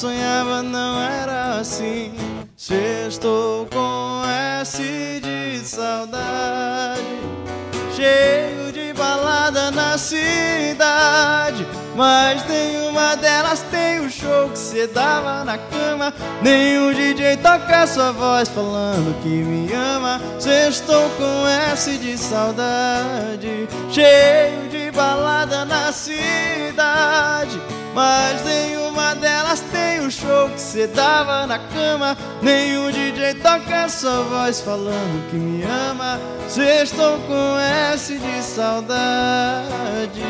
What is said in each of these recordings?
sonhava não era assim. Se estou com S de saudade, cheio de balada na cidade. Mas nenhuma delas tem o show que cê dava na cama. Nenhum DJ toca sua voz falando que me ama. Se estou com S de saudade, cheio de balada na cidade. Mas nenhuma delas tem o show que cê dava na cama. Nenhum DJ toca sua voz falando que me ama. Se estou com S de saudade.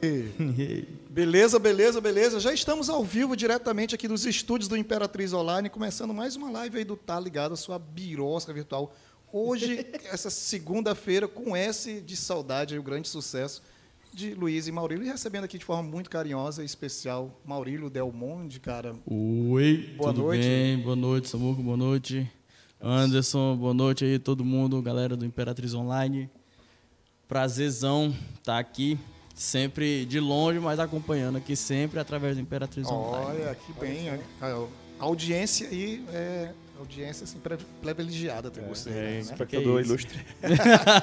Beleza, beleza, beleza. Já estamos ao vivo diretamente aqui dos estúdios do Imperatriz Online, começando mais uma live aí do Tá Ligado, a sua birosca virtual. Hoje, essa segunda-feira, com S de saudade, o grande sucesso de Luiz e Maurílio, e recebendo aqui de forma muito carinhosa e especial Maurílio Delmonte, cara. Oi, Boa tudo noite. bem? Boa noite, Samuco, boa noite. Anderson, boa noite aí, todo mundo, galera do Imperatriz Online. Prazerzão estar aqui, sempre de longe, mas acompanhando aqui sempre através do Imperatriz Online. Olha, que bem. A, a audiência aí, é, audiência assim, privilegiada tem você. né? Espectador isso? ilustre.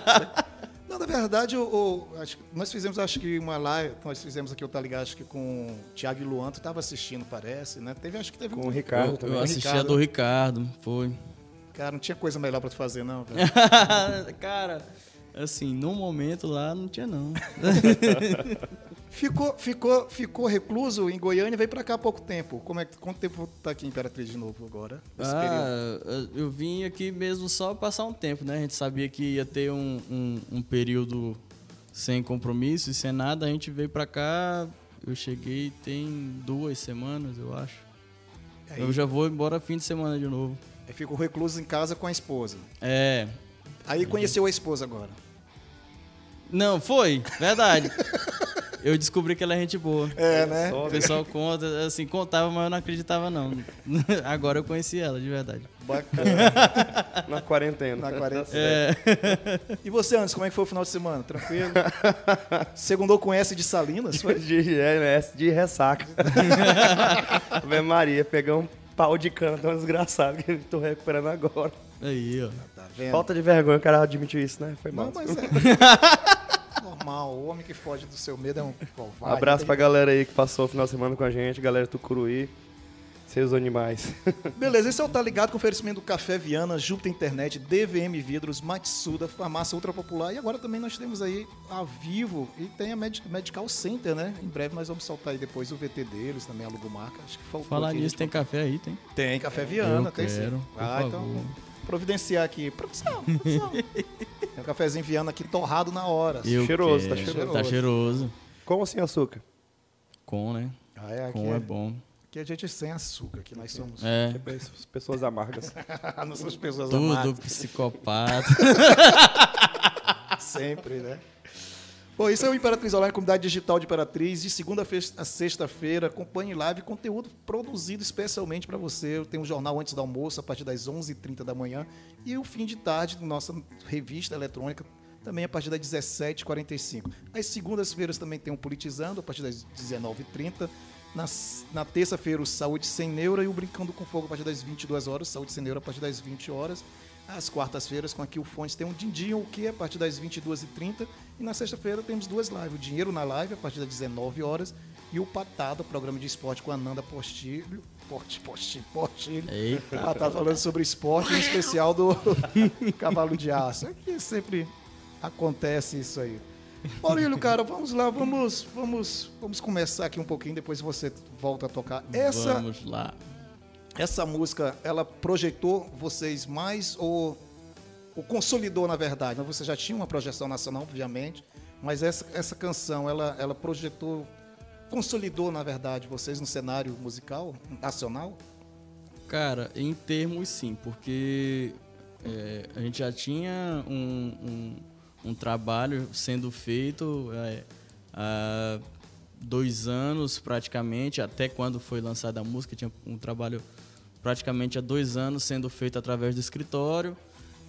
Não, na verdade, o, o- acho que nós fizemos, acho que uma live, nós fizemos aqui o Tá Ligado, acho que com o Thiago e Luan, tu estava assistindo, parece, né? Teve, acho que teve Com um- o Ricardo Eu, também. eu assisti Ricardo. a do Ricardo, foi. Cara, não tinha coisa melhor pra tu fazer, não, velho. Cara, assim, no momento lá não tinha não. Ficou, ficou, ficou recluso em Goiânia e veio pra cá há pouco tempo. Como é, quanto tempo tá aqui em Imperatriz de novo agora? Esse período? Ah, eu vim aqui mesmo só passar um tempo, né? A gente sabia que ia ter um, um, um período sem compromisso e sem nada. A gente veio pra cá, eu cheguei tem duas semanas, eu acho. Aí, Eu já vou embora fim de semana de novo. aí ficou recluso em casa com a esposa. É. Aí conheceu a esposa agora. Não, foi, verdade. eu descobri que ela é gente boa. É, né? O pessoal conta, assim, contava, mas eu não acreditava não. Agora eu conheci ela, de verdade. Bacana. Na quarentena. Na quarentena. É. E você, Anderson, como é que foi o final de semana? Tranquilo? Segundou com S de Salinas? Foi? De, é, né, de ressaca. Ave Maria, pegar um pau de cana tão desgraçado que eu tô recuperando agora. Aí, ó. Tá vendo? Falta de vergonha, o cara admitiu isso, né? Foi mal. Não, mas é. Normal, o homem que foge do seu medo é um Um covarde. abraço pra galera aí que passou o final de semana com a gente, galera do Tucuruí, seus animais. Beleza, esse é o Tá Ligado com oferecimento do Café Viana, Júpiter Internet, DVM Vidros, Matsuda, Farmácia Ultra Popular e agora também nós temos aí a Vivo e tem a Med- Medical Center, né? Em breve nós vamos soltar aí depois o VT deles, também alugou marca. Acho que faltou Falar nisso, gente. tem café aí, tem? Tem Café Viana, Eu tem sim. quero, por Ah, então favor. Providenciar aqui. Produção, produção. tem um cafezinho Viana aqui torrado na hora. Eu Cheiroso, tá quero. cheiroso. Tá cheiroso. Com ou sem açúcar? Com, né? Ah, é, Com é, é bom. aqui a gente é sem açúcar, aqui nós somos. É. As Pessoas amargas. Nós somos pessoas Tudo amadas. psicopata. Sempre, né? Bom, isso é o Imperatriz Online, comunidade digital de Imperatriz, de segunda a sexta-feira. Acompanhe live, conteúdo produzido especialmente para você. Tem um jornal antes do almoço, a partir das 11h30 da manhã. E o fim de tarde, nossa revista eletrônica, também a partir das 17h45. Às segundas-feiras também tem o Politizando, a partir das 19h30. Na, na terça-feira, o Saúde Sem Neura e o Brincando com Fogo, a partir das 22 horas. Saúde Sem Neura, a partir das 20 horas. Às quartas-feiras, com aqui o Fontes, tem um Dindinho, o que a partir das 22h30. E na sexta-feira temos duas lives. O Dinheiro na Live, a partir das 19 horas. E o Patada, programa de esporte com a Nanda Postilho, esporte, esporte, esporte. Eita. Ela tá falando sobre esporte, em especial do cavalo de aço. É que sempre acontece isso aí. Maurílio, cara, vamos lá, vamos, vamos, vamos começar aqui um pouquinho, depois você volta a tocar. Essa, Vamos lá. Essa música, ela projetou vocês mais ou, ou consolidou, na verdade? Você já tinha uma projeção nacional, obviamente, mas essa, essa canção, ela, ela projetou, consolidou, na verdade, vocês no cenário musical nacional? Cara, em termos sim, porque é, a gente já tinha um, um, um trabalho sendo feito é, há dois anos praticamente, até quando foi lançada a música, tinha um trabalho praticamente há dois anos sendo feito através do escritório.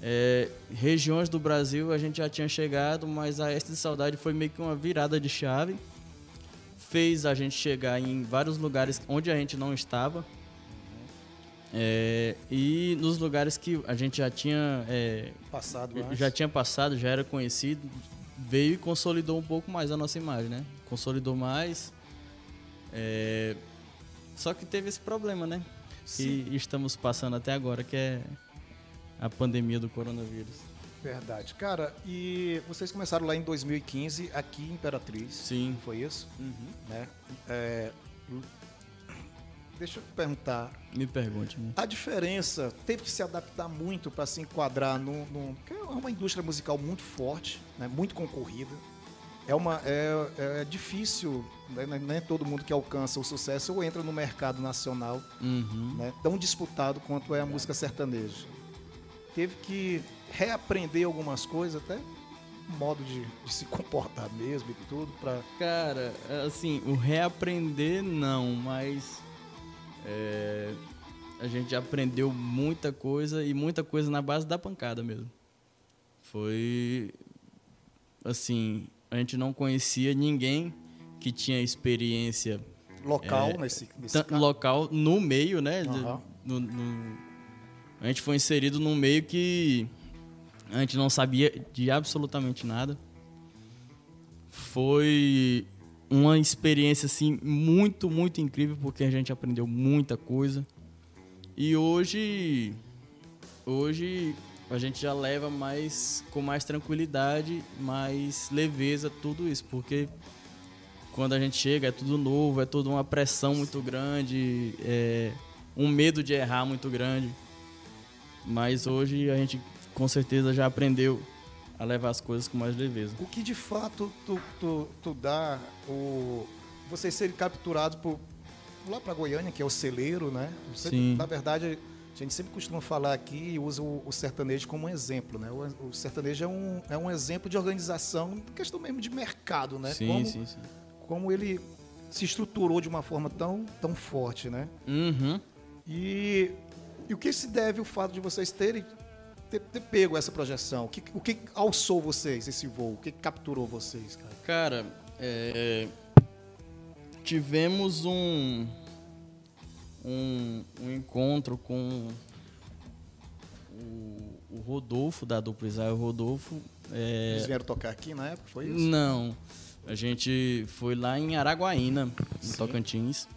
É, regiões do Brasil a gente já tinha chegado, mas a Este de Saudade foi meio que uma virada de chave. Fez a gente chegar em vários lugares onde a gente não estava. É, e nos lugares que a gente já tinha é, Passado antes. já tinha passado, já era conhecido, veio e consolidou um pouco mais a nossa imagem, né? Consolidou mais. É, só que teve esse problema, né? Sim. E estamos passando até agora, que é a pandemia do coronavírus. Verdade. Cara, e vocês começaram lá em 2015, aqui em Imperatriz. Sim. Foi isso? Né? É, deixa eu perguntar. Me pergunte. né? A diferença teve que se adaptar muito para se enquadrar no, no- porque é uma indústria musical muito forte, né? muito concorrida. É uma é, é difícil, né? não é todo mundo que alcança o sucesso ou entra no mercado nacional Uhum. né, tão disputado quanto é a música sertaneja. Teve que reaprender algumas coisas, até o modo de, de se comportar mesmo e tudo, para Cara, assim, o reaprender não, mas é, a gente aprendeu muita coisa e muita coisa na base da pancada mesmo. Foi assim, a gente não conhecia ninguém que tinha experiência local É, nesse, nesse local no meio, né? Aham. no- no- a gente foi inserido num meio que a gente não sabia de absolutamente nada. Foi uma experiência assim muito, muito incrível porque a gente aprendeu muita coisa. E hoje hoje a gente já leva mais com mais tranquilidade, mais leveza tudo isso, porque quando a gente chega é tudo novo, é toda uma pressão muito grande, é um medo de errar muito grande. Mas hoje a gente com certeza já aprendeu a levar as coisas com mais leveza. O que de fato tu, tu, tu dá o vocês serem capturados por lá para Goiânia, que é o celeiro, né? Você- Sim. Na verdade, a gente sempre costuma falar aqui e usa o, o sertanejo como um exemplo, né? O, o sertanejo é um, é um exemplo de organização, questão mesmo de mercado, né? Sim, como, sim, sim. como ele se estruturou de uma forma tão, tão forte, né? Uhum. E, e o que se deve o fato de vocês terem ter, ter pego essa projeção? O que, o que alçou vocês esse voo? O que capturou vocês, cara? Cara, é, tivemos um, um, um encontro com o, o Rodolfo, da dupla Israel Rodolfo. é, Eles vieram tocar aqui na época, foi isso? Não. A gente foi lá em Araguaína, em Sim. Tocantins.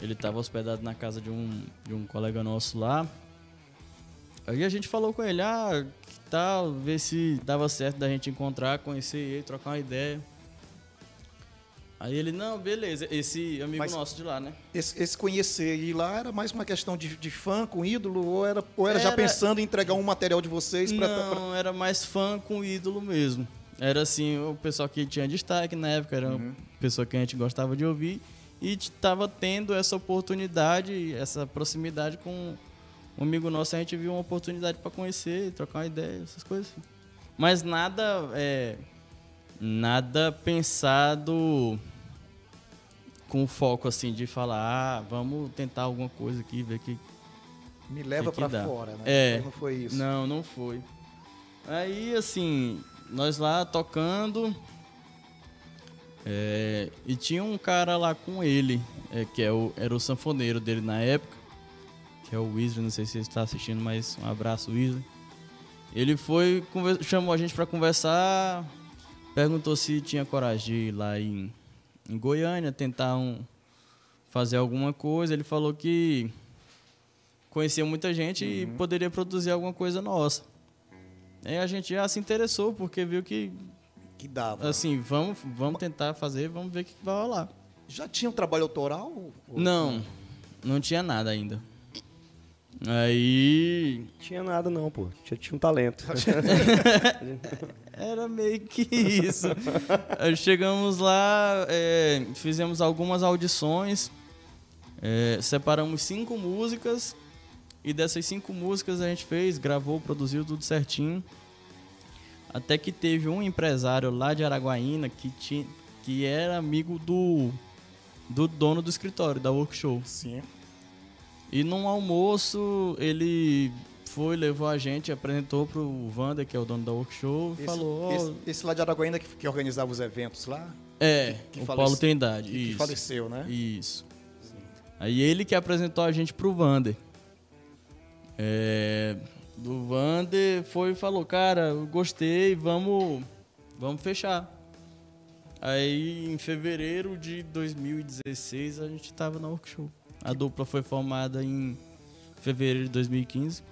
Ele estava hospedado na casa de um, de um colega nosso lá. Aí a gente falou com ele, ah, que tal, ver se dava certo da gente encontrar, conhecer ele, trocar uma ideia. Aí ele, não, beleza, esse amigo Mas- nosso de lá, né? Esse, esse conhecer e ir lá era mais uma questão de, de fã com ídolo ou era, ou era, já Era- pensando em entregar um material de vocês para Não, era mais fã com ídolo mesmo. Era assim, o pessoal que tinha destaque na época, era uma pessoa que a gente gostava de ouvir e estava tendo essa oportunidade, essa proximidade com um amigo nosso, a gente viu uma oportunidade para conhecer, trocar uma ideia, essas coisas. assim. Mas nada é nada pensado com foco assim de falar, ah, vamos tentar alguma coisa aqui, ver que me leva para fora, né? É. Não foi isso. Não, não foi. Aí, assim, nós lá tocando. é, e tinha um cara lá com ele, é, que é o, era o sanfoneiro dele na época, que é o Weasley, não sei se você está assistindo, mas um abraço, Weasley. Ele foi, chamou a gente para conversar, perguntou se tinha coragem de ir lá em, em Goiânia, tentar um, fazer alguma coisa. Ele falou que conhecia muita gente e poderia produzir alguma coisa nossa. Aí a gente já se interessou, porque viu que, Que dava. assim, vamos, vamos tentar fazer, vamos ver o que que vai rolar. Já tinha um trabalho autoral? Ou- Não, não tinha nada ainda. Aí Tinha nada não, pô. Tinha, tinha um talento. Era meio que isso. Chegamos lá, é, fizemos algumas audições, é, separamos cinco músicas e dessas cinco músicas a gente fez, gravou, produziu tudo certinho. Até que teve um empresário lá de Araguaína que, tinha, que era amigo do, do dono do escritório, da Workshow. Sim. E num almoço ele foi, levou a gente, apresentou pro Wander, que é o dono da Workshop, Esse, falou, esse, esse lá de Araguaína que, que organizava os eventos lá, é, que o falece- Paulo Trindade, que isso. faleceu, né? Isso. Aí ele que apresentou a gente pro Vander. É, do Vander foi e falou, cara, eu gostei, vamos, vamos fechar. Aí em fevereiro de 2016 a gente tava na workshop. A dupla foi formada em fevereiro de 2015.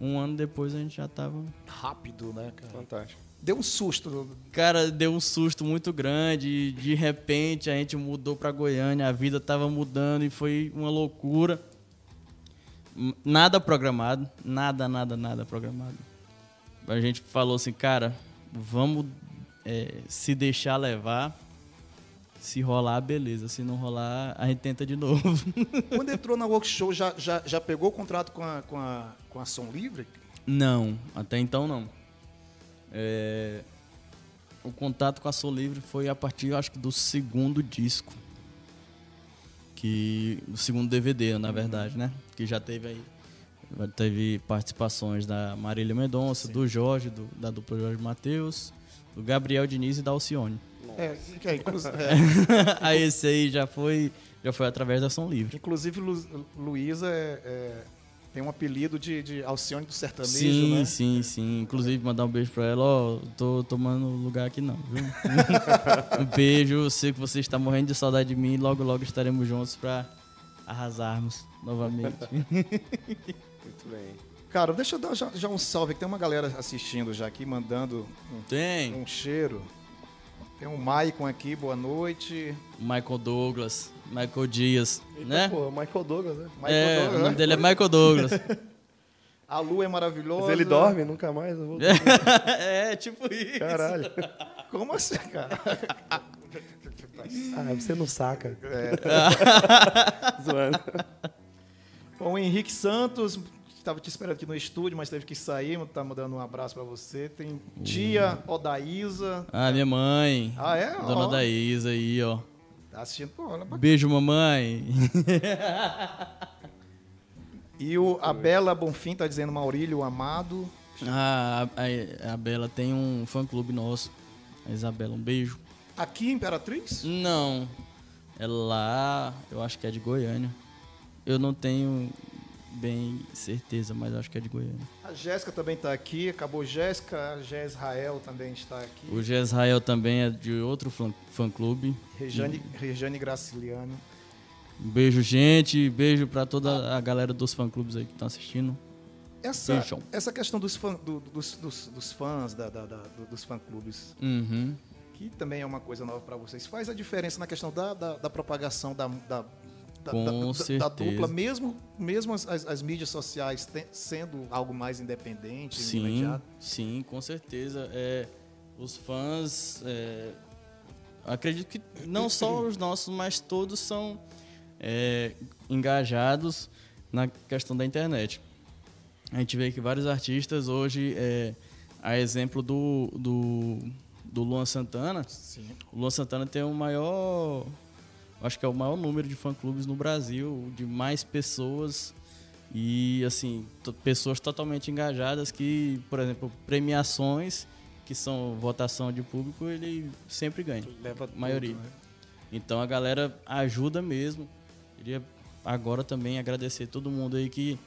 Um ano depois a gente já tava Rápido, né, cara? Fantástico. Deu um susto. Cara, deu um susto muito grande. De repente a gente mudou pra Goiânia, a vida tava mudando e foi uma loucura. Nada programado, nada, nada, nada programado. A gente falou assim, cara, vamos é, se deixar levar. Se rolar, beleza. Se não rolar, a gente tenta de novo. Quando entrou na workshop, já, já, já pegou o contrato com a, com a, com a Som Livre? Não, até então não. É, o contato com a Soul Livre foi a partir, acho que, do segundo disco. Que. O segundo DVD, na verdade, né? Que já teve aí. Teve participações da Marília Mendonça, do Jorge, do- da dupla Jorge Matheus, do Gabriel Diniz e da Alcione. É, que é, inclusive, é, aí esse aí já foi, já foi através da Som Livre. inclusive Lu, Luísa é- é, tem um apelido de, de Alcione do sertanejo, Sim, né? sim, sim. Inclusive, mandar um beijo pra ela. Ó, tô tomando lugar aqui não, viu? um beijo. Sei que você está morrendo de saudade de mim. Logo, logo estaremos juntos pra arrasarmos novamente. Muito bem. Cara, deixa eu dar já, já um salve, que tem uma galera assistindo já aqui, mandando um, Tem um cheiro. Tem um Maicon aqui, boa noite. Michael Douglas, Michael Dias, né? Pô, Michael Douglas, né? Michael é, Douglas, o nome né? dele é Michael Douglas. A Lu é maravilhosa. Mas ele dorme nunca mais. Eu vou... é, tipo isso. Caralho. Como assim, cara? Ah, você não saca. É. Zoando. Bom, o Henrique Santos, estava te esperando aqui no estúdio, mas teve que sair, tá mandando um abraço pra você. Tem tia Odaísa, Ah, minha mãe. Ah, é? Dona Ó. da Isa aí, ó. Assistindo. Beijo, mamãe. e o, a Bela Bonfim tá dizendo Maurílio Amado. Ah, a, a Bela tem um fã-clube nosso. A Isabela, um beijo. Aqui, Imperatriz? Não. É lá, eu acho que é de Goiânia. Eu não tenho bem certeza, mas acho que é de Goiânia. A Jéssica também tá aqui. Acabou Jéssica. A Gé Israel também está aqui. O G. Israel também é de outro fã- fã-clube. Rejane, Rejane Graciliano. Beijo, gente. Beijo pra toda a galera dos fã-clubes aí que estão assistindo. Essa, Beijão. essa questão dos, fã, do- dos, dos, dos fãs, da, da- da- do- dos fã-clubes, Uhum. que também é uma coisa nova para vocês, faz a diferença na questão da, da, da propagação da, da, da, Com da- da- dupla, mesmo, mesmo as, as- as mídias sociais te- sendo algo mais independente, Sim, imediato. sim, com certeza. É, os fãs, é, acredito que não só os nossos, mas todos são é, engajados na questão da internet. A gente vê que vários artistas hoje, é, a exemplo do, do, do Luan Santana, Sim. o Luan Santana tem o maior, acho que é o maior número de fã-clubes no Brasil, de mais pessoas e assim, pessoas totalmente engajadas que, por exemplo, premiações que são votação de público, ele sempre ganha. Leva tudo, maioria. né? Então a galera ajuda mesmo. Queria agora também agradecer todo mundo aí que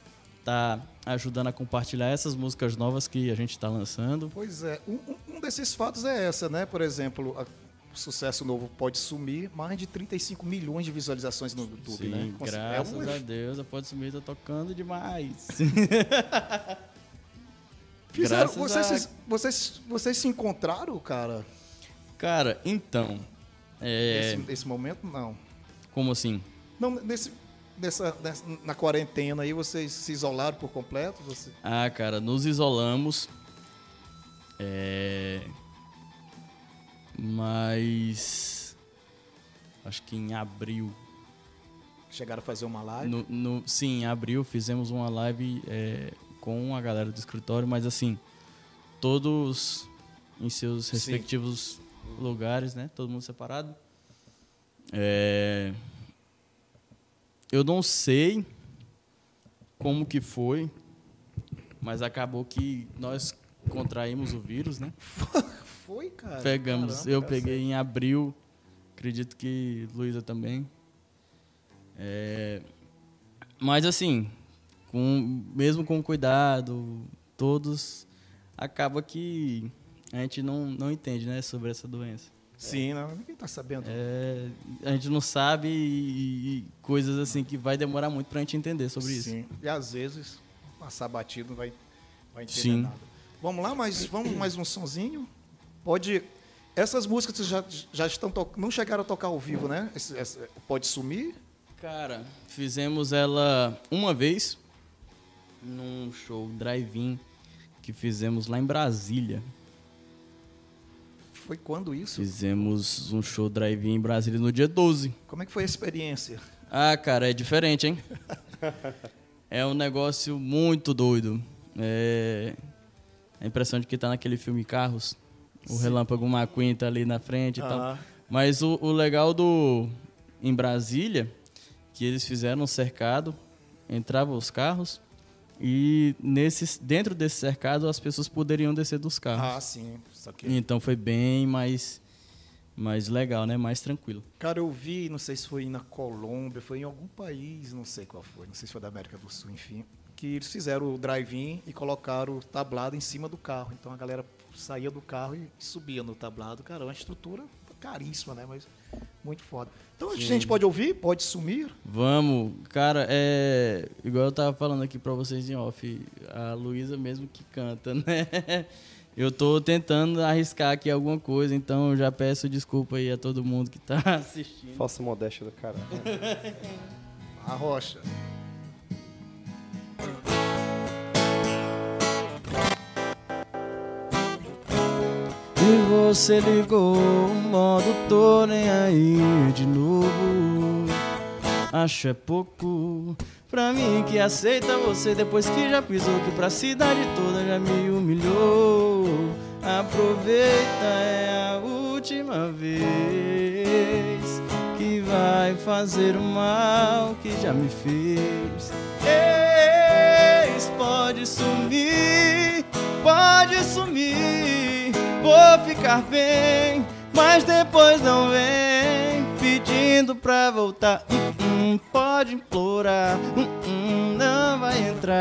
tá ajudando a compartilhar essas músicas novas que a gente está lançando. Pois é, um, um- um desses fatos é essa, né? Por exemplo, a- sucesso novo pode sumir, mais de 35 milhões de visualizações no YouTube, Sim, né? Cons- graças é um- a Deus, a Pode Sumir tá tocando demais. Fizeram, vocês, a- vocês, vocês se encontraram, cara? Cara, então, é, Nesse, nesse momento, não. como assim? Não, nesse, nessa, nessa- na quarentena aí, vocês se isolaram por completo? Você... Ah, cara, nos isolamos. É... Mas. Acho que em abril. Chegaram a fazer uma live? No, no- sim, em abril fizemos uma live é, com a galera do escritório, mas assim, todos em seus respectivos lugares, né? Todo mundo separado. É, Eu não sei como que foi, mas acabou que nós contraímos o vírus, né? Foi, cara. Pegamos. Caramba, eu cara, peguei em abril, acredito que Luísa também. É, mas assim, com, mesmo com cuidado, todos, acaba que a gente não, não entende né, sobre essa doença. Sim, não, ninguém tá sabendo. É, a gente não sabe e, e coisas assim que vai demorar muito pra gente entender sobre isso. Sim. E às vezes, passar batido não vai, vai entender Sim. nada. Vamos lá, mas vamos mais um sonzinho? Pode. Essas músicas já, já estão to... não chegaram a tocar ao vivo, né? Esse- essa- pode sumir? Cara, fizemos ela uma vez num show drive-in que fizemos lá em Brasília. Foi quando isso? Fizemos um show drive-in em Brasília no dia 12. Como é que foi a experiência? Ah, cara, é diferente, hein? é um negócio muito doido. É a impressão de que tá naquele filme Carros. O Relâmpago McQueen tá ali na frente e tal. Mas o, o legal do em Brasília que eles fizeram um cercado, entravam os carros e nesse dentro desse cercado as pessoas poderiam descer dos carros. Ah, sim. Então foi bem mais mais legal, né? Mais tranquilo. Cara, eu vi, não sei se foi na Colômbia, foi em algum país, não sei qual foi, não sei se foi da América do Sul, enfim, que eles fizeram o drive-in e colocaram o tablado em cima do carro. Então a galera saía do carro e subia no tablado. Cara, é uma estrutura caríssima, né? Mas muito foda. Então a gente pode ouvir? Pode sumir? Vamos, cara, é. Igual eu tava falando aqui pra vocês em off, a Luísa mesmo que canta, né? Eu tô tentando arriscar aqui alguma coisa, então eu já peço desculpa aí a todo mundo que tá assistindo. Falsa modéstia do caralho. A rocha. Você ligou modo tô nem aí de novo. Acho é pouco pra mim que aceita você depois que já pisou que pra cidade toda já me humilhou. Aproveita, é a última vez que vai fazer o mal que já me fez. Ex, pode sumir, pode sumir, vou ficar bem, mas depois não vem pedindo pra voltar. Hum, hum, pode implorar, hum, hum, não vai entrar.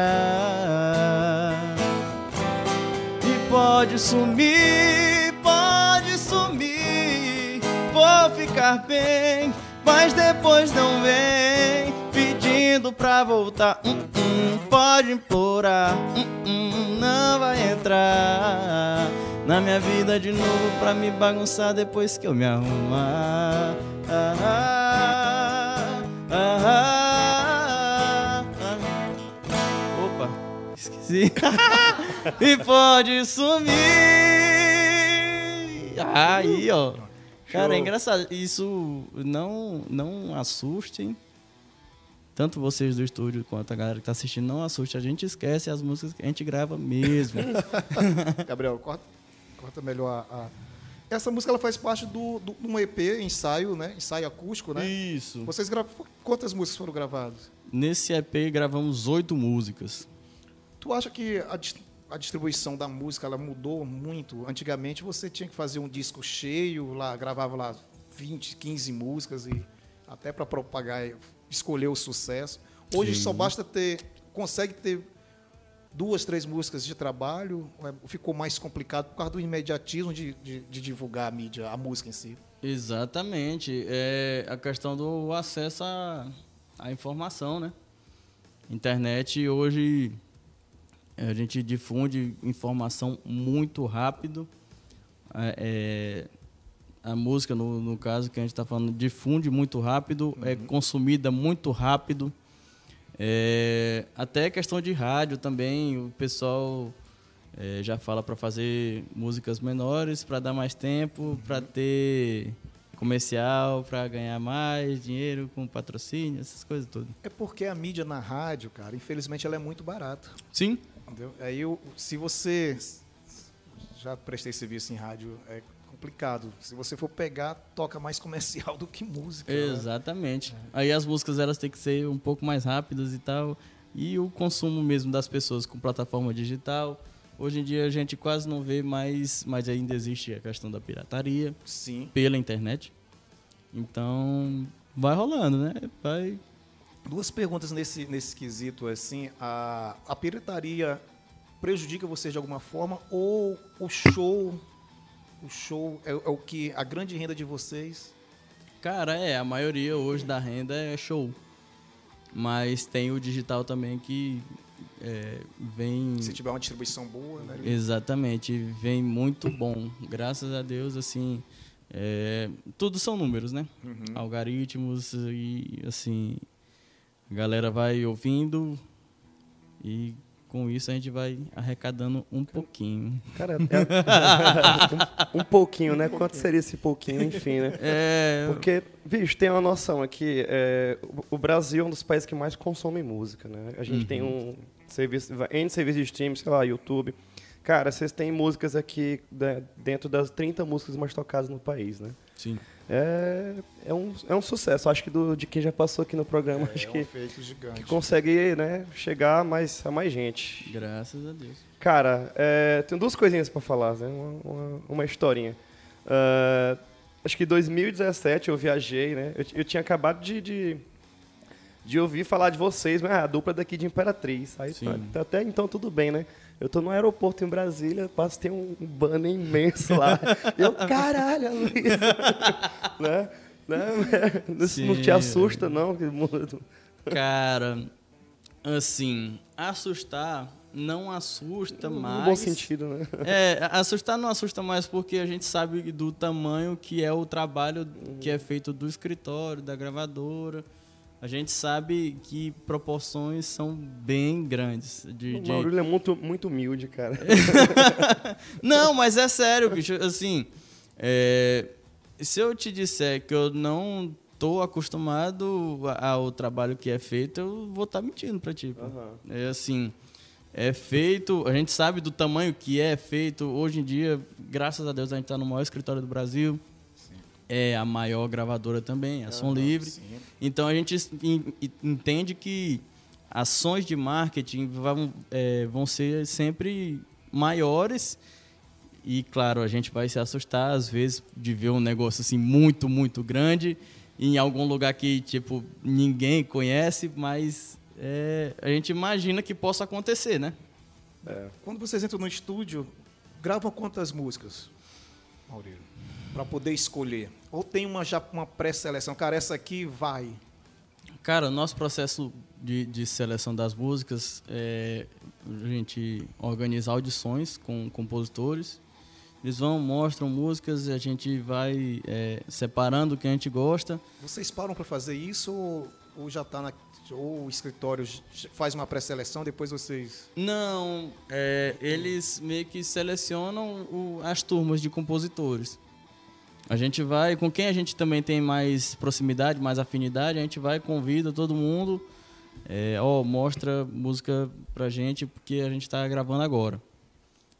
E pode sumir, pode sumir. Vou ficar bem, mas depois não vem pedindo pra voltar. Hum, pode implorar, não vai entrar na minha vida de novo pra me bagunçar depois que eu me arrumar. Ah, ah, ah, ah. Opa, esqueci. e pode sumir. Aí, ó. Cara, é engraçado. Isso não, não assustem. Tanto vocês do estúdio quanto a galera que tá assistindo, não assuste. A gente esquece as músicas que a gente grava mesmo. Gabriel, corta, corta melhor a, a- Essa música ela faz parte do, do um EP, ensaio, né? Ensaio acústico, né? Isso. Vocês gravam. Quantas músicas foram gravadas? Nesse EP gravamos oito músicas. Tu acha que a, a distribuição da música ela mudou muito? Antigamente você tinha que fazer um disco cheio, lá gravava lá 20, 15 músicas e até para propagar, escolher o sucesso. Hoje Sim. só basta ter, consegue ter duas, três músicas de trabalho? É- ficou mais complicado por causa do imediatismo de, de, de divulgar a mídia, a música em si? Exatamente. É a questão do acesso à, à informação, né? Internet hoje a gente difunde informação muito rápido. É, é, a música, no, no caso que a gente está falando, difunde muito rápido, é consumida muito rápido. É, até questão de rádio também, o pessoal é, já fala para fazer músicas menores, para dar mais tempo, para ter comercial, para ganhar mais dinheiro com patrocínio, essas coisas todas. É porque a mídia na rádio, cara, infelizmente ela é muito barata. Sim, Entendeu? Aí, eu- se você já prestei serviço em rádio, é complicado. Se você for pegar, toca mais comercial do que música. né? Exatamente. Aí as músicas elas têm que ser um pouco mais rápidas e tal. E o consumo mesmo das pessoas com plataforma digital. Hoje em dia a gente quase não vê mais, mas ainda existe a questão da pirataria Sim. pela internet. Então vai rolando, né? Vai. Duas perguntas nesse, nesse quesito, assim, a, a pirataria prejudica vocês de alguma forma ou o show, o show é, é o que a grande renda de vocês? Cara, é, a maioria hoje da renda é show. Mas tem o digital também que é, vem. Se tiver uma distribuição boa, né? Exatamente, vem muito bom. Graças a Deus, assim, é, tudo são números, né? Algoritmos e, assim, a galera vai ouvindo e com isso a gente vai arrecadando um pouquinho. Cara, é- um, um pouquinho, né? Quanto seria esse pouquinho, enfim, né? É, Porque, bicho, tem uma noção aqui. é, o- Brasil é um dos países que mais consome música, né? A gente tem um serviço, N serviço de streaming, sei lá, YouTube. Cara, vocês têm músicas aqui né, dentro das 30 músicas mais tocadas no país, né? sim. É, é, um, é um sucesso. Acho que do, de quem já passou aqui no programa, acho que, feito gigante. que consegue né, chegar a mais, a mais gente. Graças a Deus. Cara, é, tenho duas coisinhas pra falar, né? Uma, uma, uma historinha. Ah, acho que em 2017 eu viajei, né? Eu, eu tinha acabado de, de, de ouvir falar de vocês, mas ah, a dupla daqui de Imperatriz. Aí Sim. tá- até então tudo bem, né? Eu tô no aeroporto em Brasília, passo tem um banner imenso lá. eu, caralho, Luísa. né? Né? Não, te assusta, não? Cara, assim, assustar não assusta mais. No bom sentido, né? É, assustar não assusta mais porque a gente sabe do tamanho que é o trabalho que é feito do escritório, da gravadora. A gente sabe que proporções são bem grandes. De, O de- Maurílio é muito, muito humilde, cara. Não, mas é sério, bicho. Assim, é, se eu te disser que eu não tô acostumado ao trabalho que é feito, eu vou estar mentindo pra ti. Aham. É assim, é feito, a gente sabe do tamanho que é feito. Hoje em dia, graças a Deus, a gente está no maior escritório do Brasil. É a maior gravadora também, a Som Livre. Então a gente en- en- entende que ações de marketing vão, é, vão ser sempre maiores. E claro, a gente vai se assustar às vezes de ver um negócio assim muito, muito grande em algum lugar que tipo ninguém conhece, mas é, a gente imagina que possa acontecer, né? É. Quando vocês entram no estúdio, gravam quantas músicas, Maurílio? Pra poder escolher. Ou tem uma, já uma pré-seleção? Cara, essa aqui vai. Cara, o nosso processo de, de seleção das músicas é a gente organiza audições com compositores. Eles vão, mostram músicas e a gente vai é, separando o que a gente gosta. Vocês param para fazer isso ou, ou já tá na. Ou o escritório faz uma pré-seleção, depois vocês. Não, é, eles meio que selecionam o- as turmas de compositores. A gente vai, com quem a gente também tem mais proximidade, mais afinidade, a gente vai, convida todo mundo, é, ó, mostra música pra gente, porque a gente tá gravando agora.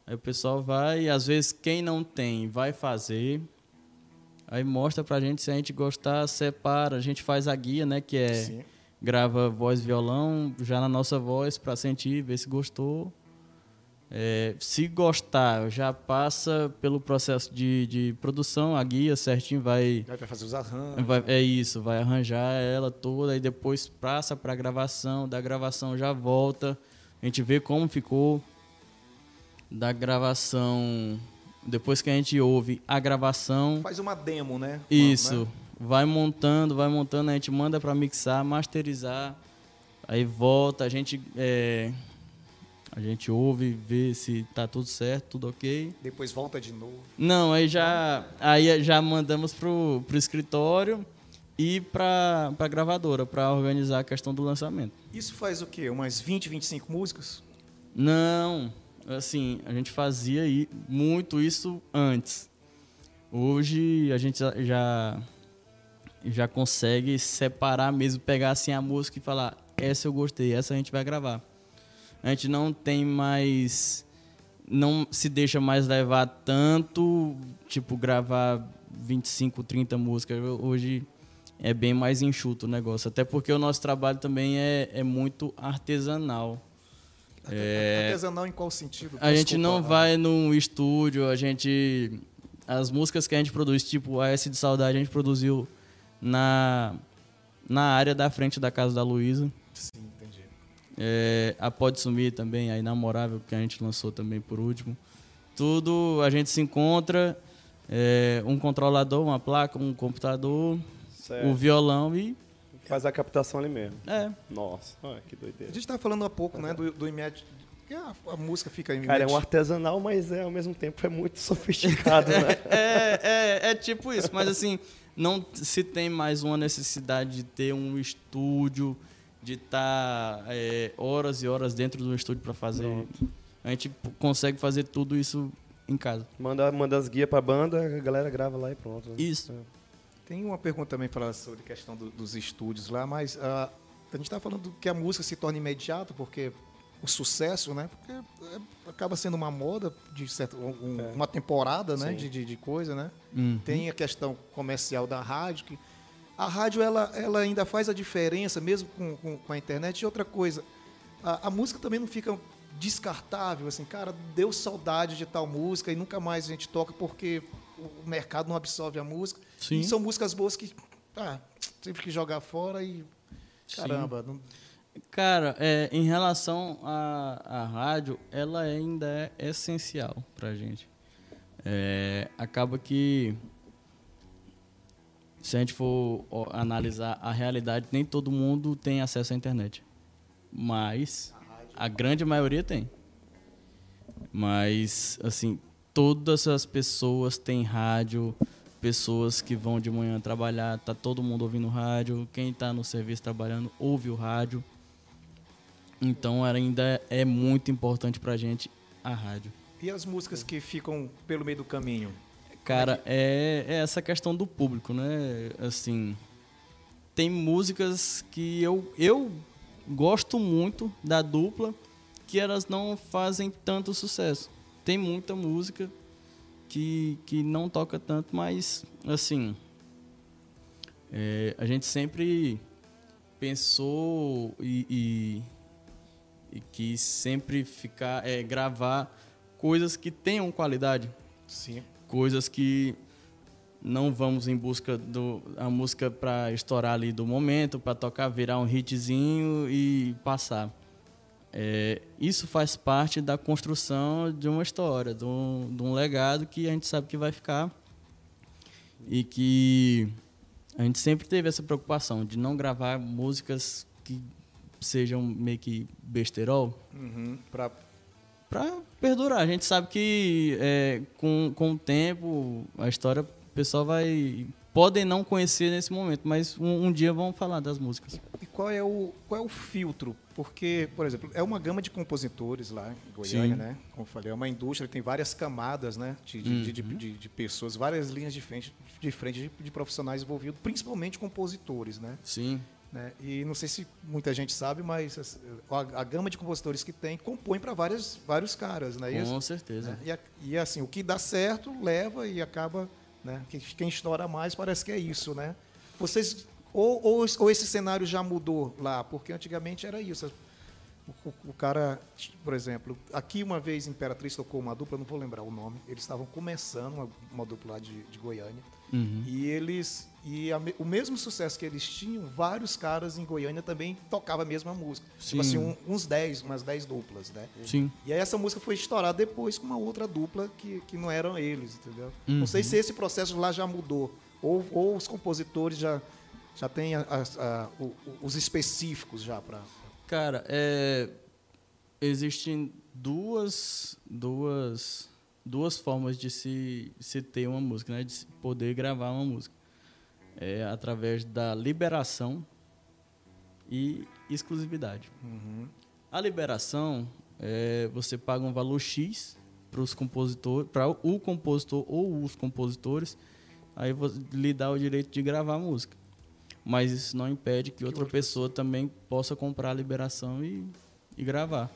Aí o pessoal vai, e às vezes quem não tem vai fazer, aí mostra pra gente, se a gente gostar, separa, a gente faz a guia, né, que é Sim. grava voz e violão já na nossa voz para sentir, ver se gostou. É, se gostar, já passa pelo processo de, de produção, a guia certinho vai, Vai fazer os arranjos. vai- É isso, vai arranjar ela toda e depois passa para gravação. Da gravação já volta. A a gente vê como ficou da gravação. Depois que a gente ouve a gravação. Faz uma demo, né? Isso. Né? Vai montando, vai montando, a gente manda para mixar, masterizar, aí volta, a gente é, a gente ouve, vê se tá tudo certo, tudo ok. Depois volta de novo. Não, aí já aí já mandamos pro, pro escritório e para pra gravadora para organizar a questão do lançamento. Isso faz o quê? Umas 20, 25 músicas? Não, assim, a gente fazia muito isso antes. Hoje a gente já já consegue separar mesmo, pegar assim a música e falar, essa eu gostei, essa a gente vai gravar. A gente não tem mais não se deixa mais levar tanto, tipo gravar 25, 30 músicas. Hoje é bem mais enxuto o negócio, até porque o nosso trabalho também é, é muito artesanal. É... Artesanal em qual sentido? A gente não vai num estúdio, a gente. As músicas que a gente produz, tipo a S de Saudade, a gente produziu na, na área da frente da casa da Luísa. É, a Pode Sumir também, a Inamorável, que a gente lançou também por último. Tudo a gente se encontra, é, um controlador, uma placa, um computador, certo. o violão e Faz a captação ali mesmo. É. Nossa, olha que doideira. A gente estava falando há pouco, né, do, do imediato. A, a, música fica Cara, é um artesanal, mas é, ao mesmo tempo é muito sofisticado, né? é, é, é tipo isso, mas assim, não se tem mais uma necessidade de ter um estúdio, de estar tá, é, horas e horas dentro do estúdio para fazer. Pronto. A gente consegue fazer tudo isso em casa. Manda, manda as guias para a banda, a galera grava lá e pronto. Isso. É. Tem uma pergunta também para sobre a questão do, dos estúdios lá, mas uh, a gente está falando que a música se torna imediata, porque o sucesso, né? Porque é, acaba sendo uma moda de certo, um, é. uma temporada, né? De, de, de, coisa, né? Uhum. Tem a questão comercial da rádio que a rádio ela, ela ainda faz a diferença mesmo com, com, com a internet e outra coisa a, a, música também não fica descartável assim cara deu saudade de tal música e nunca mais a gente toca porque o mercado não absorve a música. Sim. E são músicas boas que ah, tive que jogar fora e. Caramba. Não... Cara, é, em relação à, à rádio, ela ainda é essencial pra gente. É, acaba que se a gente for analisar a realidade, nem todo mundo tem acesso à internet. Mas a grande maioria tem. Mas, assim, todas as pessoas têm rádio, pessoas que vão de manhã trabalhar, tá todo mundo ouvindo rádio, quem está no serviço trabalhando ouve o rádio. Então ainda é muito importante pra gente a rádio. E as músicas que ficam pelo meio do caminho? Cara, é, é essa questão do público, né? Assim, tem músicas que eu, eu gosto muito da dupla que elas não fazem tanto sucesso. Tem muita música que, que não toca tanto, mas assim é, a gente sempre pensou e, e, e quis sempre ficar é, gravar coisas que tenham qualidade, sim, coisas que não vamos em busca do a música para estourar ali do momento, para tocar, virar um hitzinho e passar. É, isso faz parte da construção de uma história, de um, de um, legado que a gente sabe que vai ficar e que a gente sempre teve essa preocupação de não gravar músicas que sejam meio que besterol uhum, para perdurar. A gente sabe que é, com, com o tempo a história o pessoal vai podem não conhecer nesse momento, mas um, um dia vão falar das músicas. E qual é o qual é o filtro porque, por exemplo, é uma gama de compositores lá em Goiânia, Sim. né? Como eu falei, é uma indústria que tem várias camadas, né? De, de, uhum. de, de, de pessoas, várias linhas de frente, de, frente de, profissionais envolvidos, principalmente compositores, né? Sim. Né? E não sei se muita gente sabe, mas a, a gama de compositores que tem compõe para vários caras, né? Com certeza. Né? E, e, assim, o que dá certo leva e acaba, né? Quem estoura mais parece que é isso, né? Vocês ou, ou, ou, esse cenário já mudou lá? Porque antigamente era isso. O, o- o cara, por exemplo, aqui uma vez Imperatriz tocou uma dupla, não vou lembrar o nome. Eles estavam começando uma, uma dupla lá de, de Goiânia. Uhum. E eles. E a o mesmo sucesso que eles tinham, vários caras em Goiânia também tocavam a mesma música. Sim. Tipo assim, um- uns 10, umas 10 duplas, né? Sim. E aí essa música foi estourada depois com uma outra dupla que, que não eram eles, entendeu? Não Uhum. sei se esse processo lá já mudou. Ou, ou os compositores já, já têm a- a- o- os específicos já para. Cara, é, existem duas, duas, duas formas de se, se ter uma música, né? De se poder gravar uma música. É através da liberação e exclusividade. A liberação, é, você paga um valor X para os compositores, para o compositor ou os compositores, aí você lhe dá o direito de gravar a música. Mas isso não impede que outra pessoa também possa comprar a liberação e, e gravar.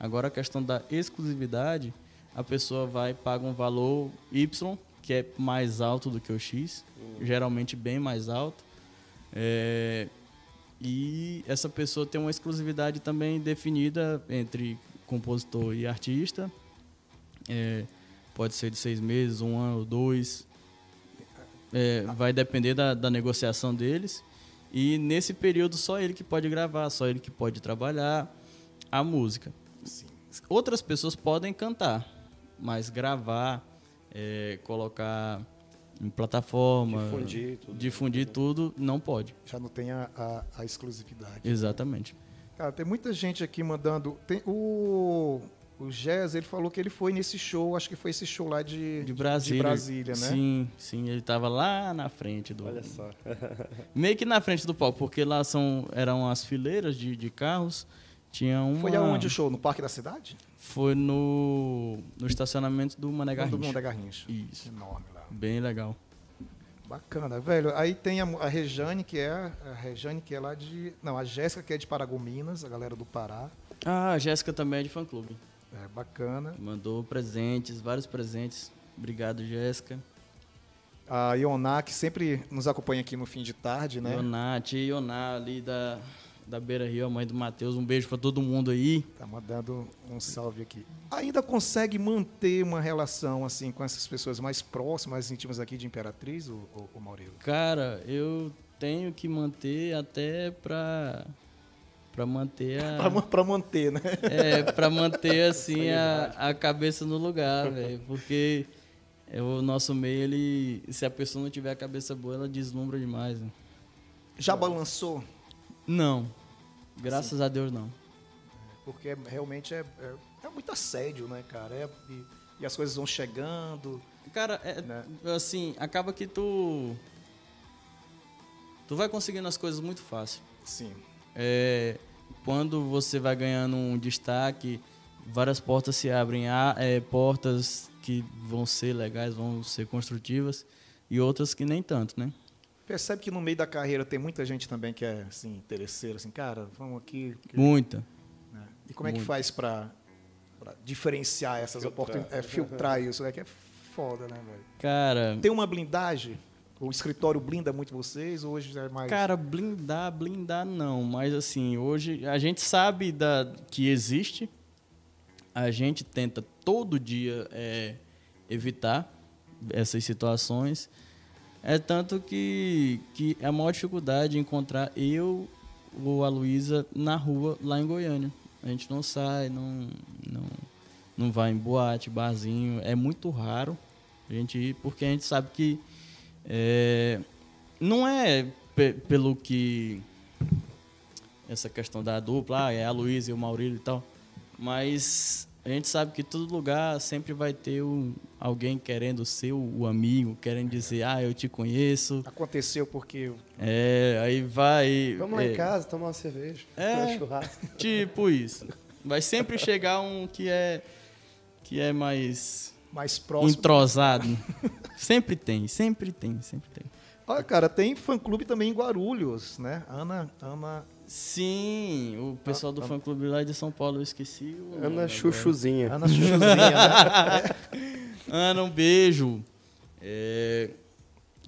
Agora a questão da exclusividade, a pessoa vai paga um valor Y, que é mais alto do que o X, geralmente bem mais alto. É, e essa pessoa tem uma exclusividade também definida entre compositor e artista. É, pode ser de seis meses, um ano, dois. É, vai depender da, da negociação deles. E nesse período só ele que pode gravar, só ele que pode trabalhar a música. Outras pessoas podem cantar, mas gravar, é, colocar em plataforma, Difundir tudo. difundir tudo, não pode. Já não tem a, a- a exclusividade. Exatamente. Cara, tem muita gente aqui mandando. Tem o. O Jazz, ele falou que ele foi nesse show, acho que foi esse show lá de, De Brasília. de Brasília, né? Sim, sim, ele tava lá na frente do. Olha só. Meio que na frente do palco, porque lá são, eram as fileiras de, de carros. Tinha uma. Foi aonde o show? No Parque da Cidade? Foi no, no estacionamento do Mané Garrincha. da Garrincha. Isso. Enorme lá. Bem legal. Bacana, velho. Aí tem a, a Rejane, que é a Rejane, que é lá de. Não, a Jéssica, que é de Paragominas, a galera do Pará. Ah, a Jéssica também é de fã clube. É bacana. Mandou presentes, vários presentes. Obrigado, Jéssica. A Ioná, que sempre nos acompanha aqui no fim de tarde, né? Ioná, tia Ioná ali da, da Beira Rio, a mãe do Matheus. Um beijo pra todo mundo aí. Tá mandando um salve aqui. Ainda consegue manter uma relação assim com essas pessoas mais próximas, mais íntimas aqui de Imperatriz, o, o, o Maurílio? Cara, eu tenho que manter até pra. Pra manter a. pra manter, né? É, pra manter assim a, a cabeça no lugar, velho. Porque é, o nosso meio, ele. Se a pessoa não tiver a cabeça boa, ela deslumbra demais. né? Já balançou? Não. Graças a Deus não. Porque é- realmente é, é, é muito assédio, né, cara? É- e, e as coisas vão chegando. Cara, é, Né? assim, acaba que tu. Tu vai conseguindo as coisas muito fácil. Sim. É, quando você vai ganhando um destaque, várias portas se abrem. Há é, portas que vão ser legais, vão ser construtivas, e outras que nem tanto, né? Percebe que no meio da carreira tem muita gente também que é assim, interesseira, assim, cara, vamos aqui. que- Muita. né? E como é que faz pra diferenciar essas Filtrar. oportunidades? É, filtrar isso, é que é foda, né, velho? Cara, Tem uma blindagem? O escritório blinda muito vocês? Ou hoje é mais. cara, blindar, blindar não, mas assim, hoje a gente sabe da, que existe, a gente tenta todo dia é, evitar essas situações. É tanto que, que é a maior dificuldade encontrar eu ou a Luísa na rua lá em Goiânia. A gente não sai, não, não, não vai em boate, barzinho. É muito raro a gente ir, porque a gente sabe que é, não é pe- pelo que essa questão da dupla, ah, é a Luísa e o Maurílio e tal, mas a gente sabe que todo lugar sempre vai ter um, alguém querendo ser o, o amigo, querendo dizer, ah, eu te conheço. Aconteceu porque. É, aí vai. Vamos lá é, em casa tomar uma cerveja. É. churrasco. Tipo isso. Vai sempre chegar um que é que é mais Mais próximo. entrosado. sempre tem, sempre tem, sempre tem. Olha, cara, tem fã-clube também em Guarulhos, né? Ana. Ana Sim, o pessoal do fã clube lá de São Paulo, eu esqueci o Ana agora. Chuchuzinha. Ana Chuchuzinha, né? Ana, um beijo. É,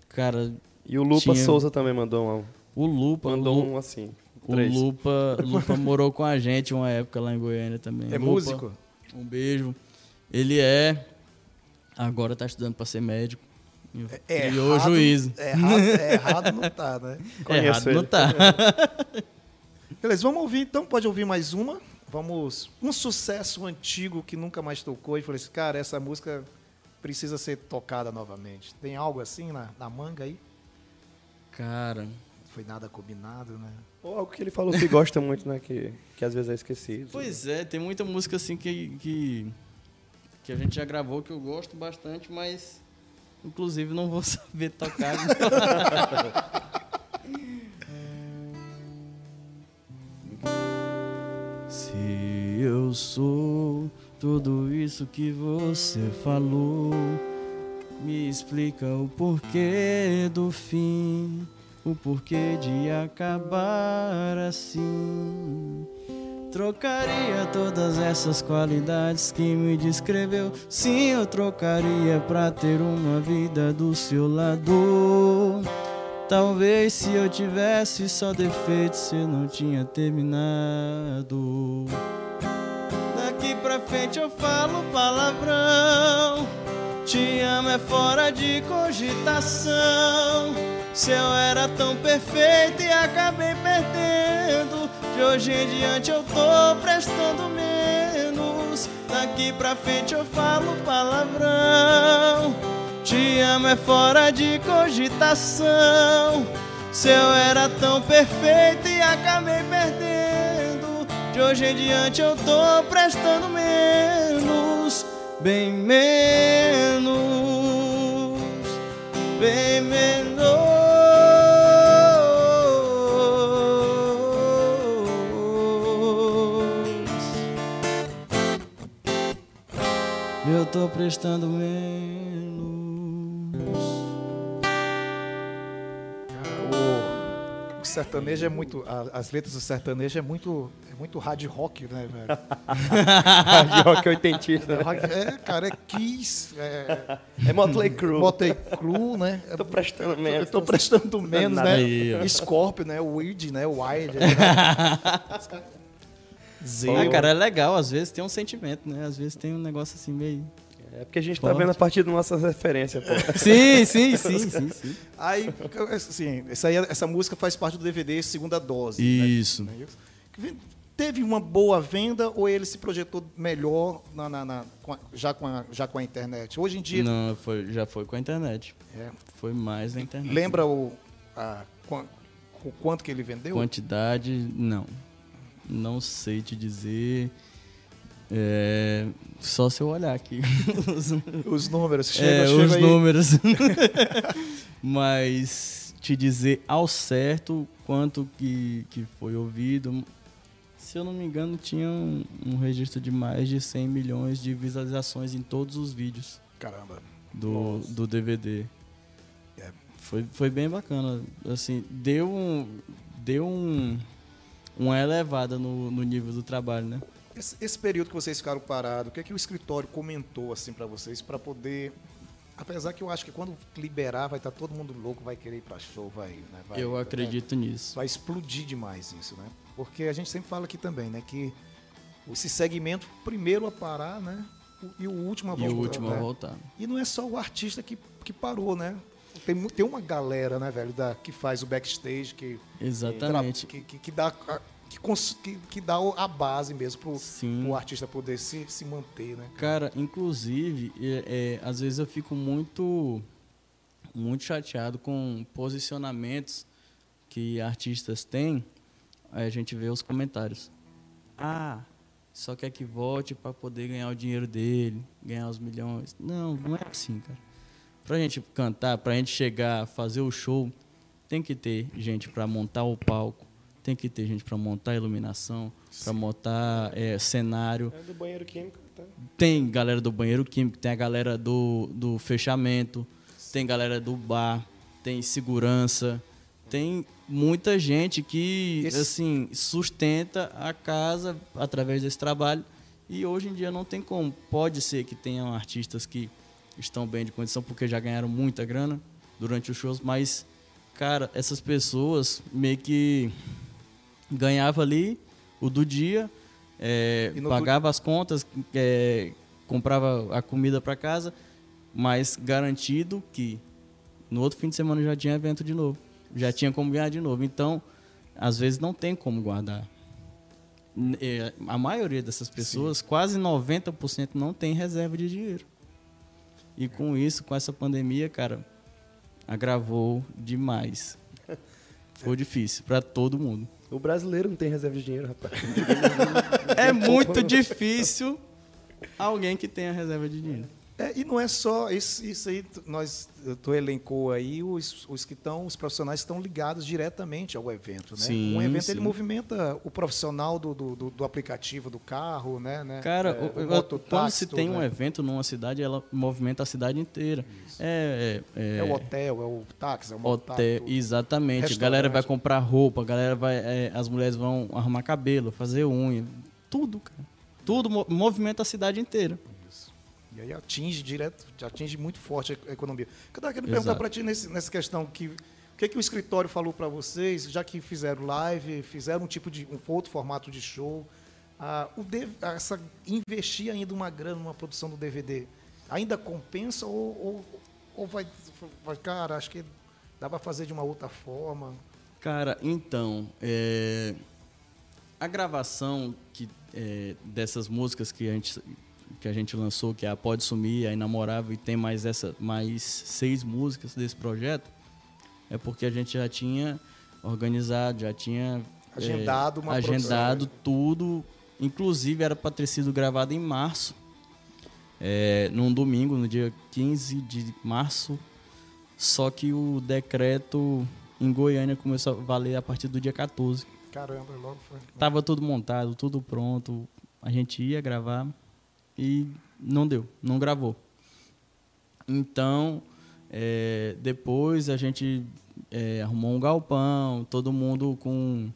cara, E o Lupa Tinha- Souza também mandou um. o Lupa, Mandou o Lu- um assim. O Três. Lupa, Lupa morou com a gente uma época lá em Goiânia também. É Lupa, músico? Um beijo. Ele é. Agora tá estudando para ser médico. É Criou errado- juízo. É errado, é errado não tá, né? Conheço Errado ele. não tá. Beleza, vamos ouvir então, pode ouvir mais uma. Vamos. Um sucesso antigo que nunca mais tocou e falei assim, cara, essa música precisa ser tocada novamente. Tem algo assim na, na manga aí? Cara, foi nada combinado, né? Ou algo que ele falou que gosta muito, né? Que, que às vezes é esquecido. pois é, tem muita música assim que, que, que a gente já gravou que eu gosto bastante, mas inclusive não vou saber tocar. Se eu sou tudo isso que você falou, me explica o porquê do fim, o porquê de acabar assim. Trocaria todas essas qualidades que me descreveu. Sim, eu trocaria pra ter uma vida do seu lado. Talvez se eu tivesse só defeitos, eu não tinha terminado. Daqui pra frente eu falo palavrão. Te amo é fora de cogitação. Se eu era tão perfeito e acabei perdendo. De hoje em diante eu tô prestando menos. Daqui pra frente eu falo palavrão. Te amo é fora de cogitação. Se eu era tão perfeito e acabei perdendo. De hoje em diante eu tô prestando menos. Bem menos. Bem menos. Eu tô prestando menos. Sertanejo é muito. a- as letras do sertanejo é muito. É muito hard rock, né, velho? de rock oitentista, É, né? é, cara, é Kiss, é, É Motley Crue. Motley Crue, né? É- Tô prestando menos. Eu tô prestando menos, né? aí. Scorpio, né? Weed, né? Wild. Né? Zero. Ah, cara, é legal, às vezes tem um sentimento, né? Às vezes tem um negócio assim meio. É porque a gente tá Forte. vendo a partir das nossas referências, pô. Sim, sim, sim, sim, sim. Aí, assim, essa, aí, essa música faz parte do DVD Segunda Dose. Isso. Né? Né? Teve uma boa venda ou ele se projetou melhor na, na- na- já, com a, já com a internet? Hoje em dia, Não, foi, já foi com a internet. é, Foi mais na internet. lembra o, a, o quanto que ele vendeu? Quantidade, não. Não sei te dizer. É, só se eu olhar aqui. os, Os números. Chega, é, chega os aí. números. Mas te dizer ao certo quanto que, que foi ouvido. Se eu não me engano, tinha um, um registro de mais de 100 milhões de visualizações em todos os vídeos Caramba. do, do DVD. É. Foi, foi bem bacana. Assim, deu um, deu um, uma elevada no, no nível do trabalho, né? Esse, esse período que vocês ficaram parados, o que é que o escritório comentou assim para vocês para poder apesar que eu acho que quando liberar vai estar todo mundo louco, vai querer ir para show, vai, né, vai Eu né, acredito nisso. vai explodir demais isso, né? Porque a gente sempre fala aqui também, né, que esse segmento primeiro a parar, né? E o último a E voltar. o último né? a voltar. E não é só o artista que, que parou, né? Tem, tem uma galera, né, velho, da, que faz o backstage, que, Exatamente. que, que, que dá, que, que, dá a base mesmo pro, Sim. o artista poder se, se manter, né? Cara, inclusive, é, é, às vezes eu fico muito, muito chateado com posicionamentos que artistas têm. Aí a gente vê os comentários. Ah, só quer que volte para poder ganhar o dinheiro dele, ganhar os milhões. Não, não é assim, cara. Pra gente cantar, pra gente chegar, fazer o show, tem que ter gente para montar o palco, tem que ter gente para montar a iluminação, para montar é, cenário É do banheiro químico, tá? tem galera do banheiro químico, tem a galera do, do fechamento, tem galera do bar, tem segurança, tem muita gente que Esse- assim sustenta a casa através desse trabalho e hoje em dia não tem como. Pode ser que tenham artistas que estão bem de condição porque já ganharam muita grana durante os shows, mas cara, essas pessoas meio que ganhava ali o do dia, é, pagava as contas, é, comprava a comida para casa, mas garantido que no outro fim de semana já tinha evento de novo, já tinha como ganhar de novo. Então, às vezes não tem como guardar. É, A maioria dessas pessoas, quase 90%, não tem reserva de dinheiro. E com isso, com essa pandemia, cara, agravou demais. Foi difícil para todo mundo. O brasileiro não tem reserva de dinheiro, rapaz. É muito difícil alguém que tenha reserva de dinheiro. É, e não é só isso, isso aí, tu- nós, tu elencou aí os, os que estão, os profissionais que estão ligados diretamente ao evento, né? Sim, um evento ele sim. movimenta o profissional do, do, do- aplicativo do carro, né? né? Cara, É, o- o mototáxi, quando se tem um né? evento numa cidade, ela movimenta a cidade inteira. É, é, É o hotel, é o táxi, é o mototáxi, Hotel, exatamente. A galera vai comprar roupa, a galera vai. é, as mulheres vão arrumar cabelo, fazer unha. Tudo, cara. Tudo mo- movimenta a cidade inteira. E aí atinge direto, atinge muito forte a economia. Eu estava querendo perguntar para ti nesse- nessa questão que o que, que o escritório falou para vocês, já que fizeram live, fizeram um tipo de um outro formato de show, ah, o dev- essa investir ainda uma grana numa produção do DVD, ainda compensa ou, ou, ou vai, vai, cara, acho que dá para fazer de uma outra forma? Cara, então, é, a gravação que, é, dessas músicas que a, gente, que a gente lançou, que é a Pode Sumir, a Inamorável, e tem mais, essa, mais seis músicas desse projeto, é porque a gente já tinha organizado, já tinha é, Agendado uma agendado produção. tudo. Inclusive era para ter sido gravado em março, é, num domingo, no dia 15 de março. Só que o decreto em Goiânia começou a valer a partir do dia 14. Caramba, logo foi. Tava tudo montado, tudo pronto. A gente ia gravar e não deu, não gravou. Então, é, depois a gente é, arrumou um galpão, todo mundo com,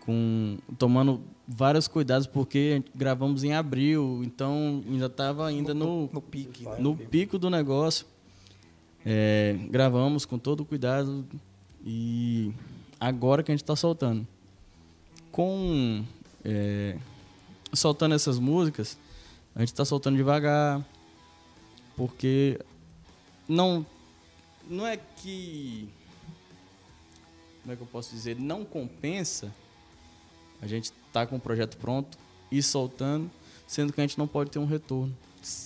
com tomando vários cuidados porque gravamos em abril, então ainda estava ainda no, no pique, né? no pico do negócio. É, gravamos com todo cuidado e agora que a gente está soltando. Com é, soltando essas músicas, a gente está soltando devagar, porque não não é que como é que eu posso dizer não compensa a gente tá com o projeto pronto e soltando, sendo que a gente não pode ter um retorno.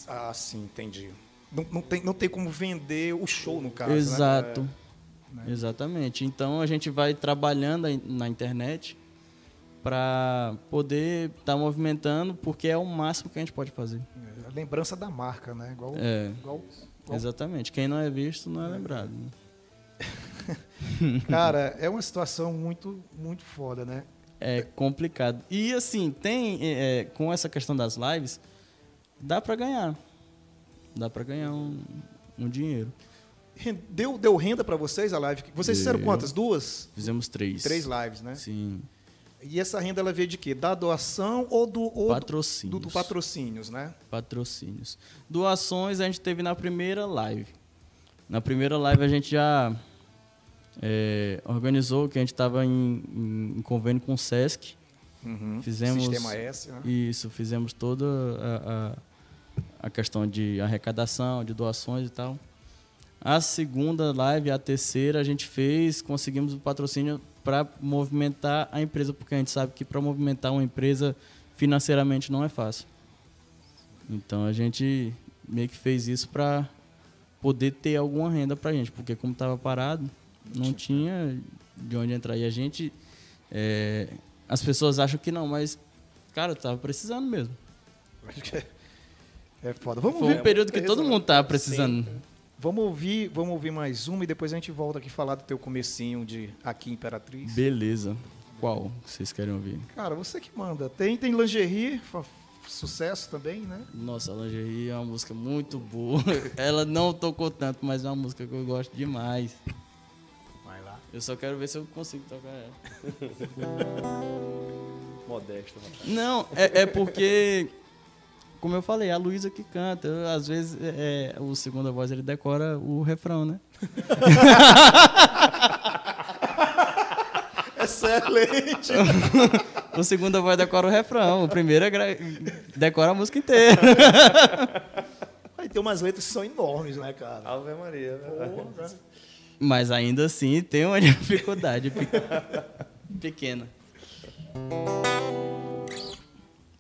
Ah, sim, entendi. Não, não, tem, não tem como vender o show, no caso. né? Exato. né? Exatamente. Então a gente vai trabalhando na internet para poder estar movimentando, porque é o máximo que a gente pode fazer. É, a lembrança da marca, né? Igual, É. igual- igual- Exatamente. Quem não é visto não é lembrado. né? Cara, é uma situação muito, muito foda, né? É complicado. E assim, tem é, é, com essa questão das lives, dá para ganhar. Dá para ganhar um, um dinheiro. Deu, deu renda pra vocês a live? Vocês fizeram Deu. quantas? Duas? Fizemos três. Três lives, né? Sim. E essa renda ela veio de quê? Da doação ou do, ou do, Patrocínios. do, do patrocínios, né? patrocínios. Doações a gente teve na primeira live. Na primeira live a gente já é, organizou que a gente estava em, em- convênio com o Sesc. Fizemos Sistema S, né? isso, fizemos toda a, a, a questão de arrecadação, de doações e tal. A segunda live, a terceira, a gente fez, conseguimos o patrocínio para movimentar a empresa, porque a gente sabe que para movimentar uma empresa financeiramente não é fácil. Então a gente meio que fez isso para poder ter alguma renda para a gente, porque como estava parado, não tinha de onde entrar. E a gente, é, as pessoas acham que não, mas cara, tava precisando mesmo. Acho que é, é foda. Vamos Foi ver. um período que todo mundo tava precisando. Vamos ouvir, vamos ouvir mais uma e depois a gente volta aqui falar do teu comecinho de aqui Imperatriz. Beleza. Qual vocês querem ouvir? Cara, você que manda. Tem, tem lingerie, sucesso também, né? Nossa, Lingerie é uma música muito boa. Ela não tocou tanto, mas é uma música que eu gosto demais. Vai lá. Eu só quero ver se eu consigo tocar ela. Modesto, rapaz. Não, é, é porque, como eu falei, a Luísa que canta. Eu, às vezes, é, é, o segunda voz ele decora o refrão, né? Excelente. O segundo voz decora o refrão, o primeiro é gra... decora a música inteira. Aí tem umas letras que são enormes, né, cara? Ave Maria. Porra. Mas ainda assim tem uma dificuldade pe- pequena.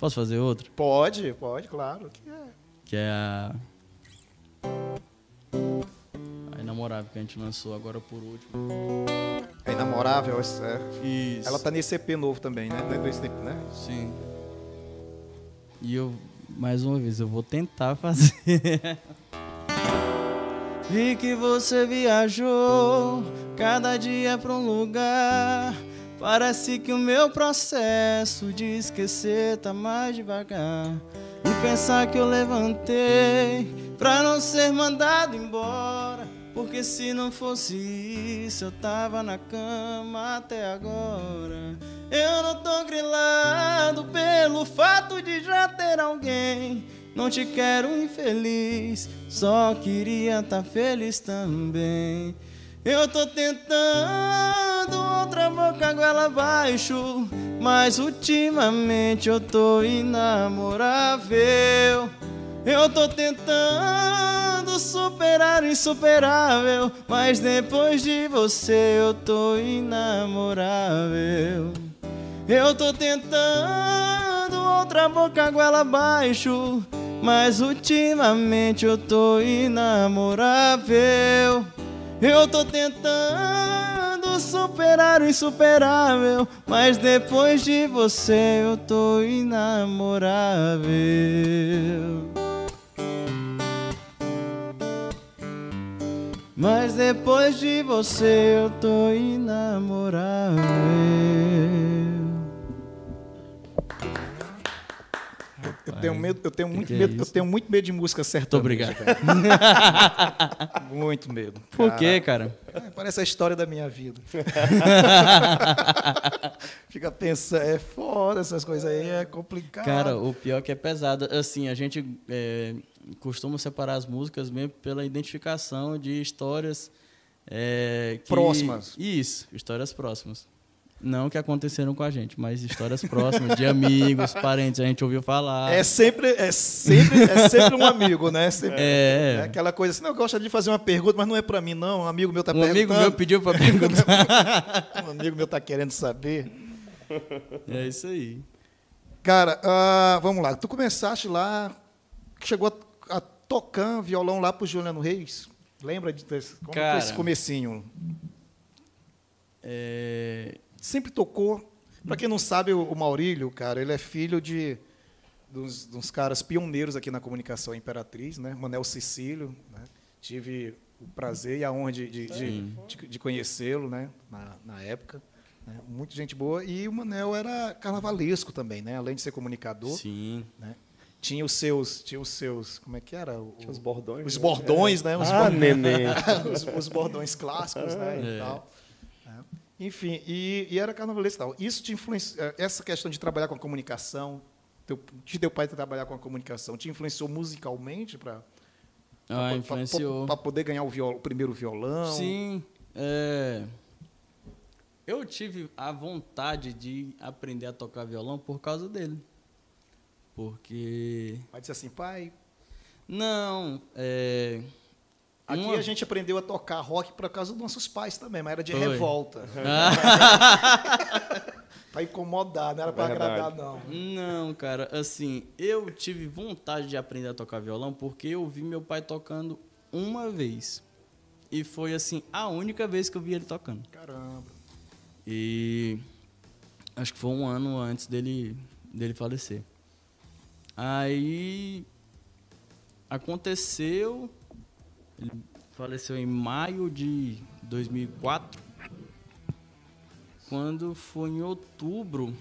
Posso fazer outro? Pode, pode, claro. que é. Que é a. A Inamorável que a gente lançou agora por último. É inamorável. é- Isso. Ela tá nesse EP novo também, né? Nesse EP, né? Sim. E eu, mais uma vez, eu vou tentar fazer. Vi que você viajou cada dia pra um lugar. Parece que o meu processo de esquecer tá mais devagar. E pensar que eu levantei pra não ser mandado embora. Porque se não fosse isso, eu tava na cama até agora. Eu não tô grilado pelo fato de já ter alguém. Não te quero infeliz, só queria tá feliz também. Eu tô tentando outra boca goela abaixo, mas ultimamente eu tô inamorável. Eu tô tentando superar o insuperável, mas depois de você eu tô inamorável. Eu tô tentando outra boca goela abaixo, mas ultimamente eu tô inamorável. Eu tô tentando superar o insuperável, mas depois de você eu tô inamorável. Mas depois de você eu tô inamorável. Tenho medo, eu tenho muito que é medo, eu isso? tenho muito medo de música certa. Muito obrigado. Muito medo. Por quê, cara? É, parece a história da minha vida. Fica pensando, é foda essas coisas aí, é complicado. Cara, o pior é que é pesado. Assim, a gente é, costuma separar as músicas mesmo pela identificação de histórias é, que- Próximas. Isso, histórias próximas. Não que aconteceram com a gente, mas histórias próximas, de amigos, parentes, a gente ouviu falar. É sempre, é sempre, é sempre um amigo, né? Sempre- É. é aquela coisa assim, não, eu gosto de fazer uma pergunta, mas não é pra mim, não. Um amigo meu tá um amigo perguntando. meu pediu pra perguntar. Um amigo meu tá querendo saber. é isso aí. Cara, ah, vamos lá. Tu começaste lá, chegou a, a tocar violão lá pro Juliano Reis. Lembra de como Cara. foi esse comecinho? É, Sempre tocou. Pra quem não sabe, o, Maurílio, cara, ele é filho de dos, dos caras pioneiros aqui na comunicação Imperatriz, né? Manel Cecílio, né? Tive o prazer e a honra de, de, de, de- de conhecê-lo, né? Na, na época. né? Muito gente boa. E o Manel era carnavalesco também, né? Além de ser comunicador. sim. né? Tinha os seus, tinha os seus, como é que era? O- Tinha os bordões. Os né? bordões, né? Os, Ah, bordões, neném. os, os bordões clássicos, né? É. E tal. Enfim, e, e era carnavalesco e tal. Isso te influenciou, essa questão de trabalhar com a comunicação, teu, de teu pai trabalhar com a comunicação, te influenciou musicalmente para Ah, influenciou. para poder ganhar o, viol- o primeiro violão? Sim. é, Eu tive a vontade de aprender a tocar violão por causa dele. Porque. Vai dizer assim, pai, Não, é. Aqui uma- a gente aprendeu a tocar rock por causa dos nossos pais também, mas era de Foi. revolta. Ah, para incomodar, não era para Verdade. agradar, não. não, cara, assim, eu tive vontade de aprender a tocar violão porque eu vi meu pai tocando uma vez. E foi, assim, a única vez que eu vi ele tocando. Caramba. E acho que foi um ano antes dele, dele falecer. Aí aconteceu, ele faleceu em maio de 2004. Quando foi em outubro,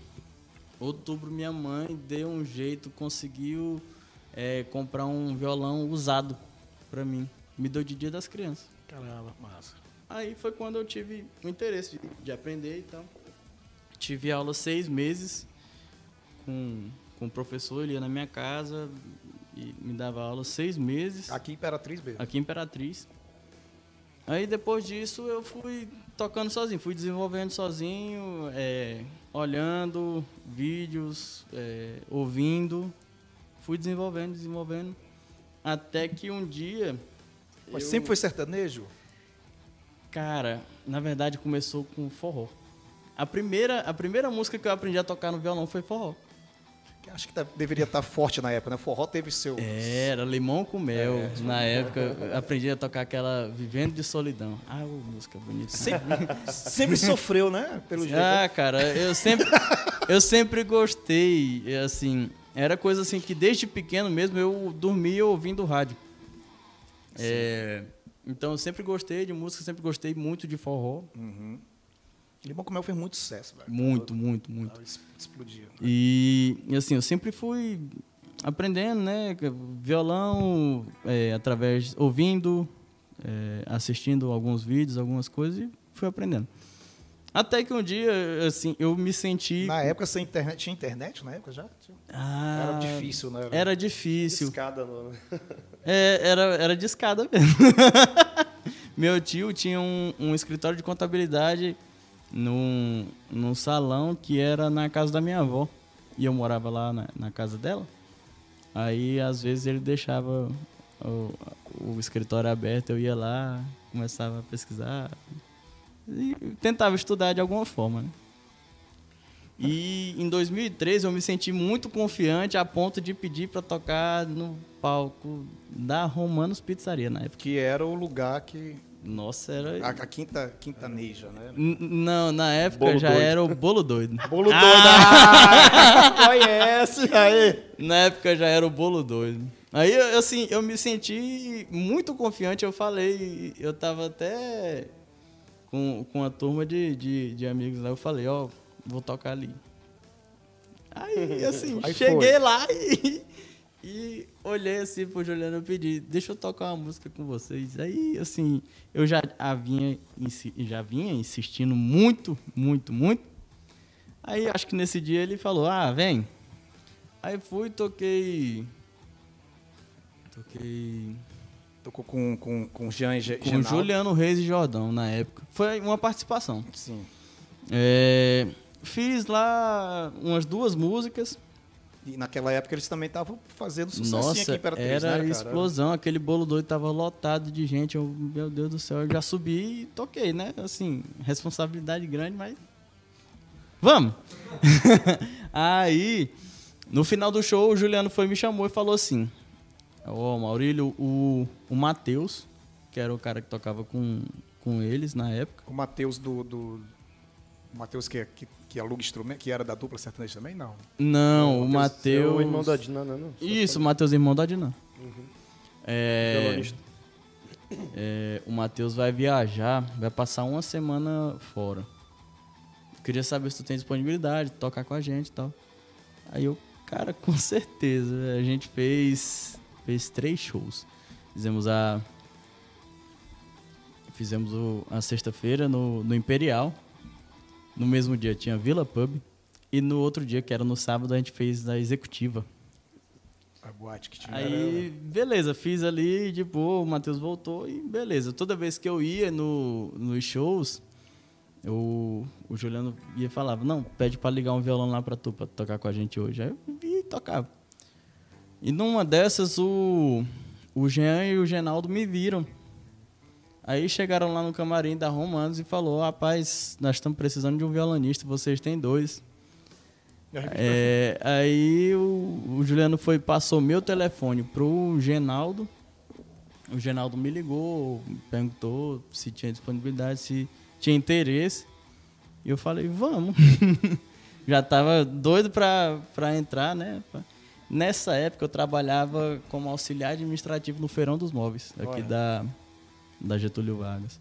outubro minha mãe deu um jeito, conseguiu é, comprar um violão usado pra mim. Me deu de dia das crianças. Caramba, massa. Aí foi quando eu tive o interesse de, de aprender e tal. Tive aula seis meses com, com o professor, ele ia na minha casa e me dava aula seis meses Aqui Imperatriz mesmo. aqui em Imperatriz. Aí depois disso eu fui tocando sozinho, fui desenvolvendo sozinho, é, olhando vídeos, é, ouvindo, fui desenvolvendo, desenvolvendo, até que um dia. Mas eu- sempre foi sertanejo? Cara, na verdade começou com forró. A primeira, a primeira música que eu aprendi a tocar no violão foi forró. Acho que tá- deveria estar forte na época, né? Forró teve seu. Era limão com mel. É, na época aprendi a tocar aquela Vivendo de Solidão. Ah, música bonita. Sempre, sempre sofreu, né? Pelo jeito. Ah, cara, eu sempre, eu sempre gostei, é, assim, era coisa assim que desde pequeno mesmo eu dormia ouvindo rádio. É, então eu sempre gostei de música, sempre gostei muito de forró, Limão com Mel fez muito sucesso, velho. muito, muito, muito. Es- Explodia. E e, assim, eu sempre fui aprendendo, né, violão, é, através ouvindo, é, assistindo alguns vídeos, algumas coisas e fui aprendendo. Até que um dia, assim, eu me senti Na época, sem internet, tinha internet na época já? Tinha. Ah, Era difícil, né? Era difícil. Escada no... É, era, era de escada mesmo. Meu tio tinha um, um escritório de contabilidade num, num salão que era na casa da minha avó. E eu morava lá na, na casa dela. Aí, às vezes, ele deixava o, o escritório aberto, eu ia lá, começava a pesquisar. E tentava estudar de alguma forma, né? E em 2013 eu me senti muito confiante a ponto de pedir para tocar no palco da Romanos Pizzaria na época. Que era o lugar que. Nossa, era. A, a quinta, quintaneja, né? N- Não, na época Bolo já doido. era o bolo doido. Bolo doido. Ah, conhece aí. Na época já era o bolo doido. Aí, eu- assim, eu me senti muito confiante. Eu falei, eu tava até com, com a turma de, de, de amigos lá. Eu falei, ó, vou tocar ali. Aí, assim, Aí cheguei lá e, e olhei assim pro Juliano e pedi, deixa eu tocar uma música com vocês. Aí, assim, eu já, vinha, já vinha insistindo muito, muito, muito. Aí, acho que nesse dia ele falou, ah, vem. Aí fui, toquei. Toquei. Tocou com, com, com o Jean e Com Genaldo. Juliano Reis e Jordão na época. Foi uma participação. Sim. É, fiz lá umas duas músicas. E naquela época eles também estavam fazendo sucesso aqui Nossa, em Imperatriz, era né, explosão. Aquele bolo doido tava lotado de gente. Eu, meu Deus do céu, eu já subi e toquei, né? Assim, responsabilidade grande, mas. Vamos! Aí, no final do show, o Juliano foi me chamou e falou assim: Ó, Maurílio, o, o Matheus, que era o cara que tocava com, com eles na época. O Matheus do. do... O Matheus que, que, que aluga instrumento, que era da dupla sertaneja também? Não. Não, o É Matheus. o irmão da Dina, não, não. Isso, o Matheus, irmão da Dinan. É, Violonista. é, o Matheus vai viajar, vai passar uma semana fora. Queria saber se tu tem disponibilidade, tocar com a gente e tal. Aí eu, cara, com certeza. A gente fez, fez três shows. Fizemos a. Fizemos o- a sexta-feira no, no Imperial. No mesmo dia tinha Vila Pub. E no outro dia, que era no sábado, a gente fez a executiva. A boate que tinha. Aí, beleza, fiz ali, de boa, o Matheus voltou e beleza. Toda vez que eu ia no, nos shows, eu, o Juliano ia e falava, não, pede pra ligar um violão lá pra tu, pra tocar com a gente hoje. Aí eu ia e tocava. E numa dessas, o, o Jean e o Genaldo me viram. Aí chegaram lá no camarim da Romanos e falou, rapaz, nós estamos precisando de um violonista, vocês têm dois. É, aí o, o Juliano foi passou meu telefone pro Genaldo. O Genaldo me ligou, perguntou se tinha disponibilidade, se tinha interesse. E eu falei, vamos. Já tava doido pra entrar, né? Nessa época eu trabalhava como auxiliar administrativo no Feirão dos Móveis, aqui Olha. da, da Getúlio Vargas.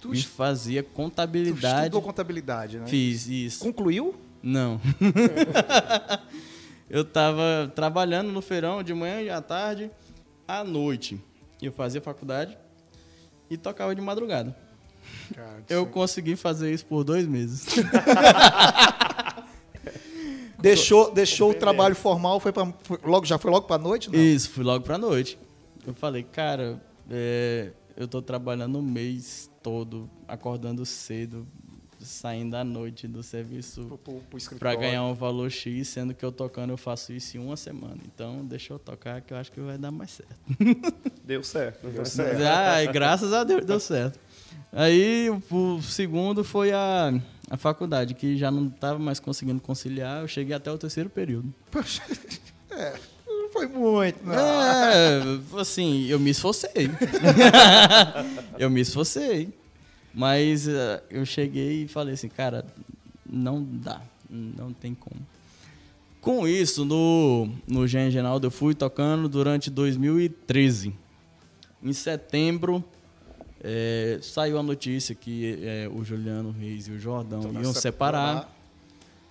Tu, e fazia tu contabilidade. estudou contabilidade, né? Fiz isso. Concluiu? Não. eu tava trabalhando no feirão de manhã e à tarde, à noite. Eu fazia faculdade e tocava de madrugada. Cara, Eu isso- consegui fazer isso por dois meses. Deixou, deixou o trabalho formal, foi, pra, foi logo, já foi logo pra noite? Não. Isso, fui logo pra noite. Eu falei, cara, é, eu tô trabalhando o mês todo, acordando cedo, saindo à noite do serviço para ganhar um valor X, sendo que eu tocando eu faço isso em uma semana. Então, deixa eu tocar que eu acho que vai dar mais certo. Deu certo. Deu certo. Ai, graças a Deus deu certo. Aí o segundo foi a, a faculdade, que já não estava mais conseguindo conciliar. Eu cheguei até o terceiro período. Poxa, é, não foi muito, não. É, assim, eu me esforcei. eu me esforcei. Mas eh, eu cheguei e falei assim, cara, não dá, não tem como. Com isso, no, no Jean Genaldo, eu fui tocando durante 2013. Em setembro, eh, saiu a notícia que eh, o Juliano Reis e o Jordão Então, iam nessa- separar.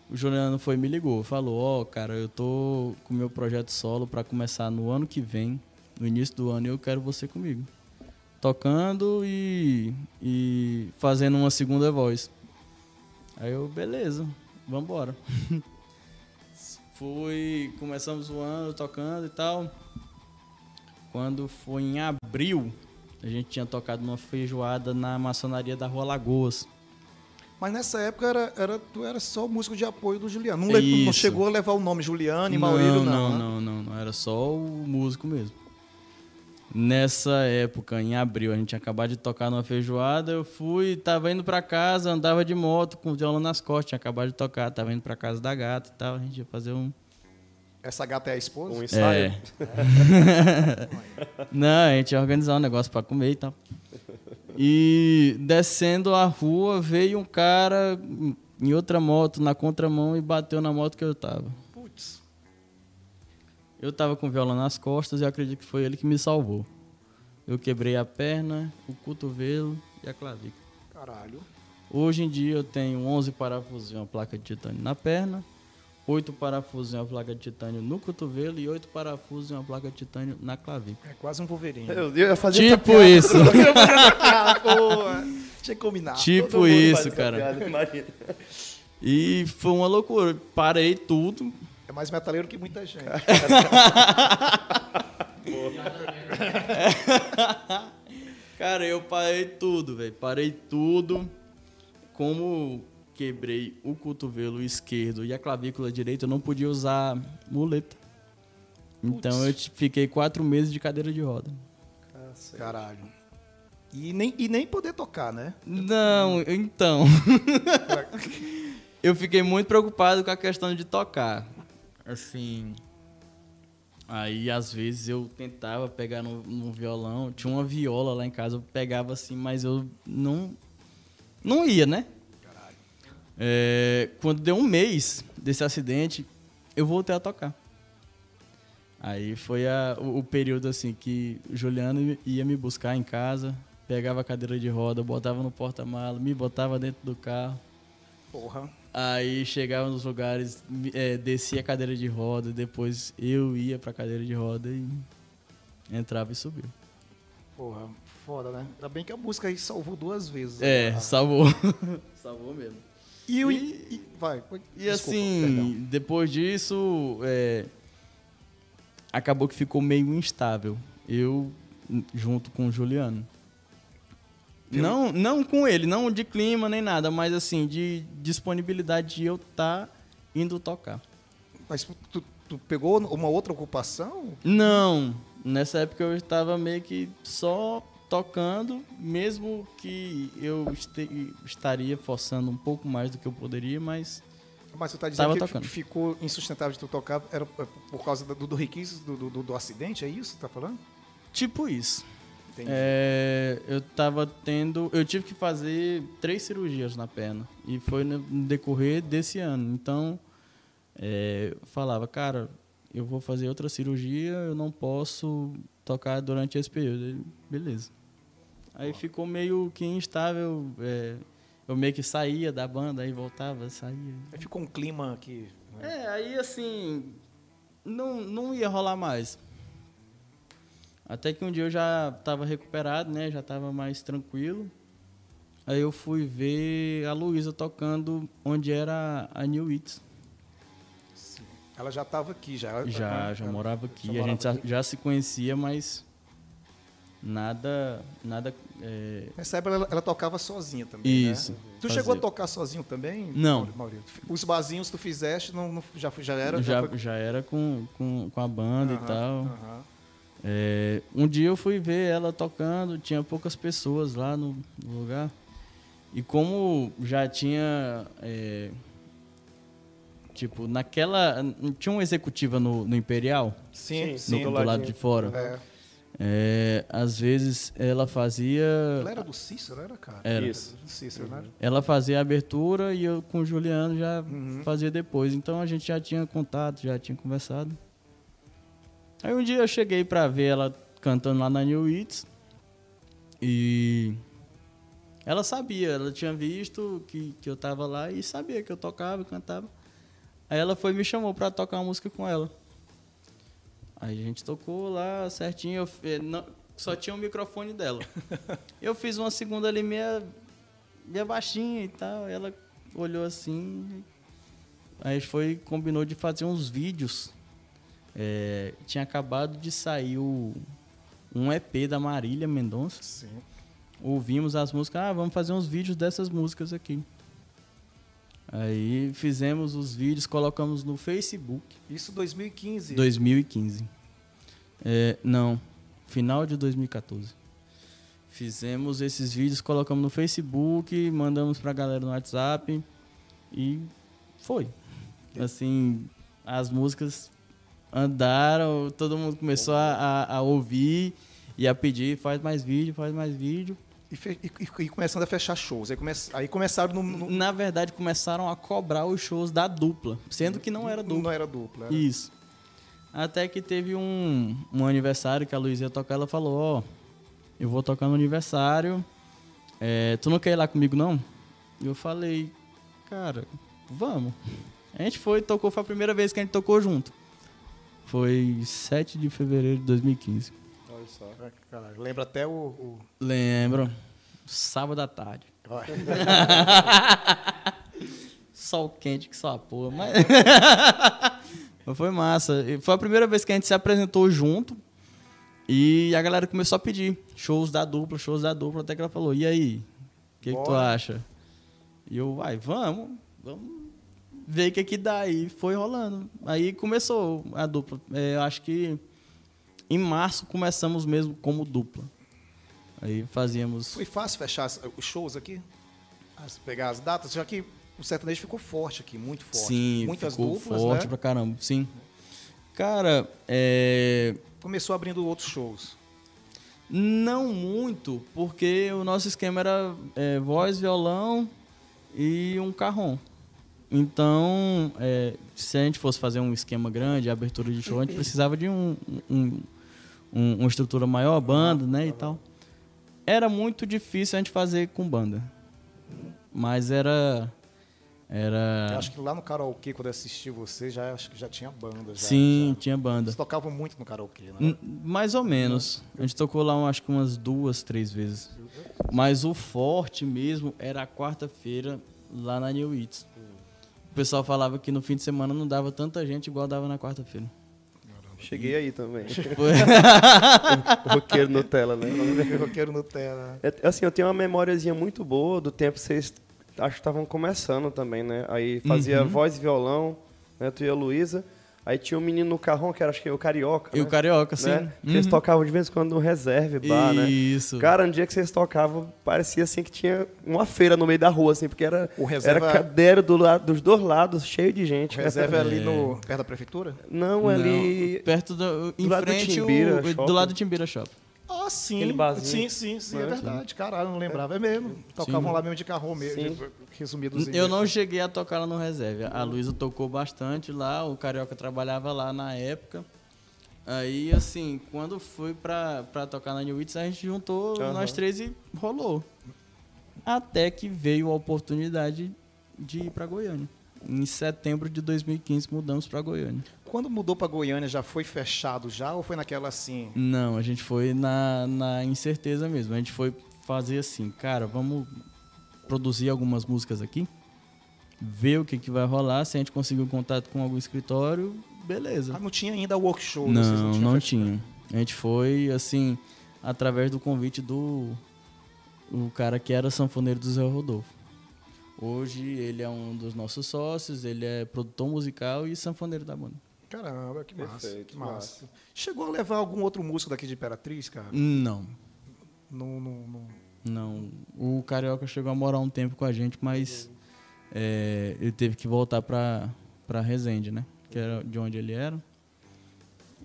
O Juliano foi me ligou, falou, ó, cara, eu tô com meu projeto solo para começar no ano que vem, no início do ano, e eu quero você comigo. Tocando e, e fazendo uma segunda voz. Aí eu, beleza, vambora. Fui, começamos o ano tocando e tal. Quando foi em abril, a gente tinha tocado uma feijoada na maçonaria da Rua Lagoas. Mas nessa época era, era, tu era só músico de apoio do Juliano. Não, não chegou a levar o nome Juliano e Maurílio, não. não, né? não, não, não. Era só o músico mesmo. Nessa época, em abril, a gente tinha acabado de tocar numa feijoada. Eu fui, tava indo pra casa, andava de moto com o violão nas costas, tinha acabado de tocar, tava indo pra casa da gata e tal. A gente ia fazer um. Essa gata é a esposa? Um ensaio. É. Não, a gente ia organizar um negócio pra comer e tal. E descendo a rua, veio um cara em outra moto, na contramão, e bateu na moto que eu tava. Putz. Eu tava com o violão nas costas e acredito que foi ele que me salvou. Eu quebrei a perna, o cotovelo e a clavícula. Caralho. Hoje em dia eu tenho 11 parafusos e uma placa de titânio na perna, 8 parafusos e uma placa de titânio no cotovelo e 8 parafusos e uma placa de titânio na clavícula. É quase um Wolverine. Eu ia fazer Tipo piada. isso. Tinha que combinar. Todo Tipo isso, cara. piada, imagina. E foi uma loucura. Parei tudo. É mais metaleiro que muita gente. Cara, eu parei tudo, velho. Parei tudo. Como quebrei o cotovelo esquerdo e a clavícula direita, eu não podia usar muleta. Então eu fiquei quatro meses de cadeira de roda. Caralho. E nem, e nem poder tocar, né? Não, então. eu fiquei muito preocupado com a questão de tocar. Assim. Aí, às vezes, eu tentava pegar no, no violão. Tinha uma viola lá em casa, eu pegava assim, mas eu não. Não ia, né? É, quando deu um mês desse acidente, eu voltei a tocar. Aí foi a- o, o período assim que o Juliano ia me buscar em casa, pegava a cadeira de roda, botava no porta-mala, me botava dentro do carro. Porra. Aí chegava nos lugares, é, descia a cadeira de roda, depois eu ia pra cadeira de roda e entrava e subiu. Porra. Foda, né? Ainda bem que a música aí salvou duas vezes. É, Ah. salvou. salvou mesmo. E, o- E- e- vai. E Desculpa, assim, perdão. depois disso, é, acabou que ficou meio instável. Eu, junto com o Juliano. Não, não com ele, não de clima nem nada, mas assim, de disponibilidade de eu estar indo tocar. Mas tu, tu pegou uma outra ocupação? Não, nessa época eu estava meio que só tocando, mesmo que eu este- estaria forçando um pouco mais do que eu poderia, mas Mas tu tá dizendo que tocando. ficou insustentável de tu tocar era por causa do, do requisito do, do, do acidente, é isso que tá falando? tipo isso. É, eu tava tendo. Eu tive que fazer três cirurgias na perna. E foi no no decorrer desse ano. Então, é, eu falava, cara, eu vou fazer outra cirurgia, eu não posso tocar durante esse período. Ele, Beleza. Aí ficou meio que instável. é, eu meio que saía da banda, aí voltava, saía. Aí ficou um clima aqui. né? É, aí assim, não, não ia rolar mais. Até que um dia eu já estava recuperado, né? Já estava mais tranquilo. Aí eu fui ver a Luísa tocando onde era a New Hits. Ela já estava aqui, já. Já, já Ela- morava aqui. já a gente já, aqui. já se conhecia, mas Nada, nada. é, Nessa época ela, ela tocava sozinha também, Isso, né? Tu fazia. chegou a tocar sozinho também? Não. Maurício? Os barzinhos tu fizeste, não, não- já, já era? já, foi- já era com, com, com a banda e tal. É, um dia eu fui ver ela tocando, tinha poucas pessoas lá no, no lugar. E como já tinha. é, tipo, naquela. Tinha uma executiva no, no Imperial, Sim, Sim, sim. no, do do lado de fora. É. É, às vezes ela fazia. Ela era do Cícero, era, cara? Era. Isso. Do Cícero, né? Ela fazia a abertura e eu com o Juliano já Uhum. fazia depois. Então a gente já tinha contato, já tinha conversado. Aí um dia eu cheguei pra ver ela cantando lá na New Hits e ela sabia, ela tinha visto que, que eu tava lá e sabia que eu tocava e cantava. Aí ela foi e me chamou pra tocar uma música com ela. Aí a gente tocou lá certinho, eu, não- só tinha o microfone dela. Eu fiz uma segunda ali meia, meia baixinha e tal, ela olhou assim, aí foi combinou de fazer uns vídeos. É, tinha acabado de sair o, um EP da Marília Mendonça. Sim. Ouvimos as músicas, ah, vamos fazer uns vídeos dessas músicas aqui. Aí fizemos os vídeos, colocamos no Facebook. Isso 2015. 2015. É, não, final de 2014. Fizemos esses vídeos, colocamos no Facebook, mandamos pra galera no WhatsApp e foi. Assim, as músicas andaram, todo mundo começou a, a- a ouvir e a pedir, faz mais vídeo, faz mais vídeo. E, e- e- começando a fechar shows. Aí, come- aí começaram no, no- Na verdade, começaram a cobrar os shows da dupla, sendo que não era dupla. Não era dupla. Era. Isso. Até que teve um, um aniversário que a Luísa ia tocar, ela falou, ó, eu vou tocar no aniversário, é, tu não quer ir lá comigo não? E eu falei, cara, vamos. A gente foi, tocou, foi a primeira vez que a gente tocou junto. Foi 7 de fevereiro de 2015. Olha só. Caralho, lembra até o. o- Lembro. Sábado à tarde. Sol quente que só a porra, mas... mas foi massa. Foi a primeira vez que a gente se apresentou junto e a galera começou a pedir shows da dupla, shows da dupla, até que ela falou, e aí, o que, que tu acha? E eu, vai, vamos, vamos ver o que que dá. E foi rolando. Aí começou a dupla. É, eu acho que em março começamos mesmo como dupla. Aí fazíamos... Foi fácil fechar os shows aqui? As- pegar as datas, já que o sertanejo ficou forte aqui, muito forte. Sim, Muitas ficou duplas, forte né? pra caramba, sim. Cara, é... Começou abrindo outros shows. Não muito, porque o nosso esquema era é, voz, violão e um carrom. Então, é, se a gente fosse fazer um esquema grande, abertura de show, a gente precisava de um, um- um- uma estrutura maior, banda, né, e tal. Era muito difícil a gente fazer com banda. Mas era... Eu Era... acho que lá no karaokê, quando eu assisti você, já, acho que já tinha banda. Já, Sim, já. tinha banda. Eles tocavam muito no karaokê, né? N- Mais ou menos. A gente tocou lá, acho que umas duas, três vezes. Mas o forte mesmo era a quarta-feira lá na New Eats. O pessoal falava que no fim de semana não dava tanta gente igual dava na quarta-feira. Cheguei aí também. Roqueiro Nutella, né? Roqueiro Nutella. É, Assim, eu tenho uma memóriazinha muito boa do tempo que vocês acho que estavam começando também, né? Aí fazia Uhum. voz e violão, né? Tu e a Luísa. Aí tinha um menino no carrão, que era acho que o Carioca. E o né? Carioca, sim. Né? Que Eles Uhum. tocavam de vez em quando no reserve bar, né? Isso. Cara, no dia que vocês tocavam, parecia assim que tinha uma feira no meio da rua, assim, porque era, O reserva- era cadeira do lado, dos dois lados, cheio de gente. Reserva é ali É. no, perto da prefeitura? Não, Não, ali. perto do, em do lado do frente Timbira o, Shopping. do lado do Timbira Shop. Ah, sim. Aquele barzinho. Sim, sim, sim, é Né? verdade. Caralho, não lembrava. É mesmo. Tocavam Sim. lá mesmo de carro mesmo, Sim. resumidos. Eu não cheguei a tocar lá no reserva. A Luísa tocou bastante lá, o Carioca trabalhava lá na época. Aí, assim, quando fui pra, pra tocar na New Hits, a gente juntou Aham. nós três e rolou. Até que veio a oportunidade de ir pra Goiânia. Em setembro de 2015 mudamos pra Goiânia. Quando mudou pra Goiânia, já foi fechado já ou foi naquela assim? Não, a gente foi na, na incerteza mesmo. A gente foi fazer assim, cara, vamos produzir algumas músicas aqui, ver o que, que vai rolar. Se a gente conseguir um contato com algum escritório, beleza. Ah, não tinha ainda workshop. Não, não fechado. tinha. A gente foi, assim, através do convite do o cara que era sanfoneiro do Zé Rodolfo. Hoje ele é um dos nossos sócios, ele é produtor musical e sanfoneiro da banda. Caramba, que massa. Perfeito, que massa. Chegou a levar algum outro músico daqui de Imperatriz, cara? Não, Não, não, não. não. O Carioca chegou a morar um tempo com a gente, mas é, ele teve que voltar pra, pra Resende, né? Que era de onde ele era.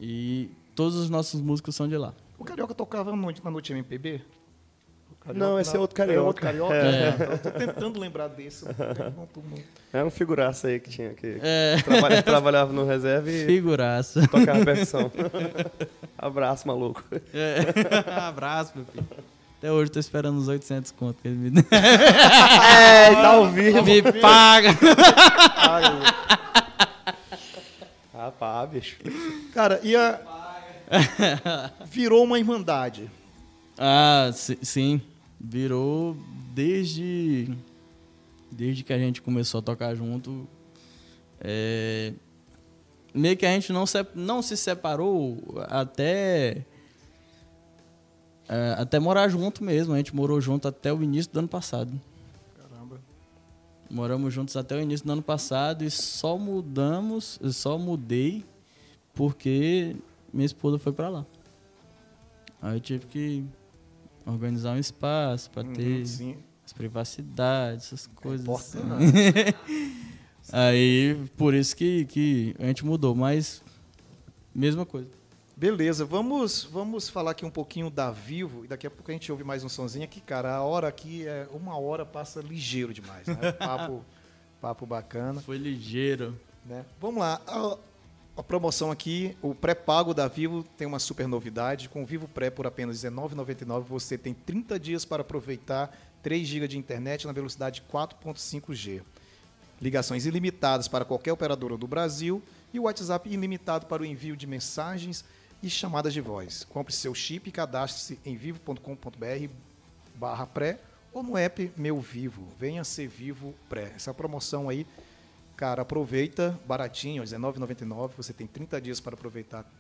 E todos os nossos músicos são de lá. O Carioca tocava no, na noite MPB? Carioca- Não, esse é outro É Carioca. outro Carioca? É. Eu tô tentando lembrar desse. Não tô- não- É um figuraça aí que tinha que É, trabalha- trabalhava no reserva e figuraça. tocava percussão. Abraço, maluco. É. Abraço, meu filho. Até hoje tô esperando os 800 conto que ele me É, tá ao vivo. Me paga! Rapaz, bicho. Cara, e a... Virou uma irmandade. Ah, si- sim. Virou desde. Desde que a gente começou a tocar junto. É, meio que a gente não se, não se separou até. é, até morar junto mesmo. A gente morou junto até o início do ano passado. Caramba. Moramos juntos até o início do ano passado e só mudamos, só mudei porque minha esposa foi pra lá. Aí eu tive que organizar um espaço pra ter sim. as privacidades, essas coisas. assim. importante. Aí por isso que, que a gente mudou, mas mesma coisa. Beleza, vamos, vamos falar aqui um pouquinho da Vivo e daqui a pouco a gente ouve mais um sonzinho aqui, cara. A hora aqui é uma hora passa ligeiro demais, né? Papo, papo bacana, Foi ligeiro. né? Vamos lá. A, promoção aqui, o pré-pago da Vivo tem uma super novidade. Com o Vivo Pré por apenas R$19,99 você tem 30 dias para aproveitar 3 GB de internet na velocidade 4.5G. Ligações ilimitadas para qualquer operadora do Brasil e o WhatsApp ilimitado para o envio de mensagens e chamadas de voz. Compre seu chip e cadastre-se em vivo.com.br barra pré ou no app Meu Vivo. Venha ser Vivo Pré. Essa promoção aí, cara, aproveita, baratinho, R$19,99. Você tem 30 dias para aproveitar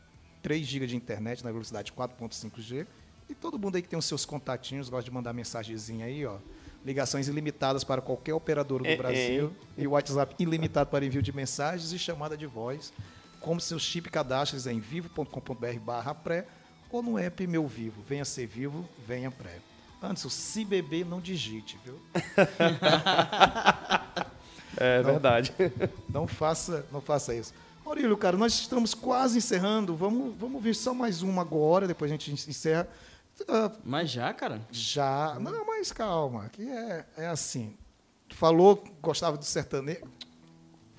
3 GB de internet na velocidade 4.5G. E todo mundo aí que tem os seus contatinhos, gosta de mandar mensagenzinha aí, ó. Ligações ilimitadas para qualquer operador do É, é. Brasil. E o WhatsApp ilimitado para envio de mensagens e chamada de voz. Como seu chip cadastres em vivo.com.br barra pré ou no app Meu Vivo. Venha ser vivo, venha pré. Antes, o se beber, não digite, viu? É verdade. Não faça, não faça isso. Maurílio, cara, nós estamos quase encerrando. Vamos, vamos ver só mais uma agora, depois a gente encerra. Ah, Mas já, cara? já. Não, mas calma, que é, é assim. Tu falou que gostava do sertanejo.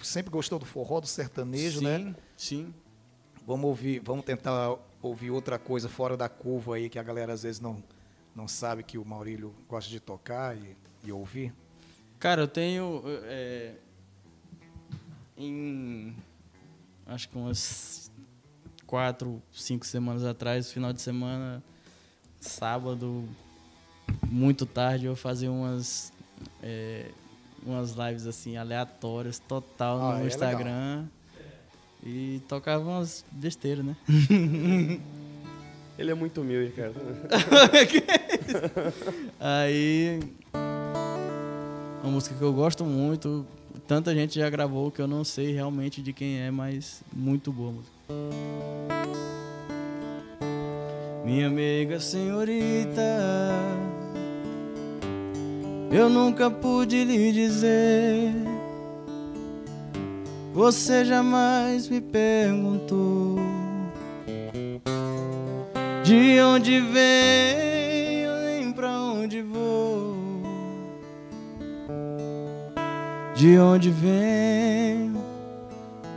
Sempre gostou do forró, do sertanejo, sim, né? Sim. Vamos ouvir, vamos tentar ouvir outra coisa fora da curva aí que a galera às vezes não, não sabe que o Maurílio gosta de tocar e, e ouvir. Cara, eu tenho. é, em. Acho que umas quatro, cinco semanas atrás, final de semana, sábado, muito tarde, eu fazia umas. é, umas lives assim, aleatórias, total, Ah, no é Instagram. E tocava umas besteiras, né? Ele é muito humilde, cara. Aí. Uma música que eu gosto muito. Tanta gente já gravou que eu não sei realmente de quem é, mas muito boa a música. Minha amiga senhorita, eu nunca pude lhe dizer. Você jamais me perguntou de onde venho De onde venho,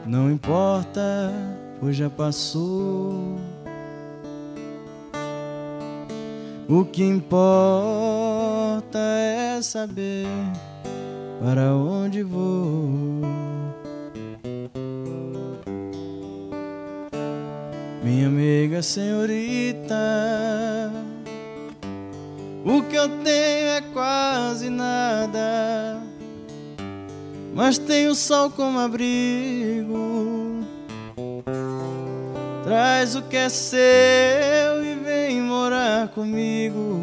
não importa, pois já passou. O que importa é saber para onde vou. Minha amiga senhorita, o que eu tenho é quase nada, mas tenho o sol como abrigo. Traz o que é seu e vem morar comigo.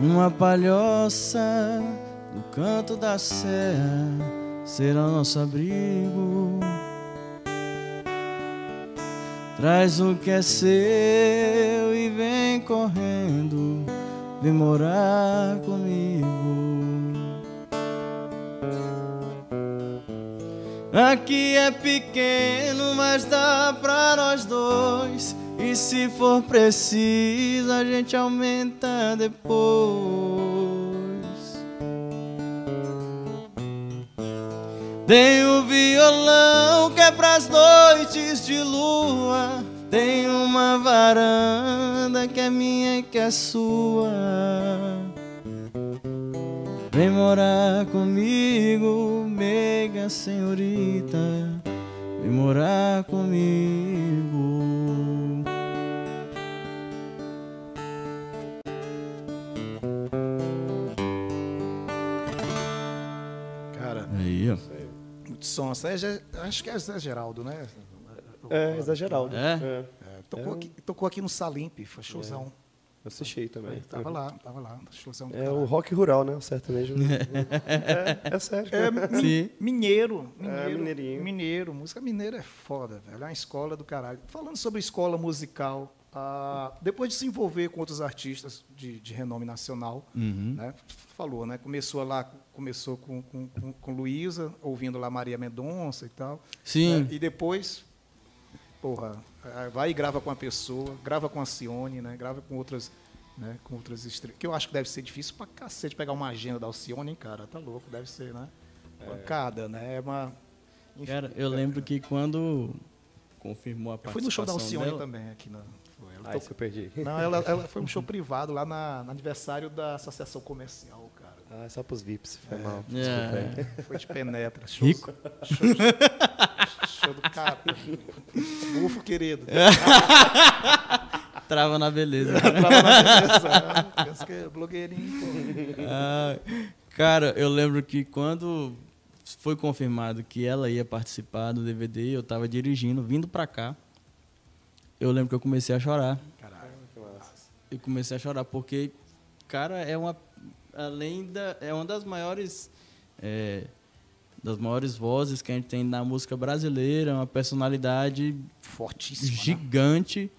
Uma palhoça no canto da serra será nosso abrigo. Traz o que é seu e vem correndo, vem morar comigo. Aqui é pequeno, mas dá pra nós dois. E se for preciso, a gente aumenta depois. Tem o violão que é pras noites de lua. Tem uma varanda que é minha e que é sua. Vem morar comigo, mega senhorita. Vem morar comigo. Cara, Aí, ó. muito som. Essa é acho que é Zé Geraldo, né? É, exagerado. É? é. É, tocou, aqui, tocou aqui no Salimp, foi showzão. Eu assisti também. Tava lá, tava lá. Showzão do É caralho. o rock rural, né? O sertanejo. é, é sério. É, mi- mineiro, mineiro, É, mineirinho. mineiro. Música mineira é foda, velho. É uma escola do caralho. Falando sobre escola musical, ah, depois de se envolver com outros artistas de, de renome nacional, Uhum. né? Falou, né? Começou lá, começou com, com, com, com Luísa, ouvindo lá Maria Mendonça e tal. Sim. né? E depois, porra, vai e grava com a pessoa, grava com a Cione, né? Grava com outras, né? Com outras estrelas. Que eu acho que deve ser difícil pra cacete pegar uma agenda da Alcione, hein, cara? Tá louco, deve ser, né? Pancada, né? É uma. enfim, Cara, eu lembro que quando confirmou a Eu fui no show da participação Alcione dela, também aqui na. foi, ela tocou- se eu perdi. Não, ela, ela foi um show privado lá na, no aniversário da Associação Comercial, cara. Ah, é só pros VIPs. Foi mal. É. Desculpa aí. Foi de penetra. Show, Rico. Show, show do cara. Bufo, querido. Trava na beleza. Trava na beleza. Pensa que é blogueirinho, pô. Ah, cara, eu lembro que quando foi confirmado que ela ia participar do DVD, eu tava dirigindo, vindo pra cá. Eu lembro que eu comecei a chorar. Caralho. Eu comecei a chorar porque, cara, é uma além da é uma das maiores é, das maiores vozes que a gente tem na música brasileira, uma personalidade Fortíssimo. Né? gigante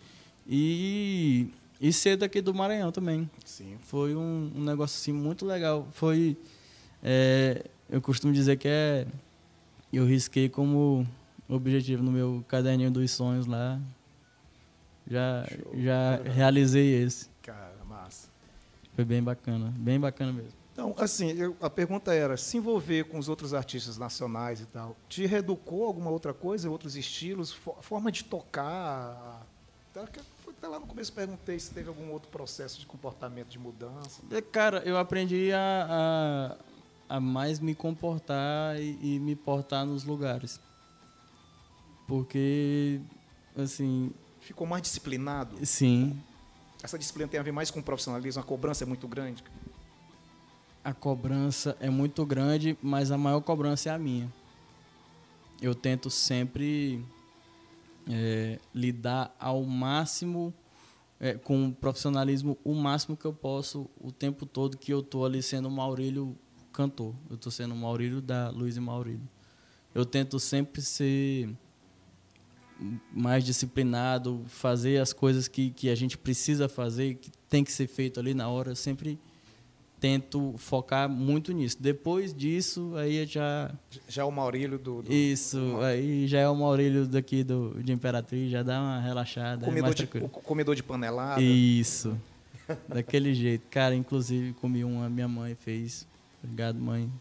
e e ser daqui do Maranhão também. Sim. Foi um, um negócio assim muito legal. Foi. é, eu costumo dizer que é. Eu risquei como objetivo no meu caderninho dos sonhos lá. Já, já realizei esse. Foi bem bacana. Bem bacana mesmo. Então, assim, eu- a pergunta era, se envolver com os outros artistas nacionais e tal, te reeducou alguma outra coisa, outros estilos, fo- forma de tocar? Até lá no começo perguntei se teve algum outro processo de comportamento, de mudança. É, Cara, eu aprendi a, a, a mais me comportar e, e me portar nos lugares. Porque, assim, Ficou mais disciplinado? sim, Essa disciplina tem a ver mais com profissionalismo, a cobrança é muito grande? a cobrança é muito grande, mas a maior cobrança é a minha. Eu tento sempre é, lidar ao máximo é, com o profissionalismo, o máximo que eu posso, o tempo todo que eu tô ali sendo o Maurílio cantor. Eu tô sendo o Maurílio da Luiz e Maurílio. Eu tento sempre ser mais disciplinado, fazer as coisas que, que a gente precisa fazer, que tem que ser feito ali na hora. Eu sempre tento focar muito nisso. Depois disso, aí já. Já é o Maurílio do... do Isso, aí já é o Maurílio daqui do, de Imperatriz, já dá uma relaxada. é comedor, mais de, tranquilo. comedor de panelada. Isso. Daquele jeito. Cara, inclusive comi uma, minha mãe fez. Obrigado, mãe.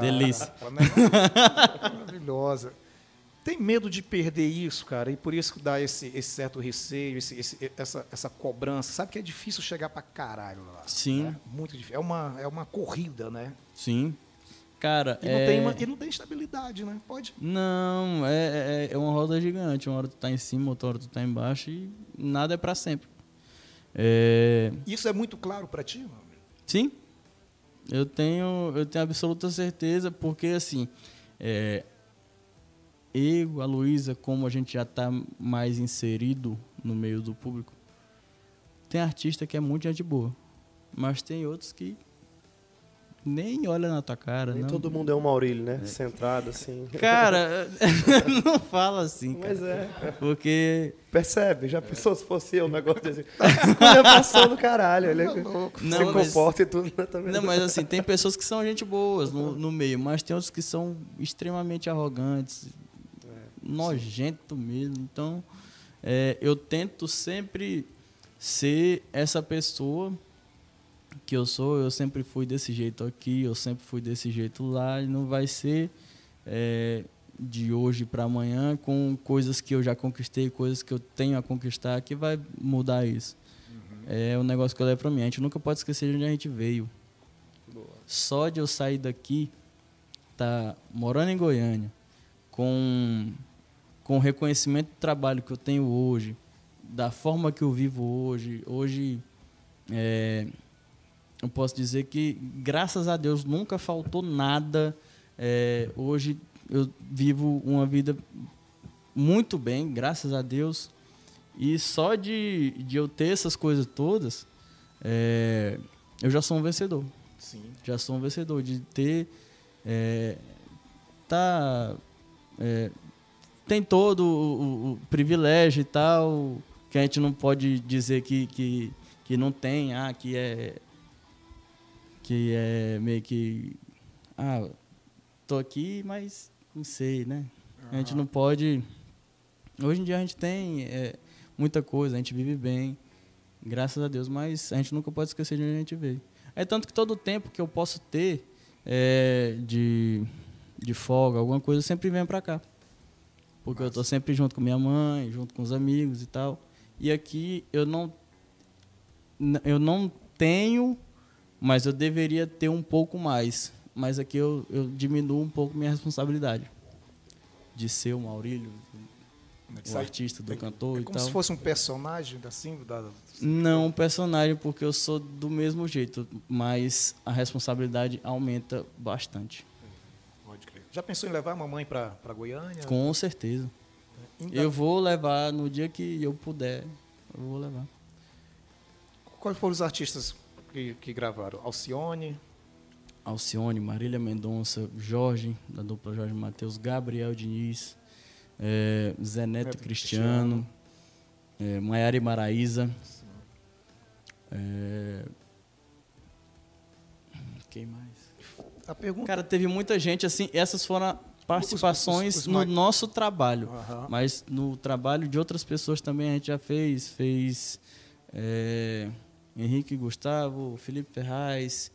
Delícia. Panelada. Maravilhosa. Tem medo de perder isso, cara, e por isso que dá esse, esse certo receio, esse- esse- essa, essa cobrança. Sabe que é difícil chegar pra caralho lá. Sim. né? Muito difícil. É uma, é uma corrida, né? Sim. Cara, E não, é... tem, uma- e não tem estabilidade, né? Pode. Não, é, é, é uma roda gigante. Uma hora tu tá em cima, outra hora tu tá embaixo e nada é pra sempre. É... Isso é muito claro pra ti, mano? Sim, eu tenho, eu tenho absoluta certeza, porque assim, é, eu, a Luísa, como a gente já está mais inserido no meio do público. Tem artista que é muito gente boa, mas tem outros que nem olha na tua cara. Nem não. todo mundo é um Maurílio, né? Centrado, assim. Cara, não fala assim, cara. Mas é. Porque. Percebe? Já pensou se fosse eu um negócio desse? Escolha passou do caralho. Ele Não, se mas- comporta e tudo né, também. Não, mas assim, tem pessoas que são gente boas no, no meio, mas tem outros que são extremamente arrogantes, nojento mesmo. Então, é, eu tento sempre ser essa pessoa que eu sou. Eu sempre fui desse jeito aqui, eu sempre fui desse jeito lá, e não vai ser é, de hoje para amanhã com coisas que eu já conquistei, coisas que eu tenho a conquistar, que vai mudar isso. É um negócio que eu levo para mim. A gente nunca pode esquecer de onde a gente veio. Só de eu sair daqui, tá morando em Goiânia, com, com o reconhecimento do trabalho que eu tenho hoje, da forma que eu vivo hoje, hoje é, eu posso dizer que, graças a Deus, nunca faltou nada. É, hoje eu vivo uma vida muito bem, graças a Deus. E só de, de eu ter essas coisas todas, é, eu já sou um vencedor Sim. já sou um vencedor de ter é, tá é, tem todo o, o- privilégio e tal que a gente não pode dizer que, que, que não tem ah que é que é meio que ah tô aqui mas não sei né a gente não pode hoje em dia a gente tem é, muita coisa a gente vive bem graças a Deus mas a gente nunca pode esquecer de onde a gente veio é tanto que todo o tempo que eu posso ter é, de, de folga, alguma coisa, sempre venho pra cá. Porque eu tô sempre junto com minha mãe, junto com os amigos e tal. E aqui eu não eu não tenho, mas eu deveria ter um pouco mais. Mas aqui eu, eu diminuo um pouco minha responsabilidade de ser o Maurílio, o Sai- artista do é- cantor É e como tal. se fosse um personagem assim, da, Não um personagem, porque eu sou do mesmo jeito, mas a responsabilidade aumenta bastante. Já pensou em levar a mamãe pra Goiânia? Com certeza. Ainda- Eu vou levar no dia que eu puder. Eu vou levar. Quais foram os artistas que, que gravaram? Alcione, Alcione, Marília Mendonça, Jorge, da dupla Jorge Matheus, Gabriel Diniz, eh, Zé Neto, Neto Cristiano, eh, Maiara e Maraíza. eh, quem mais? A pergunta... Cara, teve muita gente, assim, essas foram participações os no ma- nosso trabalho. Aham. Mas no trabalho de outras pessoas também a gente já fez. Fez é, Henrique Gustavo, Felipe Ferraz,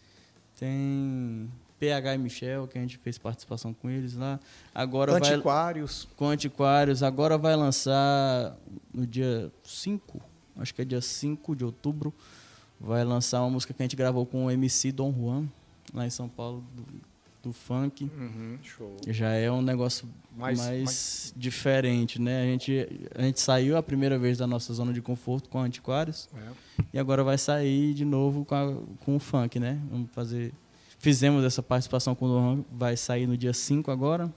tem PH e Michel, que a gente fez participação com eles lá. Agora vai Antiquários. com Antiquários, agora vai lançar no dia 5, acho que é dia 5 de outubro, vai lançar uma música que a gente gravou com o MC Dom Juan, lá em São Paulo, do, do funk. Uhum, show. Já é um negócio Mais- mais, mais- diferente, né? A gente, a gente saiu a primeira vez da nossa zona de conforto com Antiquários É. e agora vai sair de novo com, a- com o funk, né? Vamos fazer. Fizemos essa participação com o Lohan, vai sair no dia 5 agora.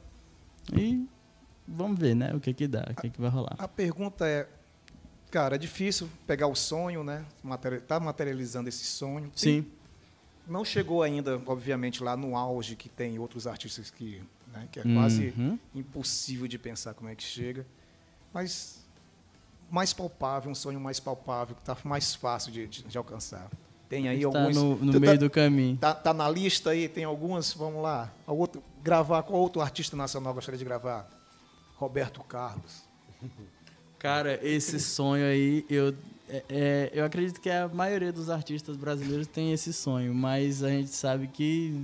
E vamos ver, né? O que que dá, o que que vai rolar. A pergunta é, cara, é difícil pegar o sonho, né? Materi- tá materializando esse sonho. Tem- Sim, Não chegou ainda, obviamente, lá no auge que tem outros artistas que, né, que é quase Uhum. impossível de pensar como é que chega. Mas mais palpável, um sonho mais palpável, que está mais fácil de, de- de alcançar. Tem aí tá alguns. no, no meio tá, do caminho. tá, tá na lista aí, tem algumas, vamos lá. Outro, gravar, qual outro artista nacional gostaria de gravar? Roberto Carlos. Cara, esse sonho aí, eu, é- é, eu acredito que a maioria dos artistas brasileiros tem esse sonho, mas a gente sabe que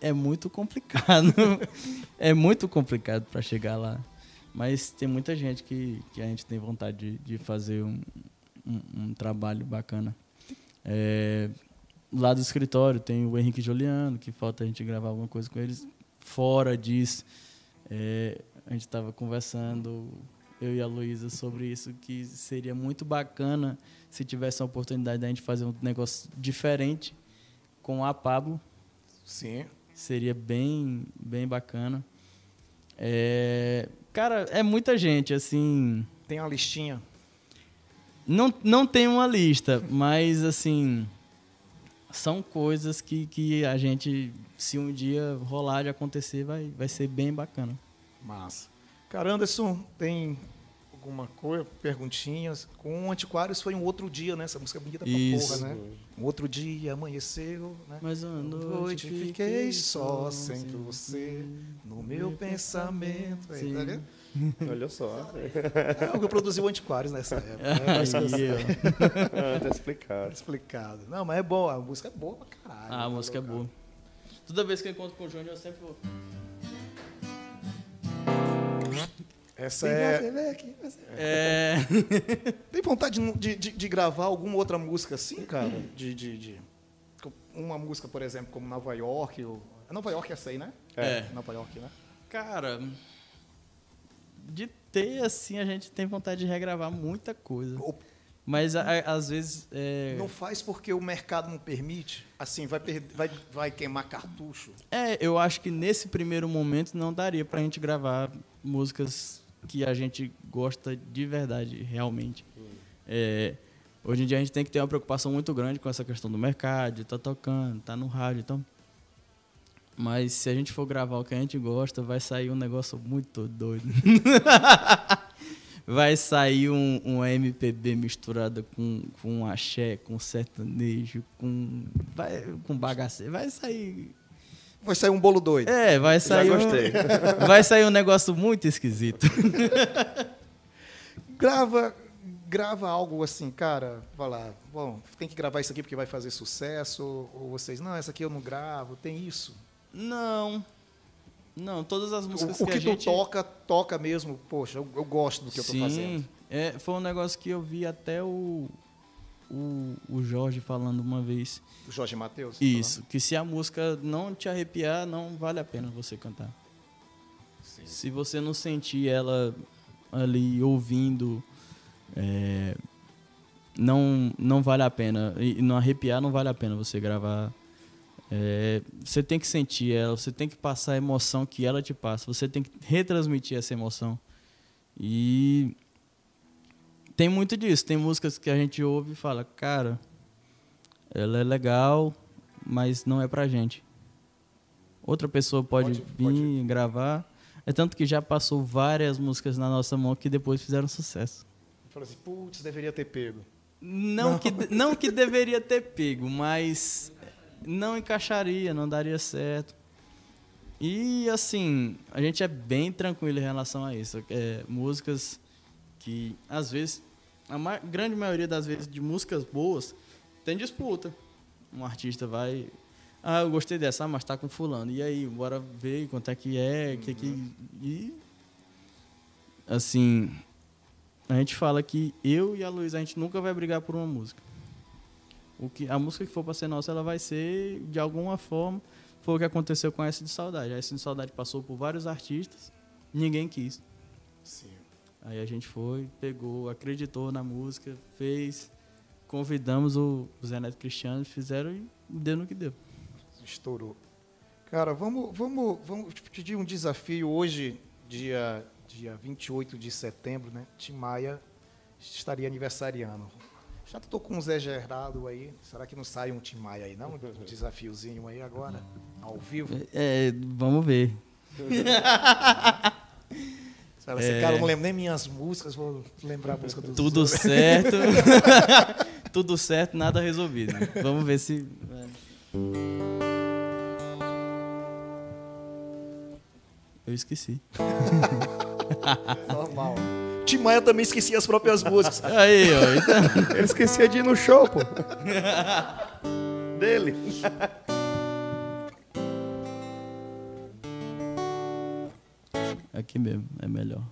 é muito complicado. é muito complicado para chegar lá. Mas tem muita gente que, que a gente tem vontade de, de fazer um, um, um trabalho bacana. É, lá do escritório tem o Henrique Juliano, que falta a gente gravar alguma coisa com eles. Fora disso, é, a gente estava conversando, eu e a Luísa, sobre isso, que seria muito bacana se tivesse a oportunidade da gente fazer um negócio diferente com a Pablo. Sim. Seria bem, bem bacana. É, cara, é muita gente, assim. Tem uma listinha. Não, não tem uma lista, mas assim. São coisas que, que a gente, se um dia rolar de acontecer, vai, vai ser bem bacana. Massa. Cara, Anderson, tem alguma coisa, perguntinhas? Com o Antiquários foi um outro dia, né? Essa música é bonita pra Isso. porra, né? Um outro dia, amanheceu, né? Mas uma noite fiquei só sem você no meu pensamento. Aí, Sim. tá vendo? Olha só. É o que eu produzi o Antiquários nessa época. Né? Aí. Ah, tá explicado. explicado. Não, mas é bom, a música é boa pra caralho. Ah, a música é boa. Toda vez que eu encontro com o Júnior, eu sempre vou. Essa é. É. Tem vontade de, de, de gravar alguma outra música assim, cara? De, de, de- Uma música, por exemplo, como Nova York. Ou... É Nova York essa aí, né? É. Nova York, né? Cara, de ter assim, a gente tem vontade de regravar muita coisa. Mas a- a- às vezes. É, Não faz porque o mercado não permite? Assim, vai, vai, vai queimar cartucho? é, eu acho que nesse primeiro momento não daria pra gente gravar músicas que a gente gosta de verdade, realmente. É, hoje em dia a gente tem que ter uma preocupação muito grande com essa questão do mercado, de estar tocando, tá no rádio, então. Mas se a gente for gravar o que a gente gosta, vai sair um negócio muito doido. vai sair um, um MPB misturado com, com axé, com sertanejo, com, vai, com bagaceiro. Vai sair. Vai sair um bolo doido. É, vai Já sair. um- gostei. vai sair um negócio muito esquisito. Grava, grava algo assim, cara, vai lá, bom, tem que gravar isso aqui porque vai fazer sucesso, ou vocês, não, essa aqui eu não gravo, tem isso. Não. Não, todas as O, músicas o que, que, a tu gente... toca, toca mesmo, poxa, eu, eu gosto do que eu tô Sim, fazendo. É, foi um negócio que eu vi até o, o, o Jorge falando uma vez. O Jorge Matheus? tá Isso, que se a música não te arrepiar, não vale a pena você cantar. Sim. Se você não sentir ela ali ouvindo, é, não, não vale a pena. E não arrepiar não vale a pena você gravar. É, você tem que sentir ela, você tem que passar a emoção que ela te passa, você tem que retransmitir essa emoção. E tem muito disso. Tem músicas que a gente ouve e fala, cara, ela é legal, mas não é pra gente. Outra pessoa pode, Pode- vir pode. gravar. É tanto que já passou várias músicas na nossa mão que depois fizeram sucesso. Fala assim, putz, deveria ter pego. Não, Que, não que deveria ter pego, mas não encaixaria, não daria certo. E assim, a gente é bem tranquilo em relação a isso. É, músicas que, às vezes, a ma- grande maioria das vezes de músicas boas, tem disputa. Um artista vai. Ah, eu gostei dessa, ah, mas tá com fulano. E aí, bora ver quanto é que é, que que. E. Assim. A gente fala que eu e a Luísa, a gente nunca vai brigar por uma música. O que, a música que for para ser nossa, ela vai ser, de alguma forma, foi o que aconteceu com a S de Saudade. A S de Saudade passou por vários artistas, ninguém quis. Sim. Aí a gente foi, pegou, acreditou na música, fez, convidamos o Zé Neto Cristiano, fizeram e deu no que deu. Estourou. Cara, vamos, vamos, vamos te pedir um desafio hoje, dia, dia 28 de setembro, né? Tim Maia estaria aniversariando. Já tô com o Zé Gerardo aí. Será que não sai um Tim Maia aí, não? Um desafiozinho aí agora, ao vivo. É, vamos ver. Fala assim, cara, eu não lembro nem minhas músicas, vou lembrar a música dos Tudo outros. certo. Tudo certo, nada resolvido. Vamos ver se. Eu esqueci. Normal. Tim Maia também esquecia as próprias músicas. Aí, ó. Então... Ele esquecia de ir no show, pô. Dele. Aqui mesmo, é melhor.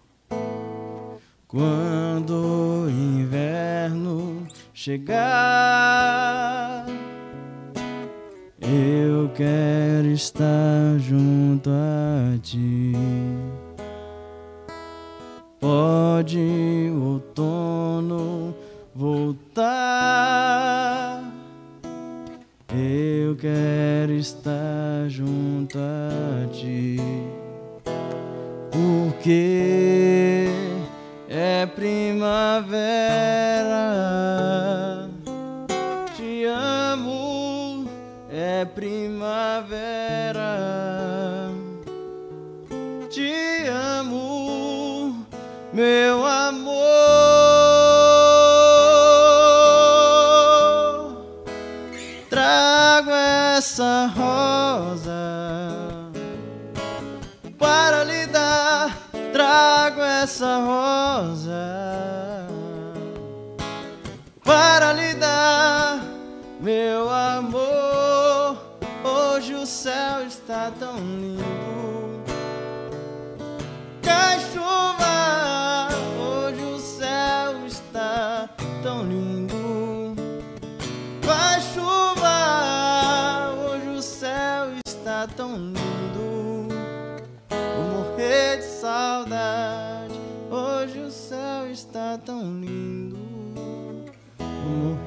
Quando o inverno chegar, eu quero estar junto a ti. Pode o outono voltar. Eu quero estar junto a ti porque é primavera सहो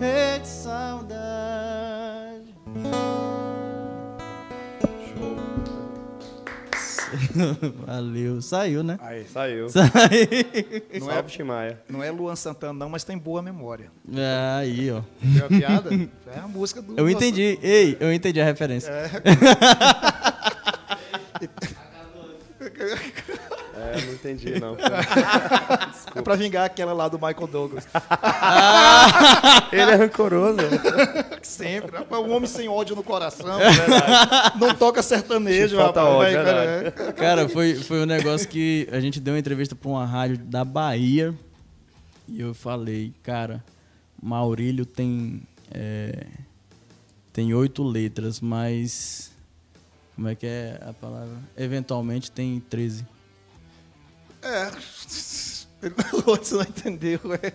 morrer de saudade. Valeu, saiu, né? Aí. Saiu. Saiu. Não é, Maia. não é Luan Santana, não, mas tem boa memória. É, Aí, ó. Viu a piada? É a música do. Eu entendi. Ei, eu entendi a referência. É, não entendi, não. É pra vingar aquela lá do Michael Douglas. Ele é rancoroso. Sempre. Rapaz, Um homem sem ódio no coração. Não toca sertanejo, Falta rapaz. ódio, Vai, verdade. cara, Cara, foi, foi um negócio que a gente deu uma entrevista pra uma rádio da Bahia e eu falei, cara, Maurílio tem é, tem oito letras, mas como é que é a palavra? Eventualmente tem 13. É. O outro não entendeu. É.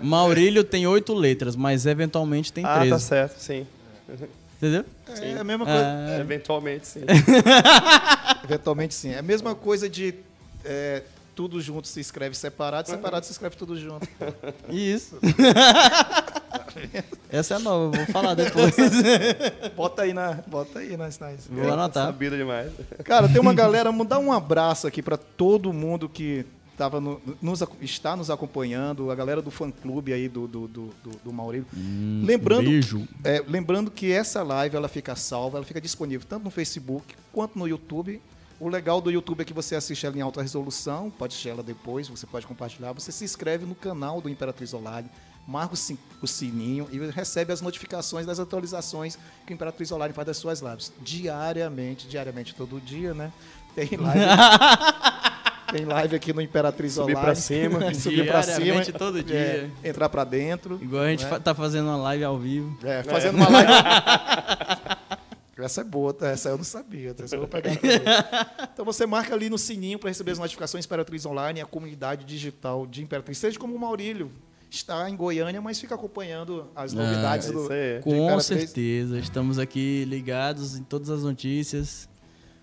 Maurílio tem oito letras, mas eventualmente tem Ah, 13. tá certo, sim. Entendeu? É a mesma coisa. Ah, Eventualmente, sim. Eventualmente sim. É a mesma coisa de é, tudo junto se escreve separado, separado se escreve tudo junto. Isso. Essa é nova, vou falar depois. Bota aí na. Bota aí nas. nas- Vou anotar. Sabido demais. Cara, tem uma galera, mandar um abraço aqui pra todo mundo que tava no- nos, está nos acompanhando, a galera do fã clube aí do, do, do, do, do Maurílio. lembrando, Beijo. é, lembrando que essa live ela fica salva, ela fica disponível tanto no Facebook quanto no YouTube. O legal do YouTube é que você assiste ela em alta resolução, pode assistir ela depois, você pode compartilhar. Você se inscreve no canal do Imperatriz Online, marca o sin- o sininho e recebe as notificações das atualizações que o Imperatriz Online faz das suas lives. Diariamente, diariamente, todo dia, né? Tem live. Tem live aqui no Imperatriz Subir Online. pra cima. Subir pra cima. Diariamente, todo dia. É, entrar pra dentro. Igual a gente né? tá fazendo uma live ao vivo. É, fazendo uma live. Essa é boa, tá? essa eu não sabia. Essa eu vou pegar. Então você marca ali no sininho para receber as notificações Imperatriz Online, a comunidade digital de Imperatriz. Seja como o Maurílio, está em Goiânia, mas fica acompanhando as novidades é do. Com Imperatriz. certeza. Estamos aqui ligados em todas as notícias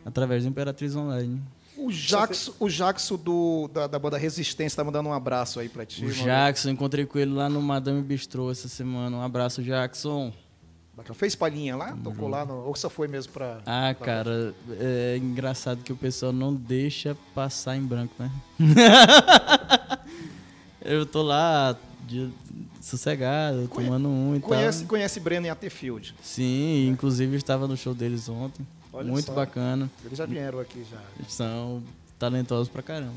através do Imperatriz Online. O Jackson, o Jackson do, da, da banda Resistência está mandando um abraço aí para ti. O Maurílio. Jackson, encontrei com ele lá no Madame Bistrô essa semana. Um abraço, Jackson. Bacana. Fez palhinha lá? Tocou lá? No, ou só foi mesmo para. Ah, cara, é engraçado que o pessoal não deixa passar em branco, né? Eu tô lá de, sossegado, Conhe- tomando um e Conhece, tal. conhece Breno e Atterfield. Sim, inclusive estava no show deles ontem. Olha Muito só. bacana. Eles já vieram aqui já. Eles são talentosos pra caramba.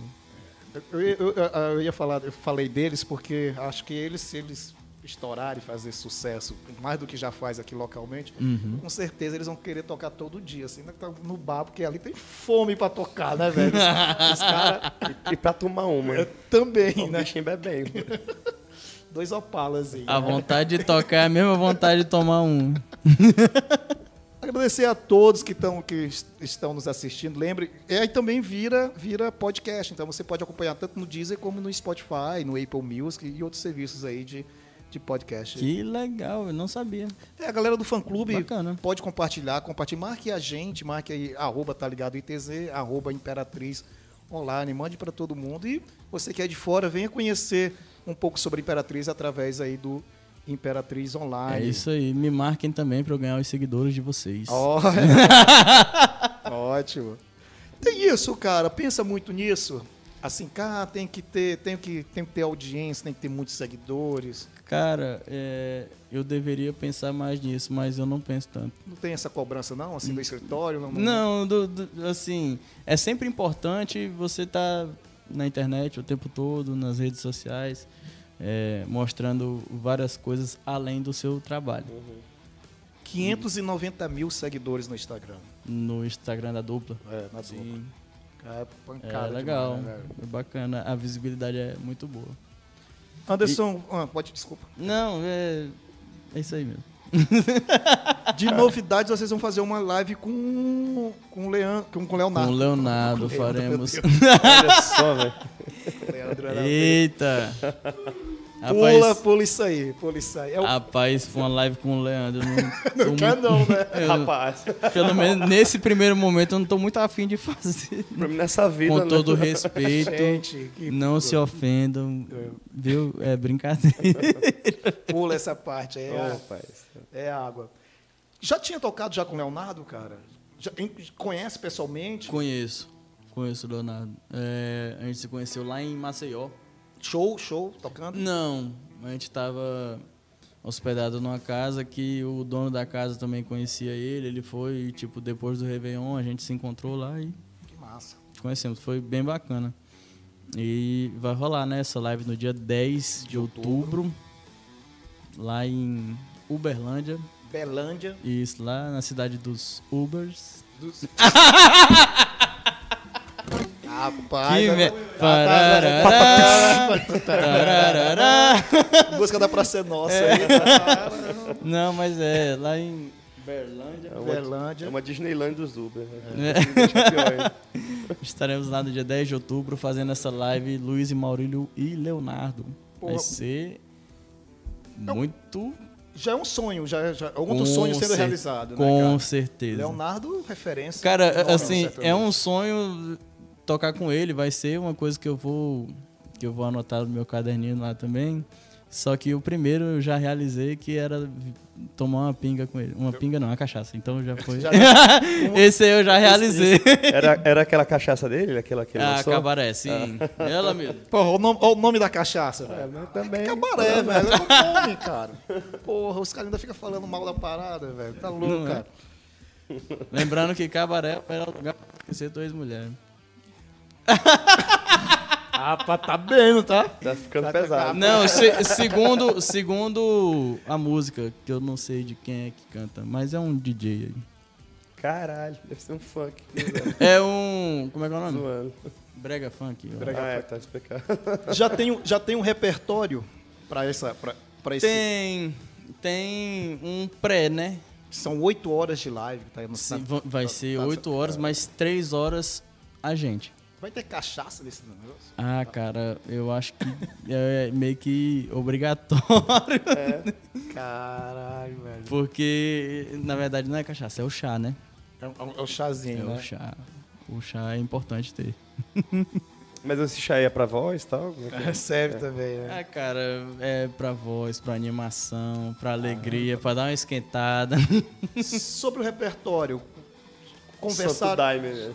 Eu, eu- eu- eu ia falar, eu falei deles porque acho que eles, se eles estourarem e fazer sucesso, mais do que já faz aqui localmente, Uhum. com certeza eles vão querer tocar todo dia, assim, né, tá no bar, porque ali tem fome pra tocar, né, velho? Os, os caras E pra tomar uma. também, O né? bichinho bebe bem. Dois opalas aí. A vontade de tocar é a mesma vontade de tomar um. Agradecer a todos que, tão, que est- estão nos assistindo. Lembre, e aí também vira, vira podcast. Então você pode acompanhar tanto no Deezer como no Spotify, no Apple Music e outros serviços aí de, de podcast. Que legal, eu não sabia. É, a galera do fã clube Bacana. pode compartilhar, compartilhe, marque a gente, marque aí, arroba tá ligado ITZ, arroba Imperatriz online, mande para todo mundo. E você que é de fora, venha conhecer um pouco sobre Imperatriz através aí do Imperatriz É Online. isso aí. Me marquem também pra eu ganhar os seguidores de vocês. Ó. Ótimo. Tem isso, cara. Pensa muito nisso. Assim, cara, tem que ter, tem que, tem que ter audiência, tem que ter muitos seguidores. Cara, é, eu deveria pensar mais nisso, mas eu não penso tanto. Não tem essa cobrança, não? Assim, do escritório? Não, Não, do- do- assim, é sempre importante você estar na internet o tempo todo, nas redes sociais, é, mostrando várias coisas além do seu trabalho. 590 mil seguidores no Instagram. No Instagram da dupla. É, na dupla. Sim, É é pancada legal, demais, né, é bacana, a visibilidade é muito boa. Anderson, ah, pode, desculpa. Não, é, é isso aí mesmo. De novidades, vocês vão fazer uma live com com o Leandro, com, com o Leonardo. Com o Leonardo Com o faremos. Olha só, velho. Leandro era- Eita! Pula, Rapaz, pula isso aí, pula isso aí. É o... rapaz, foi uma live com o Leandro. Não, não quer muito- não, né? eu- Rapaz, pelo menos nesse primeiro momento eu não tô muito afim de fazer. pra mim nessa vida, Com né? todo respeito. Gente, que Não se ofendam, viu? É brincadeira. pula essa parte aí. É, rapaz. é água. Já tinha tocado já com o Leonardo, cara? Já, conhece pessoalmente? Conheço, conheço o Leonardo. É, a gente se conheceu lá em Maceió. Show, show, tocando? Não, a gente estava hospedado numa casa que o dono da casa também conhecia ele. Ele foi, e, tipo, depois do Réveillon, a gente se encontrou lá e Que massa. conhecemos. Foi bem bacana. E vai rolar, né, essa live no dia 10 de outubro, lá em Uberlândia. Belândia. Isso, lá na cidade dos Ubers. Dos... Rapaz, Que me- Ah, tá, tararará. tá. música da Praça é Nossa aí. Não, mas é lá em Berlândia. É uma, Belândia. é uma Disneyland dos Uber. Né? É. Ainda. Estaremos lá no dia 10 de outubro fazendo essa live Luiz e Maurílio e Leonardo. Vai Porra. ser muito Já é um sonho, já, já é outro Com sonho sendo realizado, né, com cara? certeza. Leonardo, referência. Cara, assim, é um sonho tocar com ele, vai ser uma coisa que eu vou que eu vou anotar no meu caderninho lá também. Só que o primeiro eu já realizei que era tomar uma pinga com ele. Uma pinga não, uma cachaça. Então já foi. Já- Esse aí eu já realizei. Era, era aquela cachaça dele? Aquela que ele Ah, lançou? cabaré, sim. Ela mesmo. Porra, o nome, olha o nome da cachaça, velho. É, também. Cabaré, velho. É o nome, cara. Porra, os caras ainda ficam falando mal da parada, velho. Tá louco, Não é? cara. Lembrando que cabaré era o lugar pra esquecer duas mulheres. Pá, tá bem, tá? Tá ficando Tá- pesado. Não, se- segundo, segundo a música, que eu não sei de quem é que canta, mas é um DJ aí. Caralho, deve ser um funk. É um. Como é que é o nome? Zoando. Brega funk. Brega Ah, é, tá explicado. Já tem, um- já tem um repertório pra, essa, pra, pra esse... Tem. Tem um pré, né? São oito horas de live. que Tá aí no, Se- na- va- vai tá- ser tá- 8 horas, mas 3 horas a gente. Vai ter cachaça nesse negócio? Ah, cara, eu acho que é meio que obrigatório. Caralho, velho. Porque, na verdade, não é cachaça, é o chá, né? É, o- é o chazinho, É né? o chá. O chá é importante ter. Mas esse chá aí é pra voz e tal? É é? Serve também, né? Ah, cara, é pra voz, pra animação, pra alegria, pra dar uma esquentada. Sobre o repertório, Santo conversar Daime, né?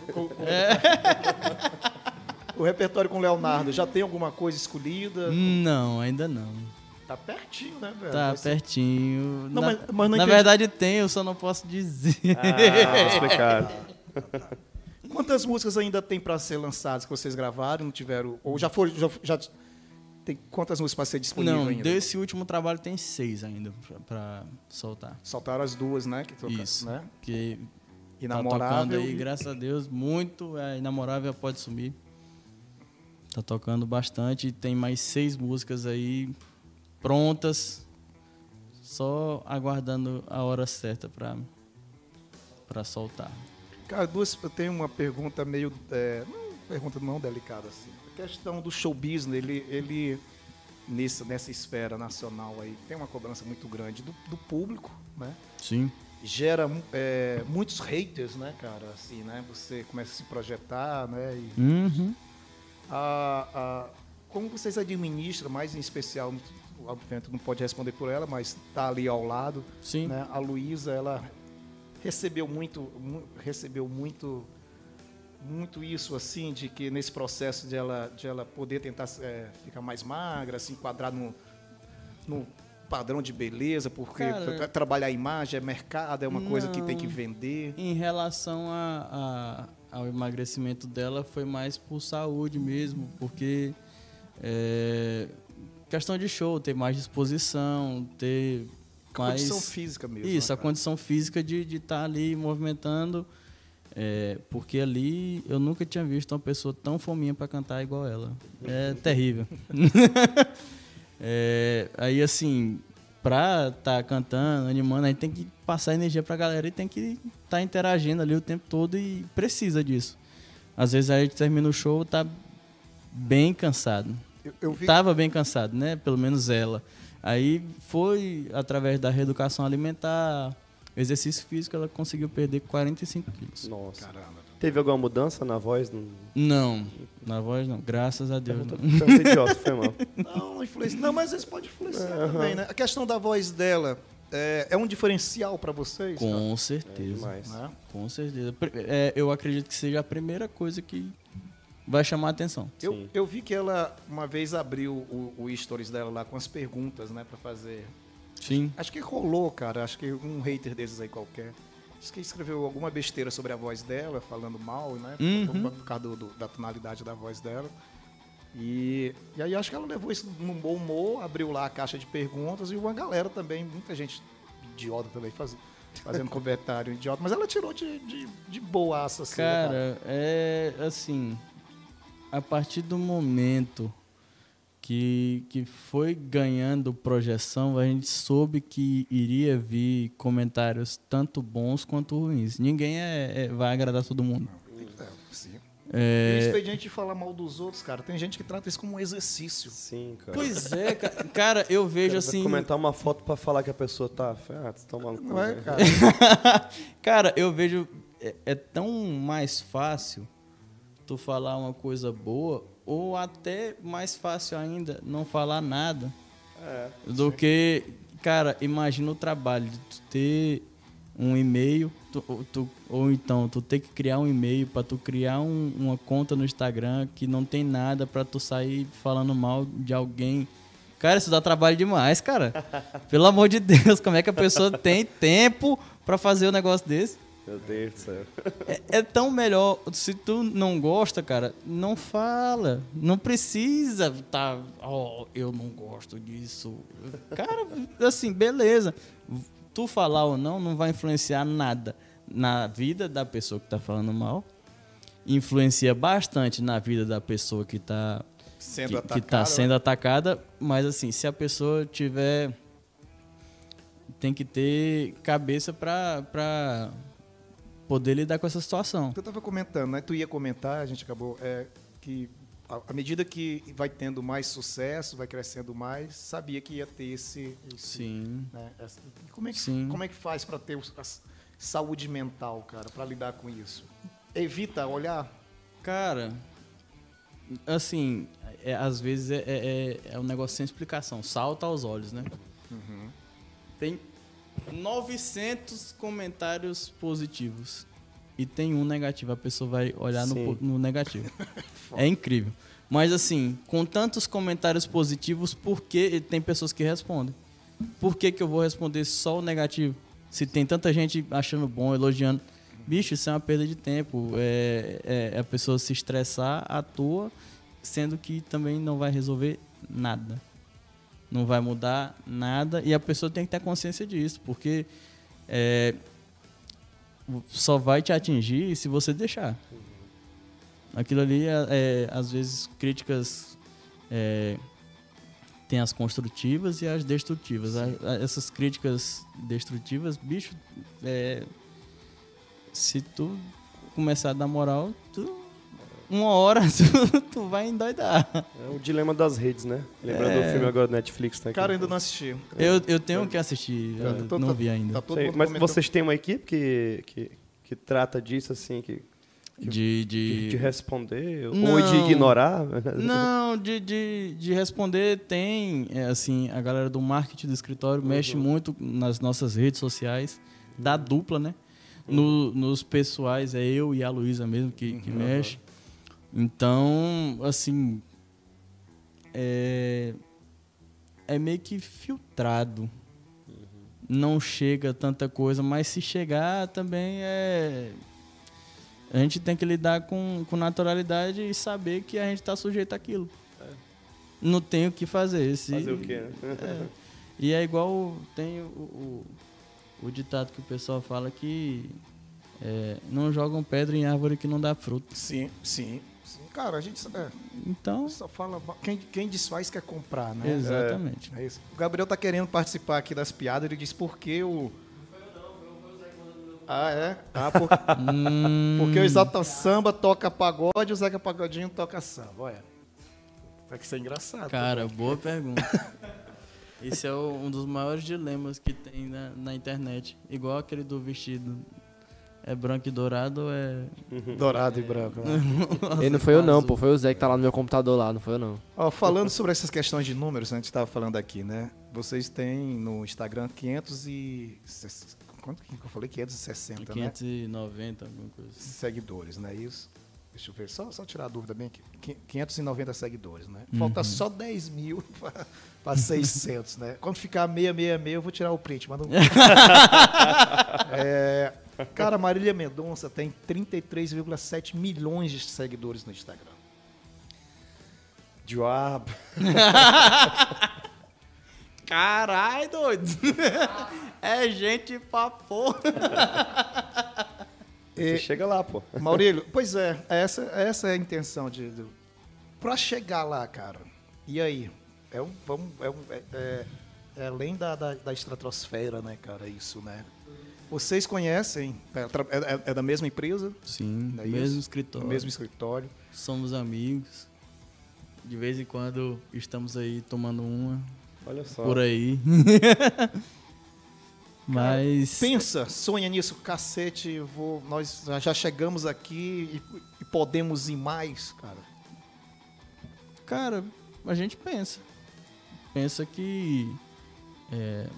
o repertório com o Leonardo, já tem alguma coisa escolhida? não, ainda não. Tá pertinho, né, velho? Tá Vai ser- pertinho. Não, na mas- mas não na verdade tem, eu só não posso dizer. Ah, tá explicado. Quantas músicas ainda tem pra ser lançadas que vocês gravaram, não tiveram? Ou já foram. Já, já tem quantas músicas pra ser disponível não, ainda? desse último trabalho tem seis ainda pra, pra soltar. Soltaram as duas, né? Que troca- Isso. Né? Que tá Inamorável. tocando aí, e- graças a Deus, muito. É, Inamorável pode sumir. Tá tocando bastante. Tem mais seis músicas aí prontas. Só aguardando a hora certa pra, pra soltar. Cara, duas, eu tenho uma pergunta meio. É, não, pergunta não delicada assim. A questão do show business, ele, ele nessa, nessa esfera nacional aí, tem uma cobrança muito grande do, do público, né? Sim. Gera é, muitos haters, né, cara? Assim, né? Você começa a se projetar, né? E Uhum. a, a- como vocês administram, mais em especial, obviamente não pode responder por ela, mas está ali ao lado, Sim. né? A Luísa, ela recebeu muito, mu- recebeu muito, muito isso assim, de que nesse processo de ela, de ela poder tentar é, ficar mais magra, se enquadrar no, no, padrão de beleza, porque Cara- pra trabalhar a imagem é mercado, é uma coisa que tem que Não. vender. Em relação a, a- ao emagrecimento dela, foi mais por saúde mesmo, porque é, questão de show, ter mais disposição, ter mais Condição física mesmo. isso, né, a cara? condição física de estar ali movimentando, é, porque ali eu nunca tinha visto uma pessoa tão fominha para cantar igual ela. É terrível. É, aí assim, pra estar cantando, animando, a gente tem que passar energia pra galera e tem que estar interagindo ali o tempo todo e precisa disso. Às vezes a gente termina o show tá bem cansado. Eu, eu vi Tava bem cansado, né? Pelo menos ela. Aí foi através da reeducação alimentar, exercício físico, ela conseguiu perder 45 quilos. Nossa. Caramba. Teve alguma mudança na voz? Não, Não, na voz não, graças a Deus. Não. pergunta idiota, foi mal. Não, influencia. Não, mas isso pode influenciar também, né? A questão da voz dela é, é um diferencial pra vocês? Com É certeza. cara? Né? Com certeza. É, eu acredito que seja a primeira coisa que vai chamar a atenção. Eu, Sim. eu vi que ela uma vez abriu o, o stories dela lá com as perguntas, né, Pra fazer. Sim. Acho que rolou, cara. Acho que um hater desses aí qualquer. Acho que escreveu alguma besteira sobre a voz dela, falando mal, né? Uhum. Por, causa do- do- da tonalidade da voz dela. E, e aí acho que ela levou isso num bom humor, abriu lá a caixa de perguntas e uma galera também, muita gente idiota também faz, fazendo comentário idiota, mas ela tirou de, de, de boaça, assim, né, Cara, é assim, a partir do momento que, que foi ganhando projeção, a gente soube que iria vir comentários tanto bons quanto ruins. Ninguém é, é- vai agradar todo mundo. É, sim. É, Isso tem gente que fala mal dos outros, cara. Tem gente que trata isso como um exercício. Sim, cara. Pois é, ca- cara, eu vejo Cara, vai assim. comentar uma foto pra falar que a pessoa tá. Ah, você tá maluco. Não é, né? cara? Cara, eu vejo. É, é tão mais fácil tu falar uma coisa boa, ou até mais fácil ainda não falar nada. É. Do que, cara, imagina o trabalho de tu ter um e-mail, tu- ou tu- ou então tu ter que criar um e-mail pra tu criar um- uma conta no Instagram que não tem nada pra tu sair falando mal de alguém. Cara, isso dá trabalho demais, cara. Pelo amor de Deus, como é que a pessoa tem tempo pra fazer um negócio desse? Meu Deus do céu. É, é tão melhor. Se tu não gosta, cara, não fala. Não precisa tá. Oh, eu não gosto disso. Cara, assim, beleza. Tu falar ou não, não vai influenciar nada na vida da pessoa que tá falando mal. Influencia bastante na vida da pessoa que tá Sendo que, que atacado. tá sendo atacada, mas assim, se a pessoa tiver tem que ter cabeça pra, pra poder lidar com essa situação. Eu tava comentando, né? Tu ia comentar, a gente acabou. É, que à medida que vai tendo mais sucesso, vai crescendo mais, sabia que ia ter esse. esse Sim. né, essa- como, é que, Sim. como é que faz para ter saúde mental, cara, para lidar com isso? Evita olhar. Cara, assim, é, às vezes é, é, é- é um negócio sem explicação. Salta aos olhos, né? Tem 900 comentários positivos e tem um negativo. A pessoa vai olhar no, no negativo. é incrível. Mas assim, com tantos comentários positivos, por que tem pessoas que respondem? Por que, que eu vou responder só o negativo? Se tem tanta gente achando bom, elogiando. Bicho, isso é uma perda de tempo. É, é a pessoa se estressar à toa, sendo que também não vai resolver nada. Não vai mudar nada. E a pessoa tem que ter consciência disso, porque é, só vai te atingir se você deixar. Aquilo ali, é, é, às vezes, críticas é, tem as construtivas e as destrutivas. A- a- essas críticas destrutivas, bicho, é, se tu começar a dar moral, tu, uma hora tu, vai endoidar. É o dilema das redes, né? Lembrando É. do filme agora do Netflix, tá aqui. Cara, ainda não assisti. Eu, eu tenho que assistir, eu Tá- não tá- vi ainda. Tá todo Sei, mundo mas vocês têm uma equipe que, que, que trata disso, assim, que, De, de, de, de responder ou Não. de ignorar? Não, de, de, de responder tem, é, assim, a galera do marketing do escritório mexe muito nas nossas redes sociais, da dupla, né? No- nos pessoais é eu e a Luísa mesmo que, que mexe. Então, assim, é, é meio que filtrado. Não chega tanta coisa, mas se chegar também é. A gente tem que lidar com, com naturalidade e saber que a gente está sujeito àquilo. Não tem o que fazer. Se, Fazer o quê? né? é. E é igual tem o, o, o ditado que o pessoal fala que é, não jogam pedra em árvore que não dá fruto. Sim, sim. Sim. Cara, a gente só, é, Então, só fala. Quem, quem desfaz quer comprar, né? exatamente. É isso. O Gabriel tá querendo participar aqui das piadas, ele diz por que o. Ah, é? Ah, por... Hum, porque o Exalta Samba toca pagode e o Zeca Pagodinho toca samba. Olha. Vai que ser engraçado. cara, boa pergunta. Esse é o- um dos maiores dilemas que tem na, na internet. Igual aquele do vestido. É branco e dourado ou é. Dourado e branco. né? Ele não foi eu não, pô. Foi o Zé que tá lá no meu computador lá, não foi eu não. Ó, falando sobre essas questões de números, a gente estava falando aqui, né? Vocês têm no Instagram 500 e... Quanto que eu falei? 560, né? 590, alguma coisa assim. Seguidores, não é isso? Deixa eu ver, só, só tirar a dúvida bem aqui. Qui- 590 seguidores, né? Falta só 10 mil para 600, né? Quando ficar 666, eu vou tirar o print. Manda um... É, cara, Marília Mendonça tem 33,7 milhões de seguidores no Instagram. Diabo. Carai, doido! é gente pra porra. Você chega lá, pô. Maurílio, pois é, essa, essa é a intenção de, de para chegar lá, cara. E aí, é um, vamos, é, um, é, é- é além da, da, da estratosfera, né, cara, isso, né? Vocês conhecem? É, é- é- é da mesma empresa, Sim, Não é mesmo isso? escritório. do mesmo escritório. Somos amigos. De vez em quando estamos aí tomando uma Olha só. por aí. Mas. Pensa, sonha nisso, cacete. Vou, nós já chegamos aqui e, e podemos ir mais, cara. Cara, a gente pensa. Pensa que. é,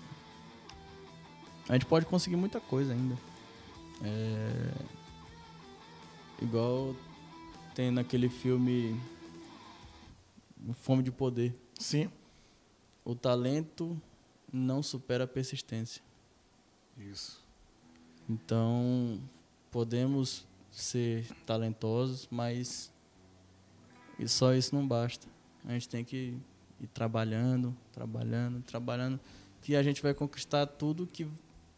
a gente pode conseguir muita coisa ainda. É, igual tem naquele filme Fome de Poder. Sim. O talento não supera a persistência. Isso. Então, podemos ser talentosos, mas e só isso não basta. A gente tem que ir trabalhando, trabalhando, trabalhando, que a gente vai conquistar tudo que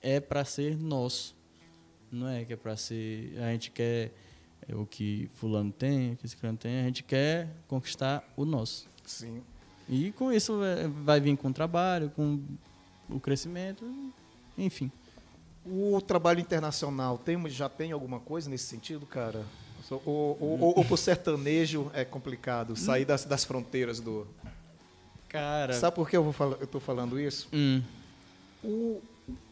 é para ser nosso. Não é que é para ser. A gente quer é, o que Fulano tem, o que Ciclano tem, a gente quer conquistar o nosso. Sim. E com isso vai vir com o trabalho, com o crescimento, enfim. O trabalho internacional tem, já tem alguma coisa nesse sentido, cara? Ou, ou, ou, ou pro sertanejo é complicado sair das, das fronteiras do. Cara. Sabe por que eu, vou eu tô falando isso? Hum. O,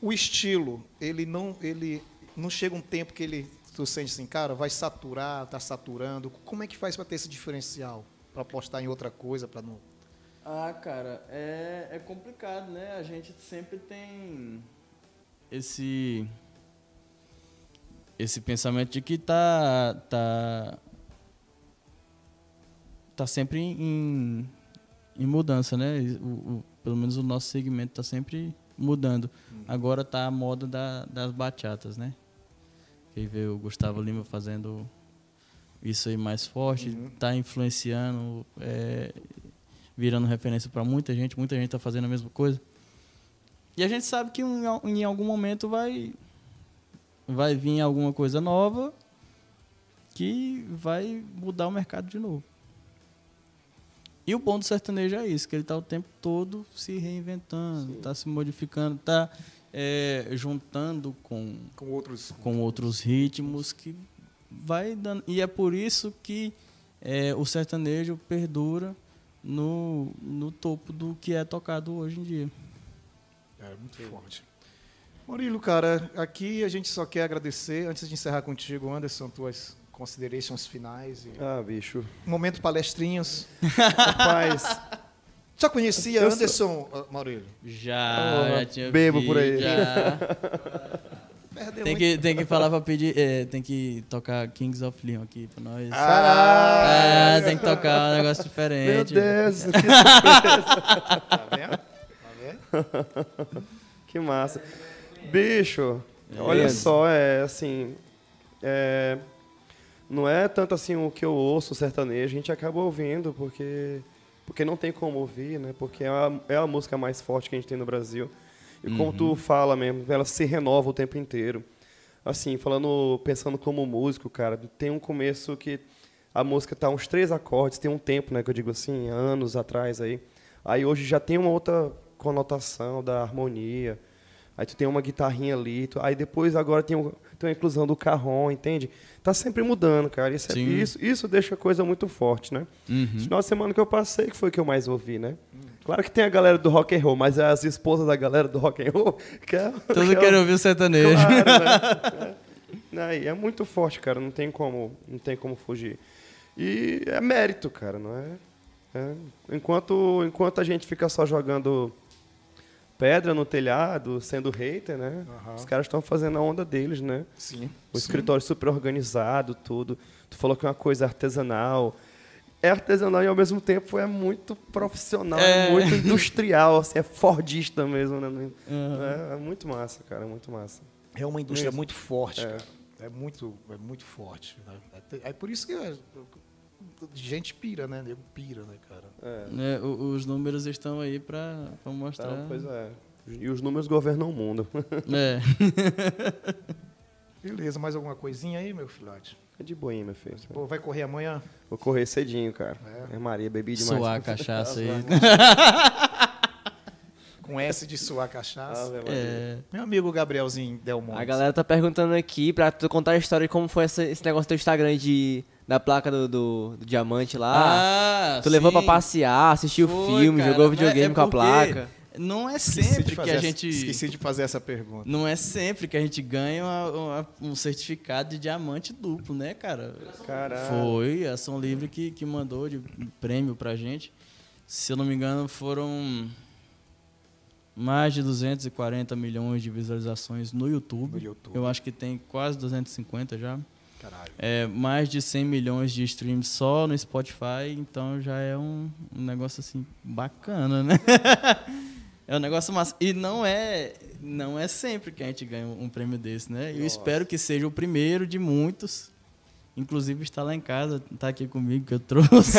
o estilo, ele não, ele não chega um tempo que ele tu sente assim, cara, vai saturar, tá saturando. Como é que faz para ter esse diferencial? Para apostar em outra coisa, para não. Ah, cara, é, é complicado, né? A gente sempre tem esse esse pensamento de que tá tá tá sempre em, em mudança, né? O, o- pelo menos o nosso segmento tá sempre mudando. Agora tá a moda da- das bachatas, né? Que vê o Gustavo Lima fazendo isso aí mais forte, tá influenciando, é, virando referência para muita gente, muita gente está fazendo a mesma coisa. E a gente sabe que em, al- em algum momento vai vai vir alguma coisa nova que vai mudar o mercado de novo. E o bom do sertanejo é isso, que ele está o tempo todo se reinventando, está se modificando, está juntando com Com outros. com outros ritmos que vai dando e é por isso que é, o sertanejo perdura no, no topo do que é tocado hoje em dia. É muito forte. Murilo, cara, aqui a gente só quer agradecer, antes de encerrar contigo, Anderson, tuas considerations finais. E... Ah, bicho. Momento palestrinhos. Rapaz, Já conhecia Eu sou- Anderson, ah, Maurílio? Já, Oh, já tinha bebo por aí. já. Perdeu tem, que, tem que falar pra pedir. é, tem que tocar Kings of Leon aqui pra nós. Ah, É, tem que tocar um negócio meu diferente. Deus. tá vendo? que massa. Bicho, olha só, é assim. é, não é tanto assim o que eu ouço sertanejo, a gente acaba ouvindo porque, porque não tem como ouvir, né? Porque é a, é a música mais forte que a gente tem no Brasil. E como tu fala mesmo, ela se renova o tempo inteiro. Assim, falando, pensando como músico, cara, tem um começo que a música tá uns três acordes, tem um tempo, né, que eu digo assim, anos atrás aí. Aí hoje já tem uma outra conotação da harmonia. Aí tu tem uma guitarrinha ali, tu- aí depois agora tem, um, tem a inclusão do carrom, entende? Tá sempre mudando, cara. Isso, é- isso, isso deixa a coisa muito forte, né? Uhum. Esse final de semana que eu passei, que foi que eu mais ouvi, né? Claro que tem a galera do rock and roll, mas as esposas da galera do rock and roll que é, Todos que é querem ouvir o sertanejo. Claro, né? É. É muito forte, cara. Não tem como, não tem como fugir. E é mérito, cara, não é? É. Enquanto, enquanto a gente fica só jogando pedra no telhado, sendo hater, né? Aham. Os caras estão fazendo a onda deles, né? Sim. O escritório super organizado, tudo. Tu falou que é uma coisa artesanal. É artesanal e ao mesmo tempo é muito profissional, é, É. muito industrial, assim, é fordista mesmo, né? Uhum. É, é muito massa, cara, é muito massa. É uma indústria Isso. muito forte, É. cara. É muito, é muito forte. né? É É por isso que gente pira, né? Nego pira, né, cara? É. É, os números estão aí pra, pra mostrar. Então, pois é. E os números governam o mundo. É. Beleza, mais alguma coisinha aí, meu filhote? É de boinha, meu filho. Pô, vai correr amanhã? Vou correr cedinho, cara. É. É, Maria, bebi demais. Suar a cachaça aí. Com S de suar cachaça. Maria. É. Meu amigo Gabrielzinho Delmonte. A galera tá perguntando aqui pra tu contar a história de como foi esse negócio do teu Instagram de, da placa do, do- do diamante lá. Ah, tu levou pra passear, assistiu Foi, filme, cara, jogou mas videogame é com a placa. Não é sempre que a essa- gente. Esqueci de fazer essa pergunta. Não é sempre que a gente ganha uma- uma- um certificado de diamante duplo, né, cara? Caralho. Foi a Ação Livre que, que mandou de prêmio pra gente. Se eu não me engano, foram mais de 240 milhões de visualizações no YouTube. No YouTube. Eu acho que tem quase 250 já. Caralho. É, mais de 100 milhões de streams só no Spotify, então já é um, um negócio assim bacana, né? é um negócio massa. E não é, não é sempre que a gente ganha um prêmio desse, né? Eu espero que seja o primeiro de muitos. Inclusive está lá em casa, tá aqui comigo que eu trouxe.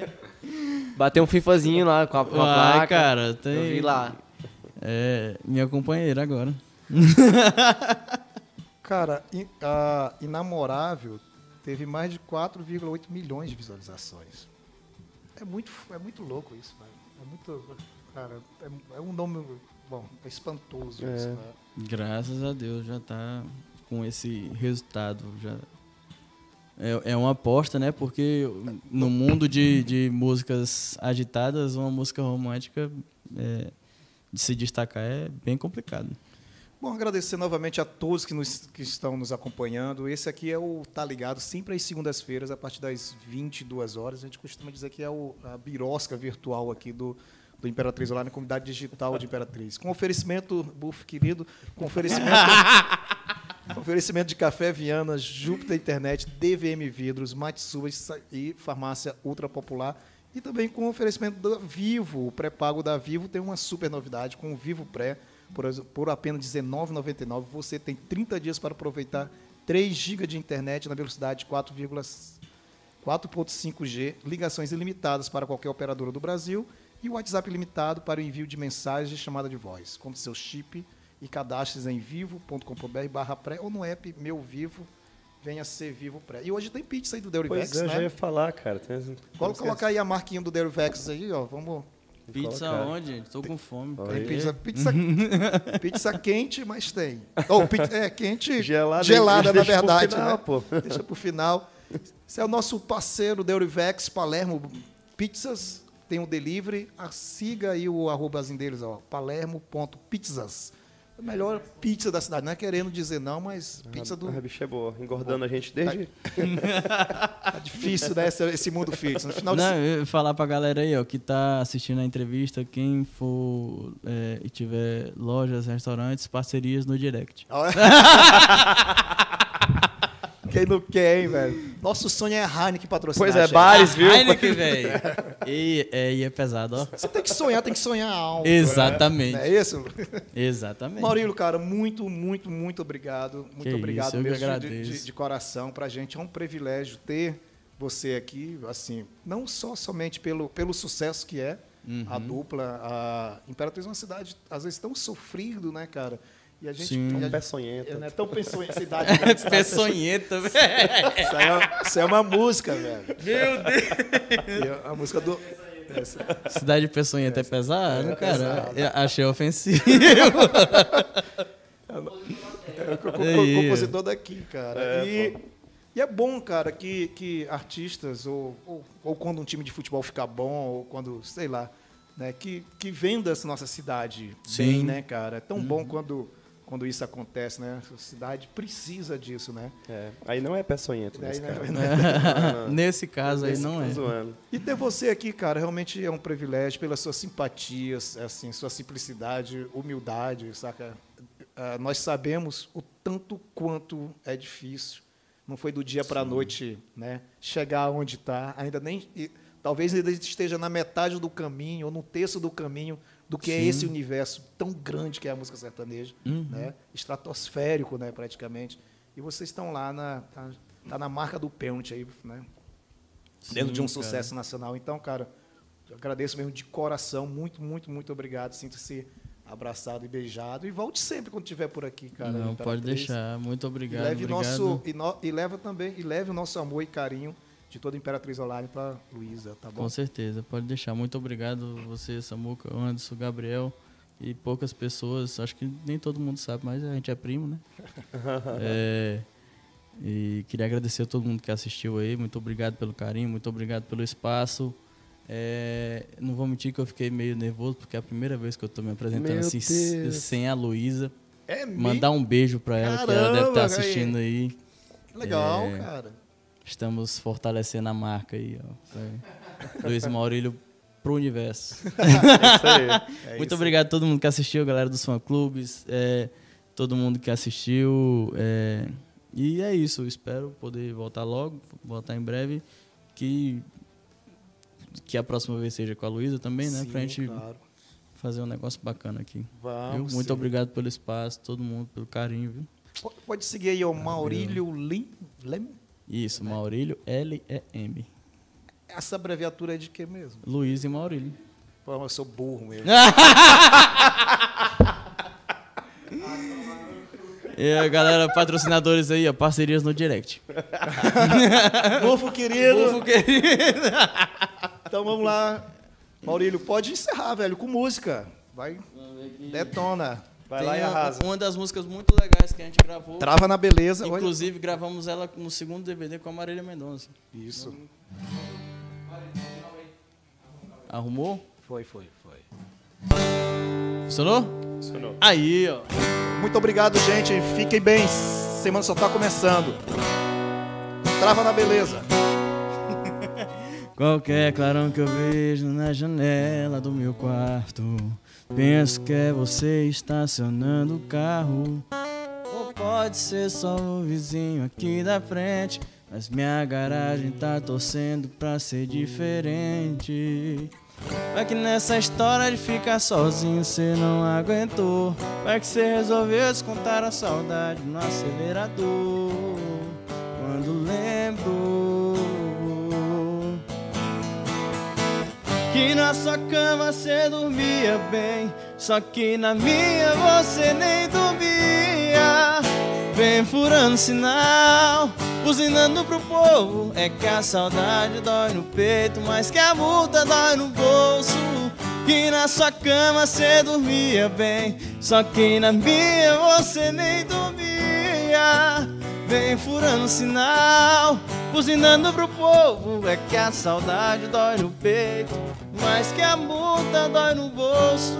Bateu um fifazinho lá com a, com a Ai, placa. cara, tem. Eu vi lá. É, minha companheira agora. Cara, in- a Inamorável teve mais de 4,8 milhões de visualizações. É muito, é muito louco isso, velho. É muito. Cara, é, é um nome. Bom, é espantoso É. isso, né? Graças a Deus já tá com esse resultado. Já é, é uma aposta, né? Porque no mundo de, de músicas agitadas, uma música romântica é, de se destacar é bem complicado. Bom, agradecer novamente a todos que, nos, que estão nos acompanhando. Esse aqui é o Tá Ligado, sempre às segundas-feiras, a partir das 22 horas. A gente costuma dizer que é o, a birosca virtual aqui do, do Imperatriz Online, comunidade digital de Imperatriz. Com oferecimento, Buf querido, com oferecimento, com oferecimento de Café Viana, Júpiter Internet, DVM Vidros, Matsuba e Farmácia Ultra Popular. E também com oferecimento da Vivo, o pré-pago da Vivo tem uma super novidade com o Vivo Pré. Por, por apenas R$19,99, você tem 30 dias para aproveitar 3 GB de internet na velocidade 4,5 4.5G, ligações ilimitadas para qualquer operadora do Brasil e WhatsApp ilimitado para o envio de mensagens e chamada de voz. Compre seu chip e cadastre em vivo.com.br barra pré ou no app Meu Vivo, venha ser Vivo Pré. E hoje tem pizza aí do Deurivex, Pois é, eu já né? ia falar, cara. Tem... Vamos colocar aí a marquinha do Deurivex aí, ó. Vamos Pizza colocar. onde? Tô com fome. Tem pizza, pizza, pizza quente, mas tem. Ou pizza, é, quente, Gelada, gelada, na verdade. final, né? pô. Deixa pro final. Esse é o nosso parceiro Deurivex Palermo Pizzas. Tem o delivery. Ah, siga aí o arrobazinho deles, ó. Palermo.pizzas. A melhor pizza da cidade. Não é querendo dizer não, mas pizza do. A bicha é boa, engordando a gente desde... Tá difícil, né? Esse, esse mundo fitness. No final de Não, eu ia falar pra galera aí, ó, que tá assistindo a entrevista, quem for é, e tiver lojas, restaurantes, parcerias no direct. Quem Quem não quer, hein, velho? Nosso sonho é a Heineken patrocinar. Pois é, gente. bares, viu? Heineken, velho. E, é, e é pesado, ó. Você tem que sonhar, tem que sonhar alto. Exatamente. Não é isso? Exatamente. Maurílio, cara, muito, muito, muito obrigado. Muito Que obrigado isso, mesmo de, de, de coração. Pra gente é um privilégio ter você aqui, assim, não só somente pelo, pelo sucesso que é Uhum. a dupla. A Imperatriz é uma cidade, às vezes, tão sofrido, né, cara? E a gente. Sim. Um gente- peçonhento. é, né, tão peçonhenta, cidade grande, cidade Peçonheta, velho. Isso, é, isso é uma música, velho. Meu Deus. E é a música do. essa- Cidade de Peçonheta é pesado, cara. Eu achei ofensivo. É o co- co- Aí. compositor daqui, cara. e, e é bom, cara, que, que artistas, ou, ou, ou quando um time de futebol fica bom, ou quando, sei lá, né, que, que venda essa nossa cidade bem, Sim. né, cara? É tão bom quando, quando isso acontece, né? A cidade precisa disso, né? É, aí não é peçonhento nesse né, caso. né? Nesse caso aí não Tô é. zoando. E ter você aqui, cara, realmente é um privilégio pela sua simpatia, assim, sua simplicidade, humildade, saca? Ah, nós sabemos o tanto quanto é difícil. Não foi do dia para a noite, né? Chegar onde está, ainda nem e talvez ainda esteja na metade do caminho ou no terço do caminho do que é Sim. esse universo tão grande que é a música sertaneja, Uhum. né? Estratosférico, né, praticamente. E vocês estão lá na tá, tá na marca do pênalti aí, né? dentro de um Sim, cara. sucesso nacional. Então, cara, agradeço mesmo de coração. Muito, muito, muito obrigado. Sinta-se abraçado e beijado. E volte sempre quando estiver por aqui, cara. Não, Imperatriz. pode deixar. Muito E obrigado. leve, obrigado. nosso, e, no- e leva também, e leve o nosso amor e carinho de toda a Imperatriz Online para Luísa, tá bom? Com certeza, pode deixar. Muito obrigado você, Samuca, Anderson, Gabriel e poucas pessoas. Acho que nem todo mundo sabe, mas a gente é primo, né? É, e queria agradecer a todo mundo que assistiu aí. Muito obrigado pelo carinho, muito obrigado pelo espaço. É, não vou mentir que eu fiquei meio nervoso, porque é a primeira vez que eu tô me apresentando Meu assim, Deus. sem a Luísa. É Mandar um beijo pra ela, que ela deve Caramba, estar assistindo aí. Legal, É. cara. Estamos fortalecendo a marca aí, ó. Luiz Maurílio pro universo. É isso aí. É Muito isso. obrigado a todo mundo que assistiu, galera dos fã-clubes, é, todo mundo que assistiu. é, e é isso, eu espero poder voltar logo, voltar em breve. Que, que a próxima vez seja com a Luísa também, né? Sim, pra gente claro. fazer um negócio bacana aqui. Vamos. Muito sim. obrigado pelo espaço, todo mundo, pelo carinho, viu? Po- Pode seguir aí, o Maurílio Lim. Lem? Isso, Maurílio L-E-M. Essa abreviatura é de quê mesmo? Luiz e Maurílio. Pô, eu sou burro mesmo. E a galera, patrocinadores aí, ó, parcerias no direct. Bufo querido. Povo querido. Então vamos lá. Maurílio, pode encerrar, velho, com música. Vai, detona. Vai lá e arrasa. Uma das músicas muito legais que a gente gravou. Trava na beleza. Olha. Inclusive, gravamos ela no segundo DVD com a Marília Mendonça. Isso. Arrumou? Foi, foi, foi. Funcionou? Funcionou. Aí, ó. Muito obrigado, gente. Fiquem bem. Semana só tá começando. Trava na beleza. Qualquer clarão que eu vejo na janela do meu quarto, penso que é você estacionando o carro. Ou pode ser só o vizinho aqui da frente, mas minha garagem tá torcendo pra ser diferente. Vai que nessa história de ficar sozinho cê não aguentou. Vai que cê resolveu descontar a saudade no acelerador. Quando lembro que na sua cama cê dormia bem, só que na minha você nem dormia. Vem furando sinal, buzinando pro povo. É que a saudade dói no peito, mas que a multa dói no bolso. Que na sua cama cê dormia bem, só que na minha você nem dormia. Vem furando sinal, buzinando pro povo. É que a saudade dói no peito, mas que a multa dói no bolso.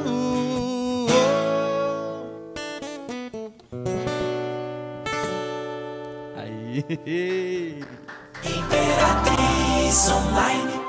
Aí. Imperatriz Online.